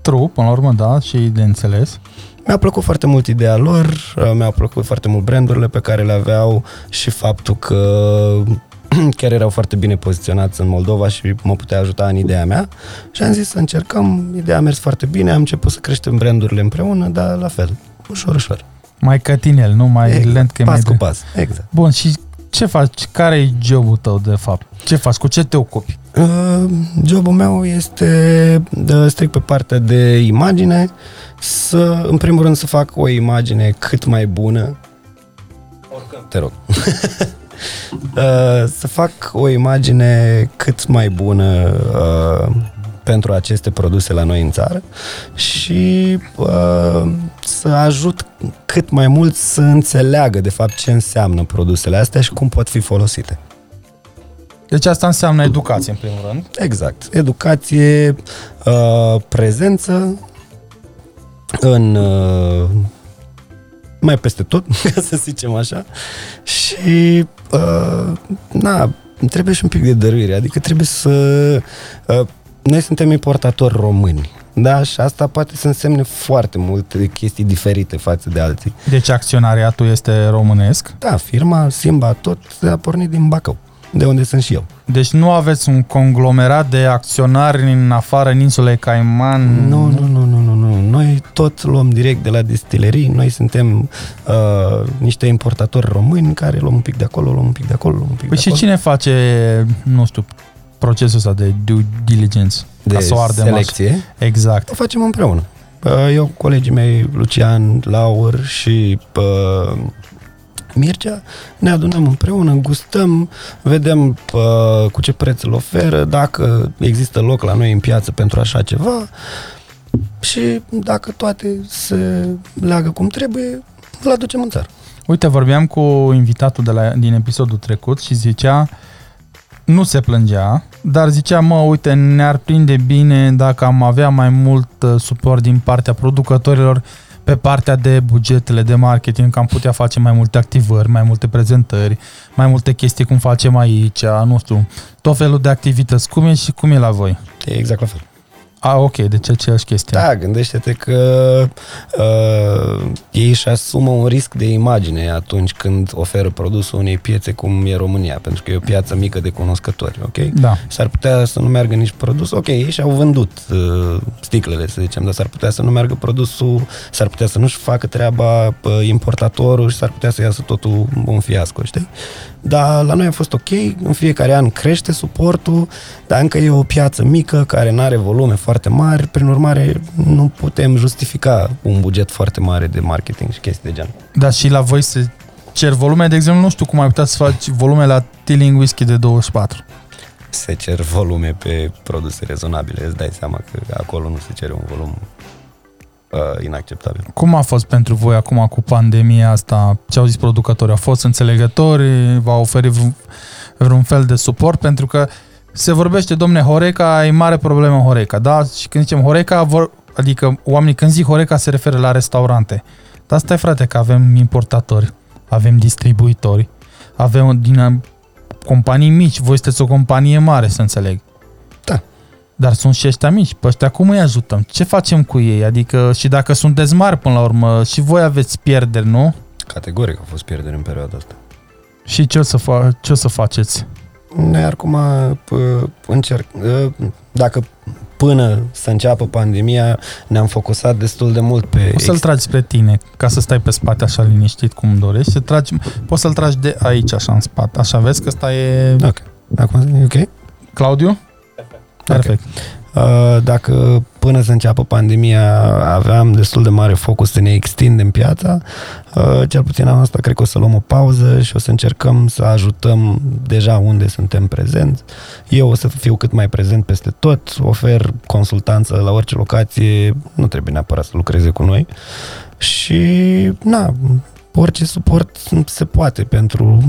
True, până la urmă, da, și de înțeles. Mi-a plăcut foarte mult ideea lor, uh, mi-au plăcut foarte mult brandurile pe care le aveau și faptul că chiar erau foarte bine poziționați în Moldova și mă putea ajuta în ideea mea și am zis să încercăm, ideea a mers foarte bine, am început să creștem brandurile împreună, dar la fel, ușor, ușor. Mai cătinel, nu mai Exact, lent că e pas mai cu de- pas, exact. Bun, și ce faci? Care e jobul tău, de fapt? Ce faci? Cu ce te ocupi? Uh, jobul meu este de strict pe partea de imagine, să, în primul rând, să fac o imagine cât mai bună. Te rog. Uh, să fac o imagine cât mai bună uh, pentru aceste produse la noi în țară și uh, să ajut cât mai mult să înțeleagă de fapt ce înseamnă produsele astea și cum pot fi folosite. Deci asta înseamnă educație, în primul rând. Exact. Educație, uh, prezență în uh, mai peste tot, ca să zicem așa. Și uh, na, trebuie și un pic de dăruire, adică trebuie să uh, noi suntem importatori români. Da, și asta poate să însemne foarte multe chestii diferite față de alții. Deci acționariatul este românesc. Da, firma Simba tot a pornit din Bacău, de unde sunt și eu. Deci nu aveți un conglomerat de acționari în afară, în insulele Caiman? Nu, nu, nu, nu, nu, nu. Noi tot luăm direct de la destilerii. Noi suntem uh, niște importatori români care luăm un pic de acolo, luăm un pic de acolo, luăm un pic Păi de și acolo. cine face, nu știu, procesul ăsta de due diligence? de ca să o ardem selecție? Așa. Exact. O facem împreună. Uh, Eu, colegii mei, Lucian, Laur și uh, Mircea, ne adunăm împreună, gustăm, vedem uh, cu ce preț îl oferă, dacă există loc la noi în piață pentru așa ceva și dacă toate se leagă cum trebuie, îl aducem în țară. Uite, vorbeam cu invitatul de la, din episodul trecut și zicea, nu se plângea, dar zicea, mă, uite, ne-ar prinde bine dacă am avea mai mult uh, suport din partea producătorilor pe partea de bugetele de marketing, că am putea face mai multe activări, mai multe prezentări, mai multe chestii cum facem aici, nu știu, tot felul de activități. Cum e și cum e la voi? E exact la fel. A, ok, deci aceeași chestie. Da, gândește-te că uh, ei își asumă un risc de imagine atunci când oferă produsul unei piețe cum e România, pentru că e o piață mică de cunoscători, ok? Da. S-ar putea să nu meargă nici produs, ok, ei și-au vândut uh, sticlele, să zicem, dar s-ar putea să nu meargă produsul, s-ar putea să nu-și facă treaba uh, importatorul și s-ar putea să iasă totul un fiasco, știi? Dar la noi a fost ok, în fiecare an crește suportul, dar încă e o piață mică care nu are volume foarte mari, prin urmare nu putem justifica un buget foarte mare de marketing și chestii de genul. Dar și la voi se cer volume, de exemplu, nu știu cum ai putea să faci volume la Tilling Whisky de 24. Se cer volume pe produse rezonabile, îți dai seama că acolo nu se cere un volum uh, inacceptabil. Cum a fost pentru voi acum cu pandemia asta? Ce au zis producătorii? Au fost înțelegători? V-au oferit vreun, vreun fel de suport? Pentru că se vorbește, domne, Horeca, e mare problemă în Horeca, da? Și când zicem Horeca, vor, adică oamenii când zic Horeca se referă la restaurante. Dar stai frate că avem importatori, avem distribuitori, avem din uh, companii mici, voi sunteți o companie mare, să înțeleg. Da. Dar sunt și ăștia mici, pe ăștia cum îi ajutăm? Ce facem cu ei? Adică și dacă sunteți mari până la urmă, și voi aveți pierderi, nu? Categoric au fost pierderi în perioada asta. Și ce o să, fa- ce o să faceți? Noi acum p- încerc, uh, dacă până să înceapă pandemia ne-am focusat destul de mult pe... O să-l tragi spre tine, ca să stai pe spate așa liniștit cum dorești. Să tragi, poți să-l tragi de aici, așa în spate. Așa vezi că ăsta e... Ok. Acum e ok? Claudiu? Perfect. Uh, Dacă până să înceapă pandemia aveam destul de mare focus să ne extindem piața, uh, cel puțin anul ăsta cred că o să luăm o pauză și o să încercăm să ajutăm deja unde suntem prezenți. Eu o să fiu cât mai prezent peste tot, ofer consultanță la orice locație, nu trebuie neapărat să lucreze cu noi și na, orice suport se poate pentru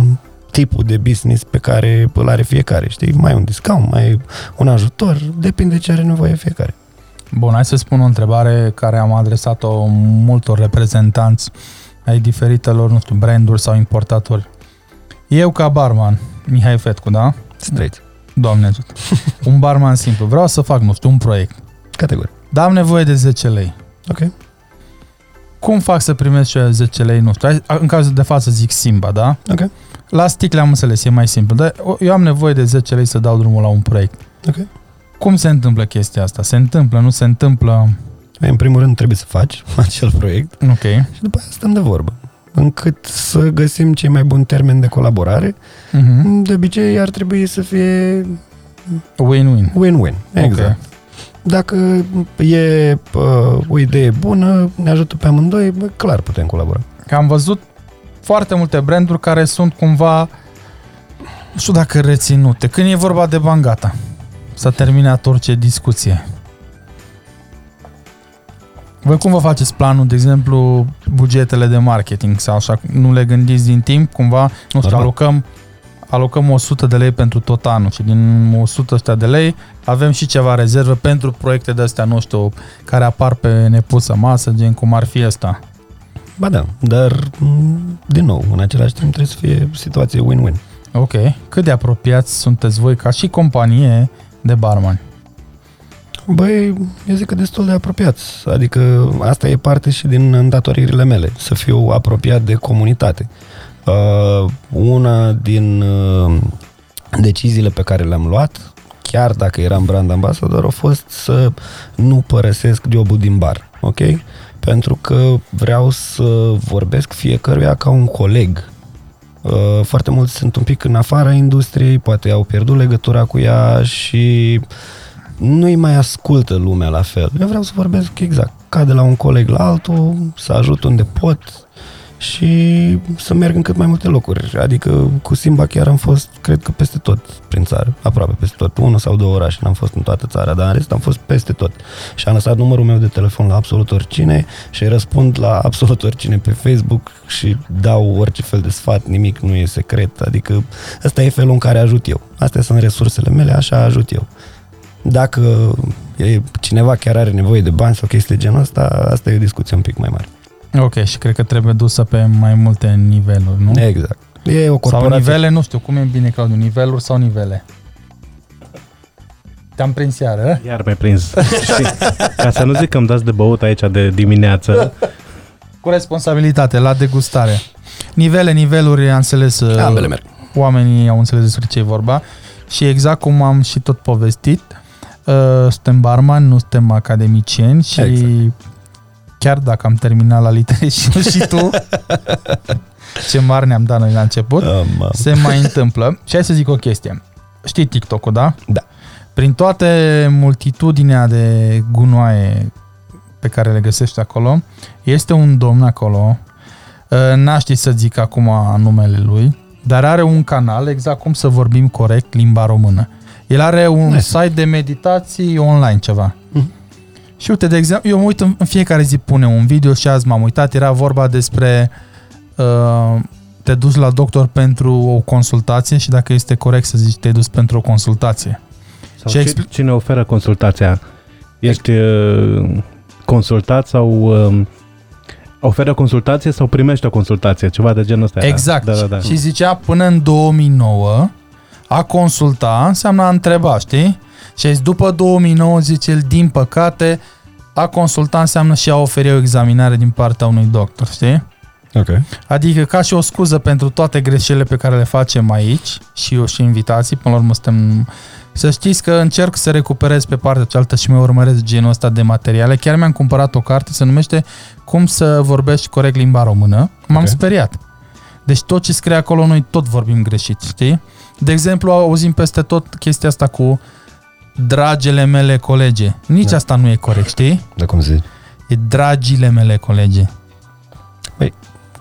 tipul de business pe care îl are fiecare, știi? Mai un discount, mai un ajutor, depinde ce are nevoie fiecare. Bun, hai să spun o întrebare care am adresat-o multor reprezentanți ai diferitelor, nu știu, branduri sau importatori. Eu ca barman, Mihai Fetcu, da? Straight. Doamne ajută. Un barman simplu. Vreau să fac, nu știu, un proiect. Categoric. Dar am nevoie de 10 lei. Ok. Cum fac să primesc și eu 10 lei? Nu știu. Hai- În cazul de față zic Simba, da? Ok. La sticle am înțeles, e mai simplu. Dar eu am nevoie de 10 lei să dau drumul la un proiect. Ok. Cum se întâmplă chestia asta? Se întâmplă, nu se întâmplă? În primul rând trebuie să faci acel proiect Ok. și după aia stăm de vorbă. Încât să găsim cei mai buni termeni de colaborare. Mhm. De obicei ar trebui să fie Win-win. win-win. Exact. Ok. Dacă e uh, o idee bună, ne ajută pe amândoi, bă, clar putem colabora. Că am văzut foarte multe branduri care sunt cumva, nu știu dacă reținute. Când e vorba de bani, gata. S-a terminat orice discuție. Voi cum vă faceți planul, de exemplu, bugetele de marketing sau așa, nu le gândiți din timp, cumva, nu știu, Normal. alocăm, alocăm 100 de lei pentru tot anul și din 100 ăstea de lei avem și ceva rezervă pentru proiecte de astea, nu știu, care apar pe nepusă masă, gen cum ar fi ăsta. Ba da, dar, m, din nou, în același timp trebuie să fie situație win-win. Ok. Cât de apropiați sunteți voi ca și companie de barman? Băi, eu zic că destul de apropiați. Adică asta e parte și din îndatoririle mele, să fiu apropiat de comunitate. Uh, una din uh, deciziile pe care le-am luat, chiar dacă eram brand ambassador, a fost să nu părăsesc jobul din bar, ok? Pentru că vreau să vorbesc fiecăruia ca un coleg. Uh, foarte mulți sunt un pic în afara industriei, poate au pierdut legătura cu ea și nu-i mai ascultă lumea la fel. Eu vreau să vorbesc exact ca de la un coleg la altul, să ajut unde pot și să merg în cât mai multe locuri. Adică cu Simba chiar am fost, cred că peste tot prin țară, aproape peste tot. Unul sau două orașe n-am fost în toată țara, dar în rest am fost peste tot. Și am lăsat numărul meu de telefon la absolut oricine și îi răspund la absolut oricine pe Facebook și dau orice fel de sfat, nimic nu e secret. Adică ăsta e felul în care ajut eu. Astea sunt resursele mele, așa ajut eu. Dacă e, cineva chiar are nevoie de bani sau chestii de genul ăsta, asta e o discuție un pic mai mare. Ok, și cred că trebuie dusă pe mai multe niveluri, nu? Exact. E o Sau corporație. nivele, nu știu, cum e bine, Claudiu, niveluri sau nivele? Te-am prins iară? Iar mi-ai prins. Și ca să nu zic că îmi dați de băut aici de dimineață, Cu responsabilitate, la degustare. Nivele, niveluri, am înțeles, uh, Ambele merg. oamenii au înțeles despre ce e vorba și exact cum am și tot povestit, uh, suntem barman, nu suntem academicieni și Exact. Chiar dacă am terminat la litere și nu și tu, ce mari ne-am dat noi la început, Um, se mai întâmplă. Și hai să zic o chestie. Știi TikTok-ul, da? Da. Prin toate multitudinea de gunoaie pe care le găsești acolo, este un domn acolo, uh, n-aș ști să zic acum numele lui, dar are un canal, exact cum să vorbim corect limba română. El are un Nice. site de meditații online ceva. Mhm. Și uite, de exemplu, eu mă uit în, în fiecare zi pune un video și azi m-am uitat, era vorba despre uh, te duci la doctor pentru o consultație și dacă este corect să zici te-ai dus pentru o consultație. sau Și ci- expli- cine oferă consultația? Ești uh, consultat sau uh, oferă consultație sau primești o consultație? Ceva de genul ăsta. era. Exact. Da, da, da. Și zicea până în 2009 a consulta înseamnă a întreba, știi? Și zis, după 2009 zice el, din păcate, a consulta înseamnă și a oferi o examinare din partea unui doctor, știi? ok. Adică ca și o scuză pentru toate greșelile pe care le facem aici și eu și invitații, până la urmă suntem... Să știți că încerc să recuperez pe partea cealaltă și mă urmăresc genul ăsta de materiale. Chiar mi-am cumpărat o carte, se numește Cum să vorbești corect limba română. M-am Ok. speriat. Deci tot ce scrie acolo, noi tot vorbim greșit, știi? De exemplu, auzim peste tot chestia asta cu dragele mele colege. Nici Da. asta nu e corect, știi? De cum zici? E dragile mele colege.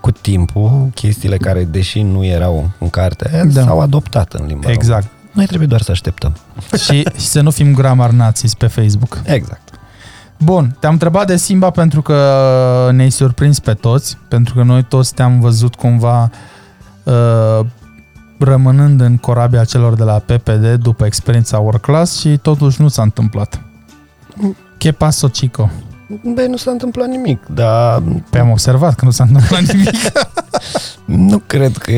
Cu timpul, chestiile care, deși nu erau în carte, Da. da. s-au adoptat în limba română. Exact. Noi trebuie doar să așteptăm. și, și să nu fim gramar nazis pe Facebook. Exact. Bun, te-am întrebat de Simba pentru că ne-ai surprins pe toți, pentru că noi toți te-am văzut cumva uh, rămânând în corabia celor de la PPD după experiența Work Class și totuși nu s-a întâmplat. Ce paso, chico? Băi, nu s-a întâmplat nimic, dar Pe am observat că nu s-a întâmplat nimic. nu cred că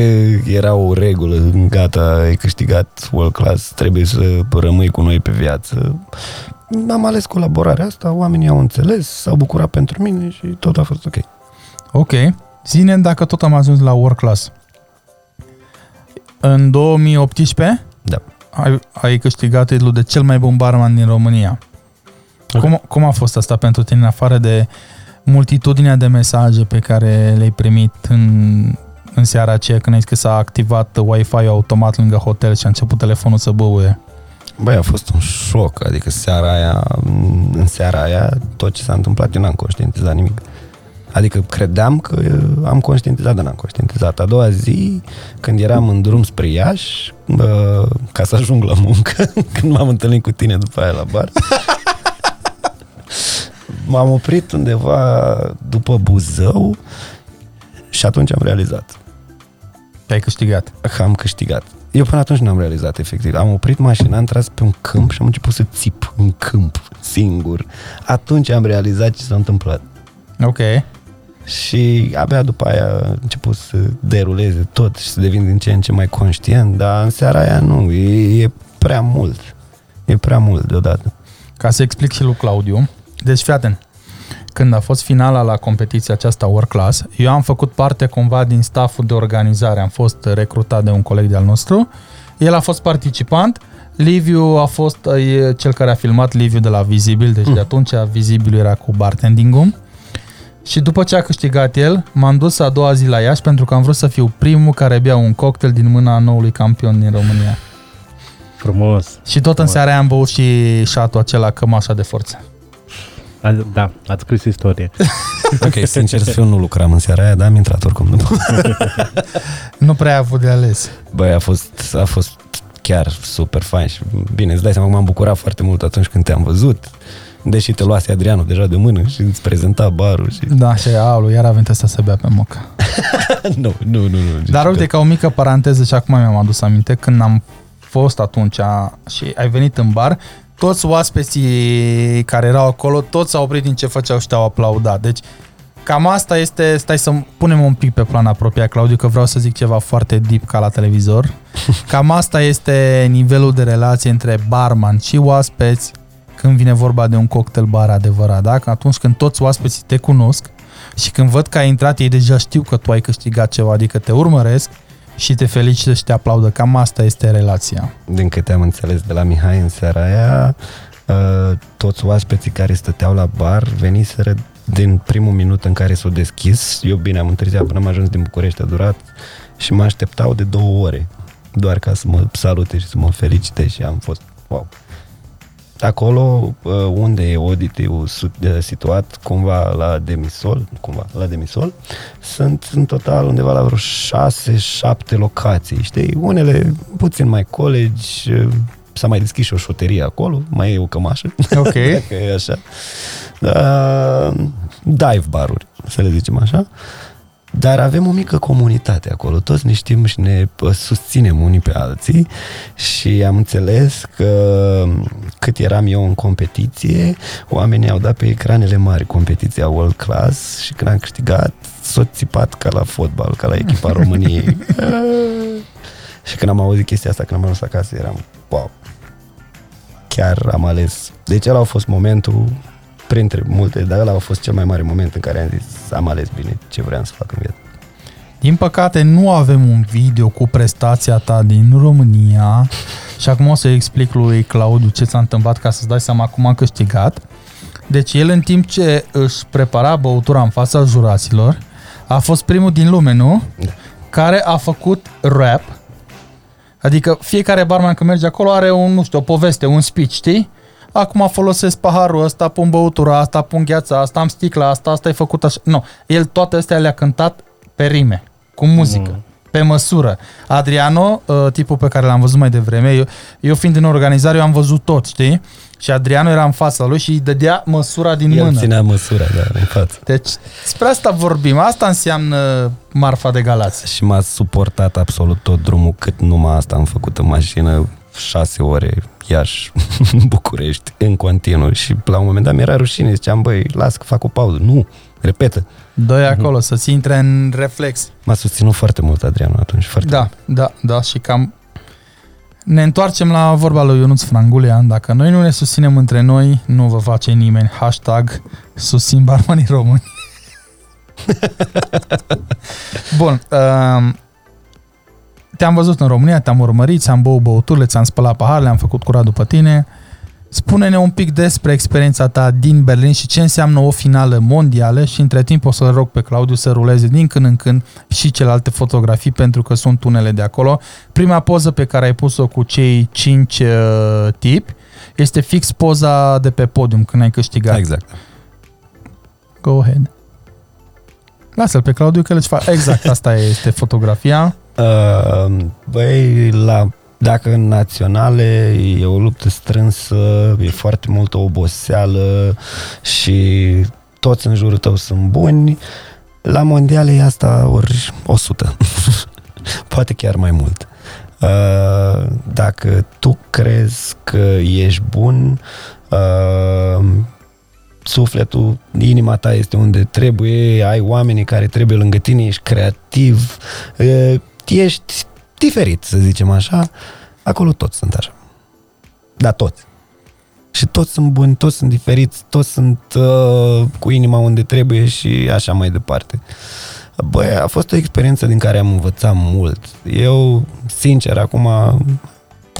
era o regulă, gata, ai câștigat World Class, trebuie să rămâi cu noi pe viață. Am ales colaborarea asta, oamenii au înțeles, s-au bucurat pentru mine și tot a fost ok. ok. zine dacă tot am ajuns la Work Class. În 2018 Da. ai, ai câștigat titlul de cel mai bun barman din România. Ok. Cum, cum a fost asta pentru tine, în afară de multitudinea de mesaje pe care le-ai primit în, în seara aceea când ai zis că s-a activat Wi-Fi automat lângă hotel și a început telefonul să băuie? Băi, a fost un șoc, adică seara aia, în seara aia, tot ce s-a întâmplat, eu n-am conștientizat nimic. Adică credeam că uh, am conștientizat, dar n-am conștientizat. A doua zi, când eram în drum spre Iași, bă, ca să ajung la muncă, când m-am întâlnit cu tine după aia la bar, m-am oprit undeva după Buzău și atunci am realizat Că ai câștigat. că am câștigat. Eu până atunci n-am realizat, efectiv. Am oprit mașina, am tras pe un câmp și am început să țip în câmp, singur. Atunci am realizat ce s-a întâmplat. Ok. Și abia după aia a început să deruleze tot și să devin din ce în ce mai conștient, dar în seara aia nu, e, e prea mult. E prea mult deodată. Ca să explic și lui Claudiu. Deci, fii atent. Când a fost finala la competiția aceasta Work Class, eu am făcut parte cumva din stafful de organizare. Am fost recrutat de un coleg de-al nostru. El a fost participant. Liviu a fost e, cel care a filmat Liviu de la Vizibil, deci de atunci Vizibil era cu bartending Și după ce a câștigat el, m-am dus a doua zi la Iași pentru că am vrut să fiu primul care bea un cocktail din mâna noului campion din România. Frumos. Și tot în seara aia am băut și șatul acela cămașa de forță. A, da, ați scris istorie. Ok, sincer să fiu, nu lucram în seara aia, dar am intrat oricum. Nu prea ai avut de ales. Băi, a fost, a fost chiar super fain și bine, îți dai seama că m-am bucurat foarte mult atunci când te-am văzut. Deși te luase Adrianul deja de mână și îți prezenta barul și... Da, și aulu, iar avem asta să bea pe moca. nu, nu, nu, nu. Dar uite, ca o mică paranteză și acum mi-am adus aminte, când am fost atunci și ai venit în bar, toți oaspeții care erau acolo, toți s-au oprit din ce făceau și te-au aplaudat. Deci, cam asta este, stai să punem un pic pe plan apropiat, Claudiu, că vreau să zic ceva foarte deep ca la televizor. Cam asta este nivelul de relație între barman și oaspeți când vine vorba de un cocktail bar adevărat, da? Că atunci când toți oaspeții te cunosc și când văd că ai intrat, ei deja știu că tu ai câștigat ceva, adică te urmăresc și te felicită și te aplaudă. Cam asta este relația. Din câte am înțeles de la Mihai în seara aia, uh, toți oaspeții care stăteau la bar veniseră din primul minut în care s-au deschis. Eu bine am întârziat până am ajuns din București, a durat și mă așteptau de două ore doar ca să mă salute și să mă felicite și am fost wow. Acolo uh, unde e auditiu situat, cumva la demisol, cumva la demisol, sunt în total undeva la vreo 6-7 locații, știi? Unele puțin mai colegi, uh, s-a mai deschis și o șoterie acolo, mai e o cămașă, Ok. dacă e așa. Uh, dive baruri, să le zicem așa. Dar avem o mică comunitate acolo, toți ne știm și ne uh, susținem unii pe alții și am înțeles că cât eram eu în competiție, oamenii au dat pe ecranele mari competiția World Class și când am câștigat, s-o țipat ca la fotbal, ca la echipa României. și când am auzit chestia asta, când am ajuns acasă, eram, wow, chiar am ales. Deci ăla a fost momentul printre multe, dar ăla a fost cel mai mare moment în care am zis am ales bine ce vreau să fac în viață. Din păcate, nu avem un video cu prestația ta din România și acum o să explic lui Claudiu ce s-a întâmplat ca să-ți dai seama cum a câștigat. Deci el în timp ce își prepara băutura în fața juraților, a fost primul din lume, nu? Da. Care a făcut rap. Adică fiecare barman când merge acolo are un, nu știu, o poveste, un speech, știi? Acum folosesc paharul ăsta, pun băutura asta, pun gheața asta, am sticla asta, asta e făcut așa. Nu, el toate astea le-a cântat pe rime, cu muzică. Mm. Pe măsură. Adriano, uh, tipul pe care l-am văzut mai devreme, eu, eu fiind în organizare, eu am văzut tot, știi? Și Adriano era în fața lui și îi dădea măsura din El mână. ținea măsura, da, în față. Deci, spre asta vorbim. Asta înseamnă marfa de galați. Și m-a suportat absolut tot drumul, cât numai asta am făcut în mașină, șase ore, Iași, București, în continuu. Și la un moment dat mi-era rușine, ziceam, băi, las că fac o pauză. Nu, repetă. Doi acolo, să-ți intre în reflex. M-a susținut foarte mult Adrianu atunci, foarte Da, da, da, și cam ne întoarcem la vorba lui Ionuț Frangulian. Dacă noi nu ne susținem între noi, nu vă face nimeni. Hashtag susțin barmanii români. Bun. Um, te-am văzut în România, te-am urmărit, ți-am băut băuturile, ți-am spălat paharele, am făcut curat după tine. Spune-ne un pic despre experiența ta din Berlin și ce înseamnă o finală mondială și între timp o să-l rog pe Claudiu să ruleze din când în când și celelalte fotografii pentru că sunt unele de acolo. Prima poză pe care ai pus-o cu cei cinci uh, tipi este fix poza de pe podium când ai câștigat. Exact. Go ahead. Lasă-l pe Claudiu că îl fac. Exact, asta este fotografia. Uh, băi, la, dacă în naționale e o luptă strânsă, e foarte multă oboseală și toți în jurul tău sunt buni, la mondiale e asta ori 100. Poate chiar mai mult. Uh, dacă tu crezi că ești bun, uh, sufletul, inima ta este unde trebuie, ai oamenii care trebuie lângă tine, ești creativ, uh, ești diferit, să zicem așa, acolo toți sunt așa. Da, toți. Și toți sunt buni, toți sunt diferiți, toți sunt uh, cu inima unde trebuie și așa mai departe. Băi, a fost o experiență din care am învățat mult. Eu, sincer, acum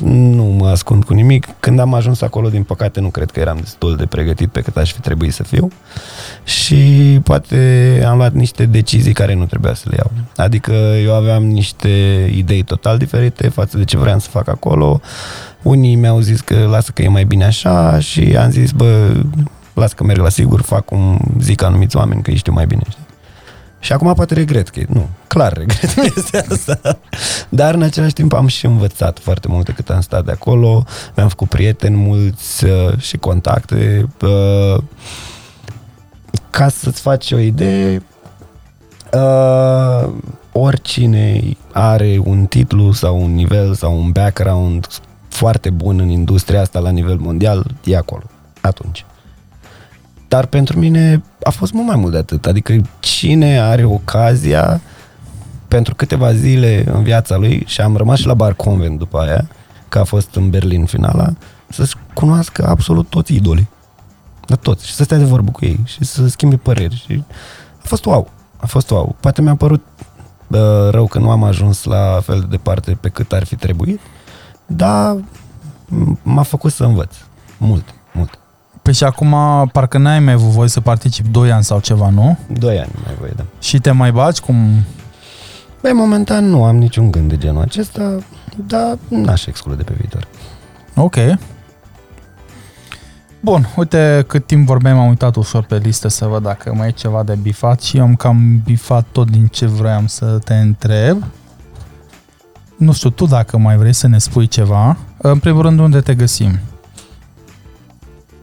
nu mă ascund cu nimic. Când am ajuns acolo, din păcate, nu cred că eram destul de pregătit pe cât aș fi trebuit să fiu. Și poate am luat niște decizii care nu trebuia să le iau. Adică eu aveam niște idei total diferite față de ce vreau să fac acolo. Unii mi-au zis că lasă că e mai bine așa și am zis, bă, las că merg la sigur, fac cum zic anumiți oameni că ei știu mai bine, știi? Și acum poate regret că nu, clar regret chestia asta. Dar în același timp am și învățat foarte multe cât am stat de acolo, mi-am făcut prieteni mulți uh, și contacte. Uh, ca să-ți faci o idee, uh, oricine are un titlu sau un nivel sau un background foarte bun în industria asta la nivel mondial, e acolo, atunci. Dar pentru mine a fost mult mai mult de atât. Adică cine are ocazia pentru câteva zile în viața lui și am rămas și la Bar Convent după aia, că a fost în Berlin finala, să-și cunoască absolut toți idolii. De toți. Și să stea de vorbă cu ei și să schimbe păreri. Și a fost wow. A fost wow. Poate mi-a părut uh, rău că nu am ajuns la fel de departe pe cât ar fi trebuit, dar m- m-a făcut să învăț. Mult, mult. Păi și acum parcă n-ai mai avut voie să participi 2 ani sau ceva, nu? Doi ani mai voi, da. Și te mai baci cum... Băi, momentan nu am niciun gând de genul acesta, dar n-aș exclude pe viitor. Ok. Bun, uite cât timp vorbeam, am uitat ușor pe listă să văd dacă mai e ceva de bifat și eu am cam bifat tot din ce vreau să te întreb. Nu știu, tu dacă mai vrei să ne spui ceva, în primul rând unde te găsim?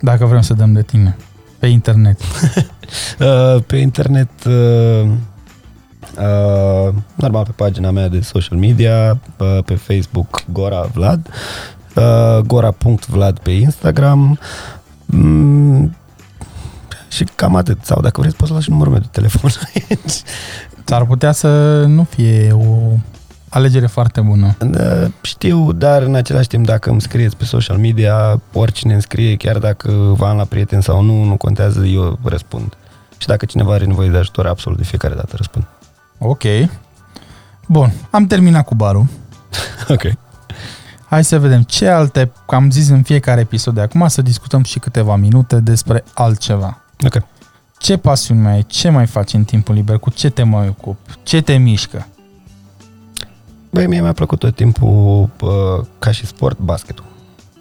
Dacă vrem să dăm de tine. Pe internet. Uh, pe internet, uh, uh, normal pe pagina mea de social media, uh, pe Facebook Gora Vlad, uh, gora.vlad pe Instagram mm, și cam atât. Sau dacă vreți poți să lași numărul meu de telefon aici. S-ar putea să nu fie o alegere foarte bună. Da, știu, dar în același timp dacă îmi scrieți pe social media, oricine îmi scrie, chiar dacă vă am la prieten sau nu, nu contează, eu răspund. Și dacă cineva are nevoie de ajutor, absolut de fiecare dată răspund. Ok. Bun, am terminat cu barul. Ok. Hai să vedem ce alte, că am zis în fiecare episod de acum, să discutăm și câteva minute despre altceva. Ok. Ce pasiuni mai ai? Ce mai faci în timpul liber? Cu ce te mai ocup? Ce te mișcă? Băi, mie mi-a plăcut tot timpul uh, ca și sport basketul.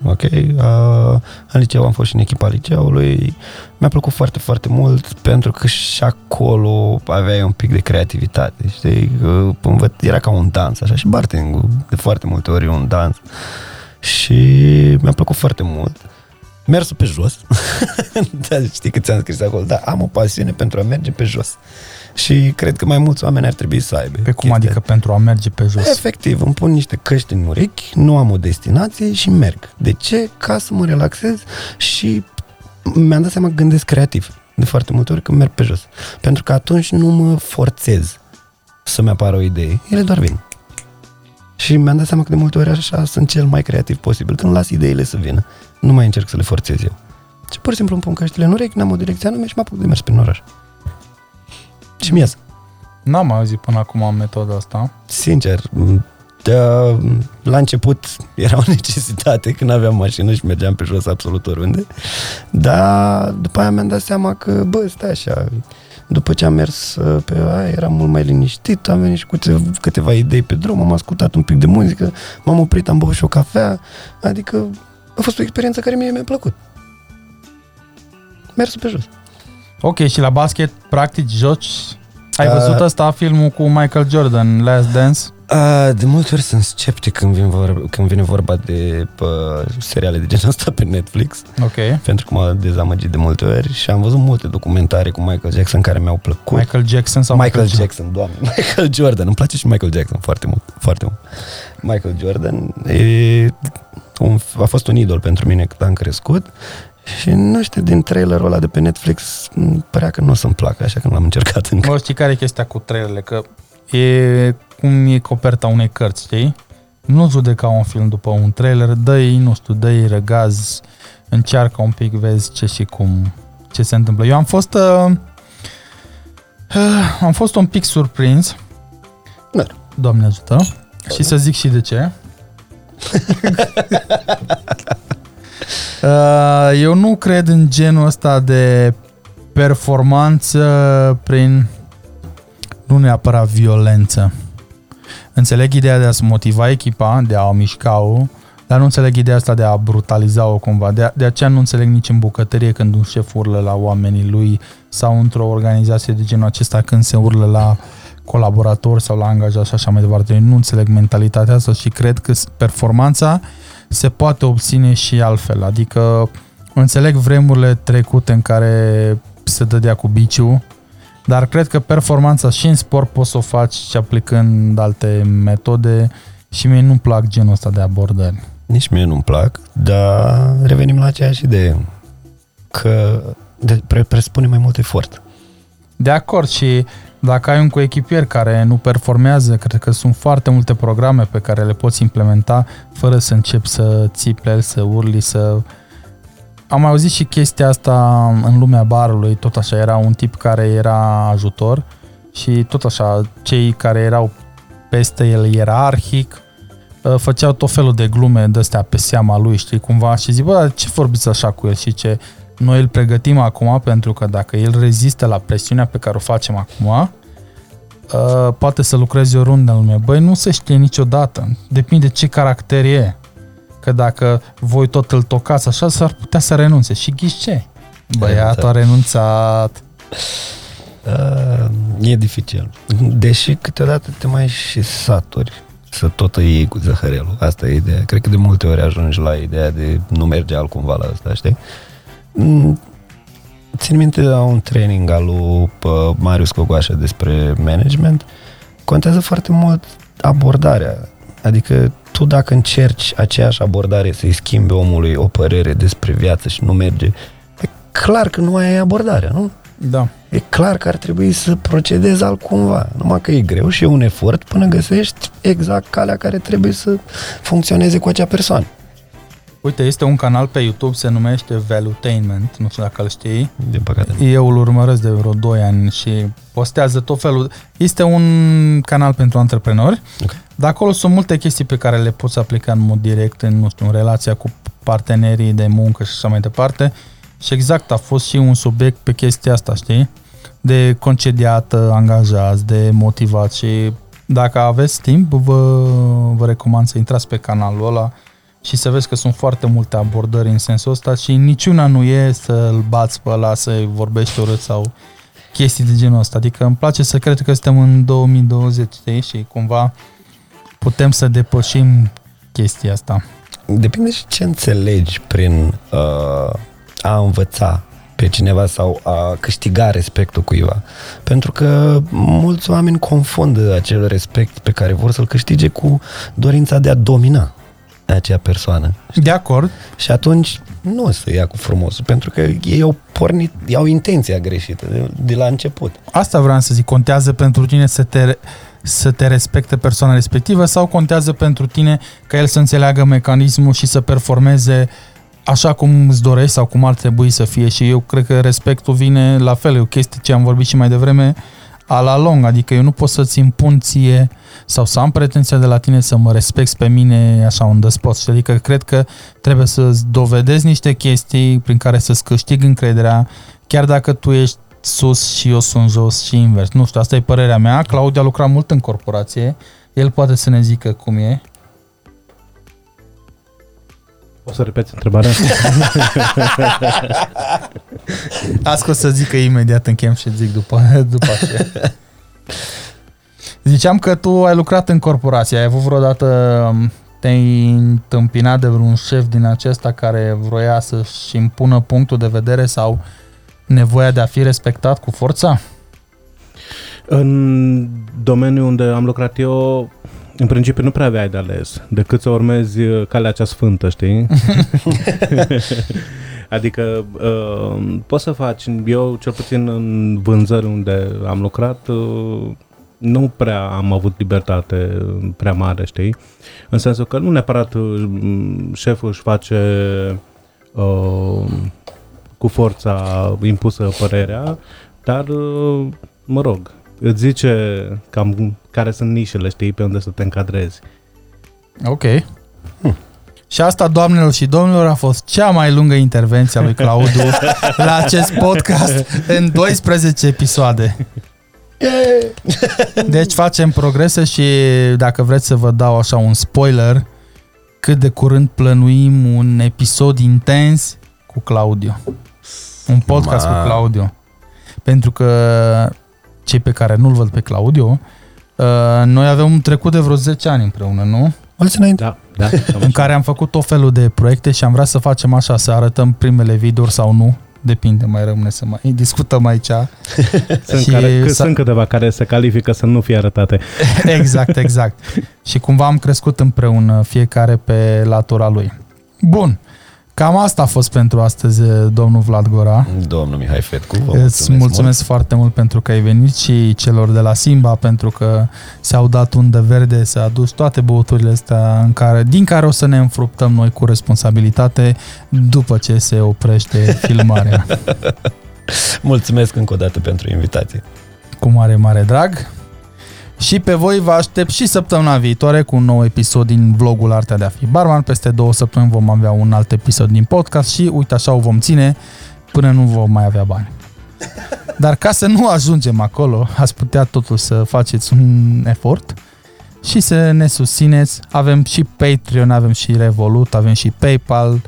Ok? Uh, în liceu am fost și în echipa liceului. Mi-a plăcut foarte, foarte mult pentru că și acolo aveai un pic de creativitate. Știi? Uh, învăț, era ca un dans, așa. Și bartending de foarte multe ori e un dans. Și mi-a plăcut foarte mult. Mersul pe jos. da, știi că ți-am scris acolo. Da, am o pasiune pentru a merge pe jos. Și cred că mai mulți oameni ar trebui să aibă. Pe cum chestia adică pentru a merge pe jos? Efectiv, îmi pun niște căști în urechi, nu am o destinație și merg. De ce? Ca să mă relaxez și mi-am dat seama că gândesc creativ de foarte multe ori când merg pe jos. Pentru că atunci nu mă forțez să-mi apară o idee. Ele doar vin. Și mi-am dat seama că de multe ori așa sunt cel mai creativ posibil. Când las ideile să vină. Nu mai încerc să le forțez eu. Și pur și simplu îmi pun căștile în urechi, n-am o direcție anume și mă apuc de mers prin oraș. Și mi iasă. N-am mai auzit până acum metoda asta. Sincer, de, la început era o necesitate când aveam mașină și mergeam pe jos absolut oriunde, dar după aia mi-am dat seama că, bă, stai așa, după ce am mers uh, pe aia, eram mult mai liniștit, am venit și cu câte- câteva idei pe drum, am ascultat un pic de muzică, m-am oprit, am băut și o cafea, adică a fost o experiență care mie mi-a plăcut. Mersul pe jos. Ok, și la basket, practic, joci... Ai Uh, văzut asta filmul cu Michael Jordan, Last Dance? A, de multe ori sunt sceptic când vine vorba, când vine vorba de pă, seriale de genul ăsta pe Netflix, Ok. pentru că m-a dezamăgit de multe ori și am văzut multe documentare cu Michael Jackson care mi-au plăcut. Michael Jackson sau Michael Jackson, doamne. Michael Jordan. Îmi place și Michael Jackson foarte mult. Foarte mult. Michael Jordan e un, a fost un idol pentru mine când am crescut și nu știu, din trailerul ăla de pe Netflix îmi părea că nu o să-mi placă, așa că nu l-am încercat încă. Bă, știi care e chestia cu trailerele? Că e cum e coperta unei cărți, știi? Nu judeca un film după un trailer, dă-i, nu știu, dă-i răgaz, încearcă un pic, vezi ce și cum, ce se întâmplă. Eu am fost, uh, uh, am fost un pic surprins, Da. Doamne ajută, și să zic și de ce. Uh, Eu nu cred în genul ăsta de performanță prin nu neapărat violență. Înțeleg ideea de a-ți motiva echipa, de a o mișca Dar nu înțeleg ideea asta de a brutaliza-o cumva. De, de aceea nu înțeleg nici în bucătărie când un șef urlă la oamenii lui sau într-o organizație de genul acesta când se urlă la colaboratori sau la angajați și așa mai departe. Eu nu înțeleg mentalitatea asta și cred că performanța se poate obține și altfel. Adică înțeleg vremurile trecute în care se dădea cu biciu, dar cred că performanța și în sport poți să o faci și aplicând alte metode și mie nu-mi plac genul ăsta de abordări. Nici mie nu-mi plac, dar revenim la aceeași idee. Că de, pre, presupune mai mult efort. De acord și dacă ai un coechipier care nu performează, cred că sunt foarte multe programe pe care le poți implementa fără să începi să țipi la el, să urli, să... Am mai auzit și chestia asta în lumea barului, tot așa, era un tip care era ajutor și tot așa, cei care erau peste el ierarhic, uh, făceau tot felul de glume de astea pe seama lui, știi, cumva, și zic, bă, dar ce vorbiți așa cu el și ce noi îl pregătim acum pentru că dacă el rezistă la presiunea pe care o facem acum, uh, poate să lucreze o rundă în lume. Băi, nu se știe niciodată. Depinde ce caracter e. Că dacă voi tot îl tocați așa, s-ar putea să renunțe. Și ghiși ce? Băiatul a renunțat. Uh, e dificil. Deși câteodată te mai și saturi să tot îi iei cu zăhărelul. Asta e ideea. Cred că de multe ori ajungi la ideea de nu merge altcumva la asta, știi? Mm, Țin minte la un training al lui uh, Marius Cogoașă despre management. Contează foarte mult abordarea. Adică tu dacă încerci aceeași abordare să-i schimbi omului o părere despre viață și nu merge, e clar că nu ai abordarea, nu? Da. E clar că ar trebui să procedezi altcumva. Numai că e greu și e un efort până găsești exact calea care trebuie să funcționeze cu acea persoană. Uite, este un canal pe YouTube, se numește Valuetainment, nu știu dacă îl știi. Din păcate. Eu îl urmăresc de vreo 2 ani și postează tot felul. Este un canal pentru antreprenori, Ok. dar acolo sunt multe chestii pe care le poți aplica în mod direct în, nu știu, în relația cu partenerii de muncă și așa mai departe. Și exact a fost și un subiect pe chestia asta, știi? De concediat, angajați, de motivat și dacă aveți timp, vă, vă recomand să intrați pe canalul ăla și să vezi că sunt foarte multe abordări în sensul ăsta și niciuna nu e să-l bați pe ăla, să-i vorbești urât sau chestii de genul ăsta. Adică îmi place să cred că suntem în 2020, știi? Și cumva putem să depășim chestia asta. Depinde și ce înțelegi prin uh, a învăța pe cineva sau a câștiga respectul cuiva. Pentru că mulți oameni confundă acel respect pe care vor să-l câștige cu dorința de a domina acea persoană. De acord, Și atunci nu o să ia cu frumosul, pentru că ei au pornit, ei au intenția greșită de, de la început. asta vreau să zic. Contează pentru tine să te, să te respecte persoana respectivă sau contează pentru tine ca el să înțeleagă mecanismul și să performeze așa cum îți dorești sau cum ar trebui să fie și eu cred că respectul vine la fel, e o chestie ce am vorbit și mai devreme a la lung, adică eu nu pot să-ți impun ție sau să am pretenția de la tine să mă respecti pe mine așa un despot. Și Adică cred că trebuie să-ți dovedezi niște chestii prin care să-ți câștigi încrederea, chiar dacă tu ești sus și eu sunt jos și invers. Nu știu, asta e părerea mea. Claudiu a lucrat mult în corporație, el poate să ne zică cum e. O să repeți întrebarea? Asta o să zică imediat închem și zic după, după aceea. Ziceam că tu ai lucrat în corporație, ai avut vreodată, um, te-ai întâmpinat de vreun șef din acesta care vroia să-și impună punctul de vedere sau nevoia de a fi respectat cu forța? În domeniul unde am lucrat eu, în principiu nu prea aveai de ales, decât să urmezi uh, calea cea sfântă, știi? adică uh, poți să faci, eu cel puțin în vânzări unde am lucrat, uh, nu prea am avut libertate prea mare, știi? În sensul că nu neapărat uh, șeful își face uh, cu forța impusă părerea, dar, uh, mă rog, îți zice cam care sunt nișele, știi, pe unde să te încadrezi. Ok. Și asta, doamnelor și domnilor, a fost cea mai lungă intervenție a lui Claudiu la acest podcast în 12 episoade. Deci facem progrese și dacă vreți să vă dau așa un spoiler, cât de curând plănuim un episod intens cu Claudio. Un podcast Ma. cu Claudio. Pentru că cei pe care nu-l văd pe Claudio, uh, noi avem un trecut de vreo 10 ani împreună, nu? Mulți înainte. Da, da. cam în așa. care am făcut tot felul de proiecte și am vrea să facem așa, să arătăm primele videouri sau nu. Depinde, mai rămâne să mai discutăm aici. Sunt, și care, că, s-a- sunt câteva care se califică să nu fie arătate. exact, exact. și cumva am crescut împreună, fiecare pe latura lui. Bun. Cam asta a fost pentru astăzi, domnul Vlad Gora. Domnul Mihai Fetcu, vă Îți mulțumesc, mulțumesc foarte mult pentru că ai venit și celor de la Simba pentru că s-au dat undă verde să adus toate băuturile astea în care, din care o să ne înfruptăm noi cu responsabilitate după ce se oprește filmarea. mult. Mulțumesc încă o dată pentru invitație. cu mare, mare drag. Și pe voi vă aștept și săptămâna viitoare cu un nou episod din vlogul Artea de a fi barman. Peste două săptămâni vom avea un alt episod din podcast și uite așa o vom ține până nu vom mai avea bani. Dar ca să nu ajungem acolo, ați putea totuși să faceți un efort și să ne susțineți. Avem și Patreon, avem și Revolut, avem și PayPal,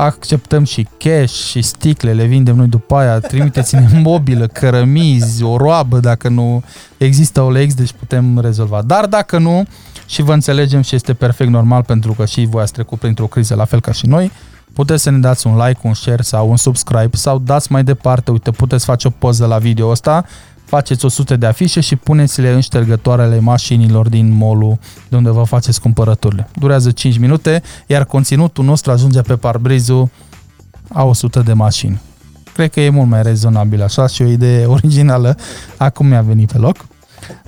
acceptăm și cash și sticle, le vindem noi după aia, trimiteți-ne mobilă, cărămizi, o roabă dacă nu există OLX, deci putem rezolva. Dar dacă nu, și vă înțelegem și este perfect normal pentru că și voi ați trecut printr-o criză la fel ca și noi, puteți să ne dați un like, un share sau un subscribe sau dați mai departe, uite, puteți face o poză la video ăsta, faceți 100 de afișe și puneți-le în ștergătoarele mașinilor din mall de unde vă faceți cumpărăturile. Durează 5 minute, iar conținutul nostru ajunge pe parbrizul a 100 de mașini. Cred că e mult mai rezonabil așa și o idee originală. Acum mi-a venit pe loc.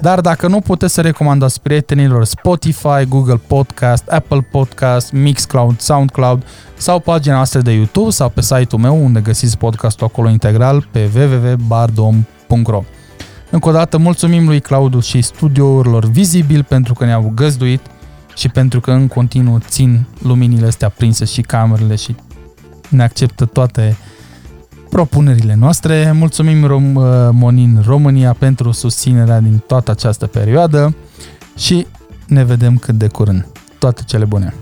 Dar dacă nu, puteți să recomandați prietenilor Spotify, Google Podcast, Apple Podcast, Mixcloud, Soundcloud sau pagina noastră de YouTube sau pe site-ul meu unde găsiți podcastul acolo integral pe www.bardom.ro Încă o dată mulțumim lui Claudiu și studiourilor Vizibil pentru că ne-au găzduit și pentru că în continuu țin luminile astea prinse și camerele și ne acceptă toate propunerile noastre. Mulțumim Rom- uh, Monin România pentru susținerea din toată această perioadă și ne vedem cât de curând. Toate cele bune!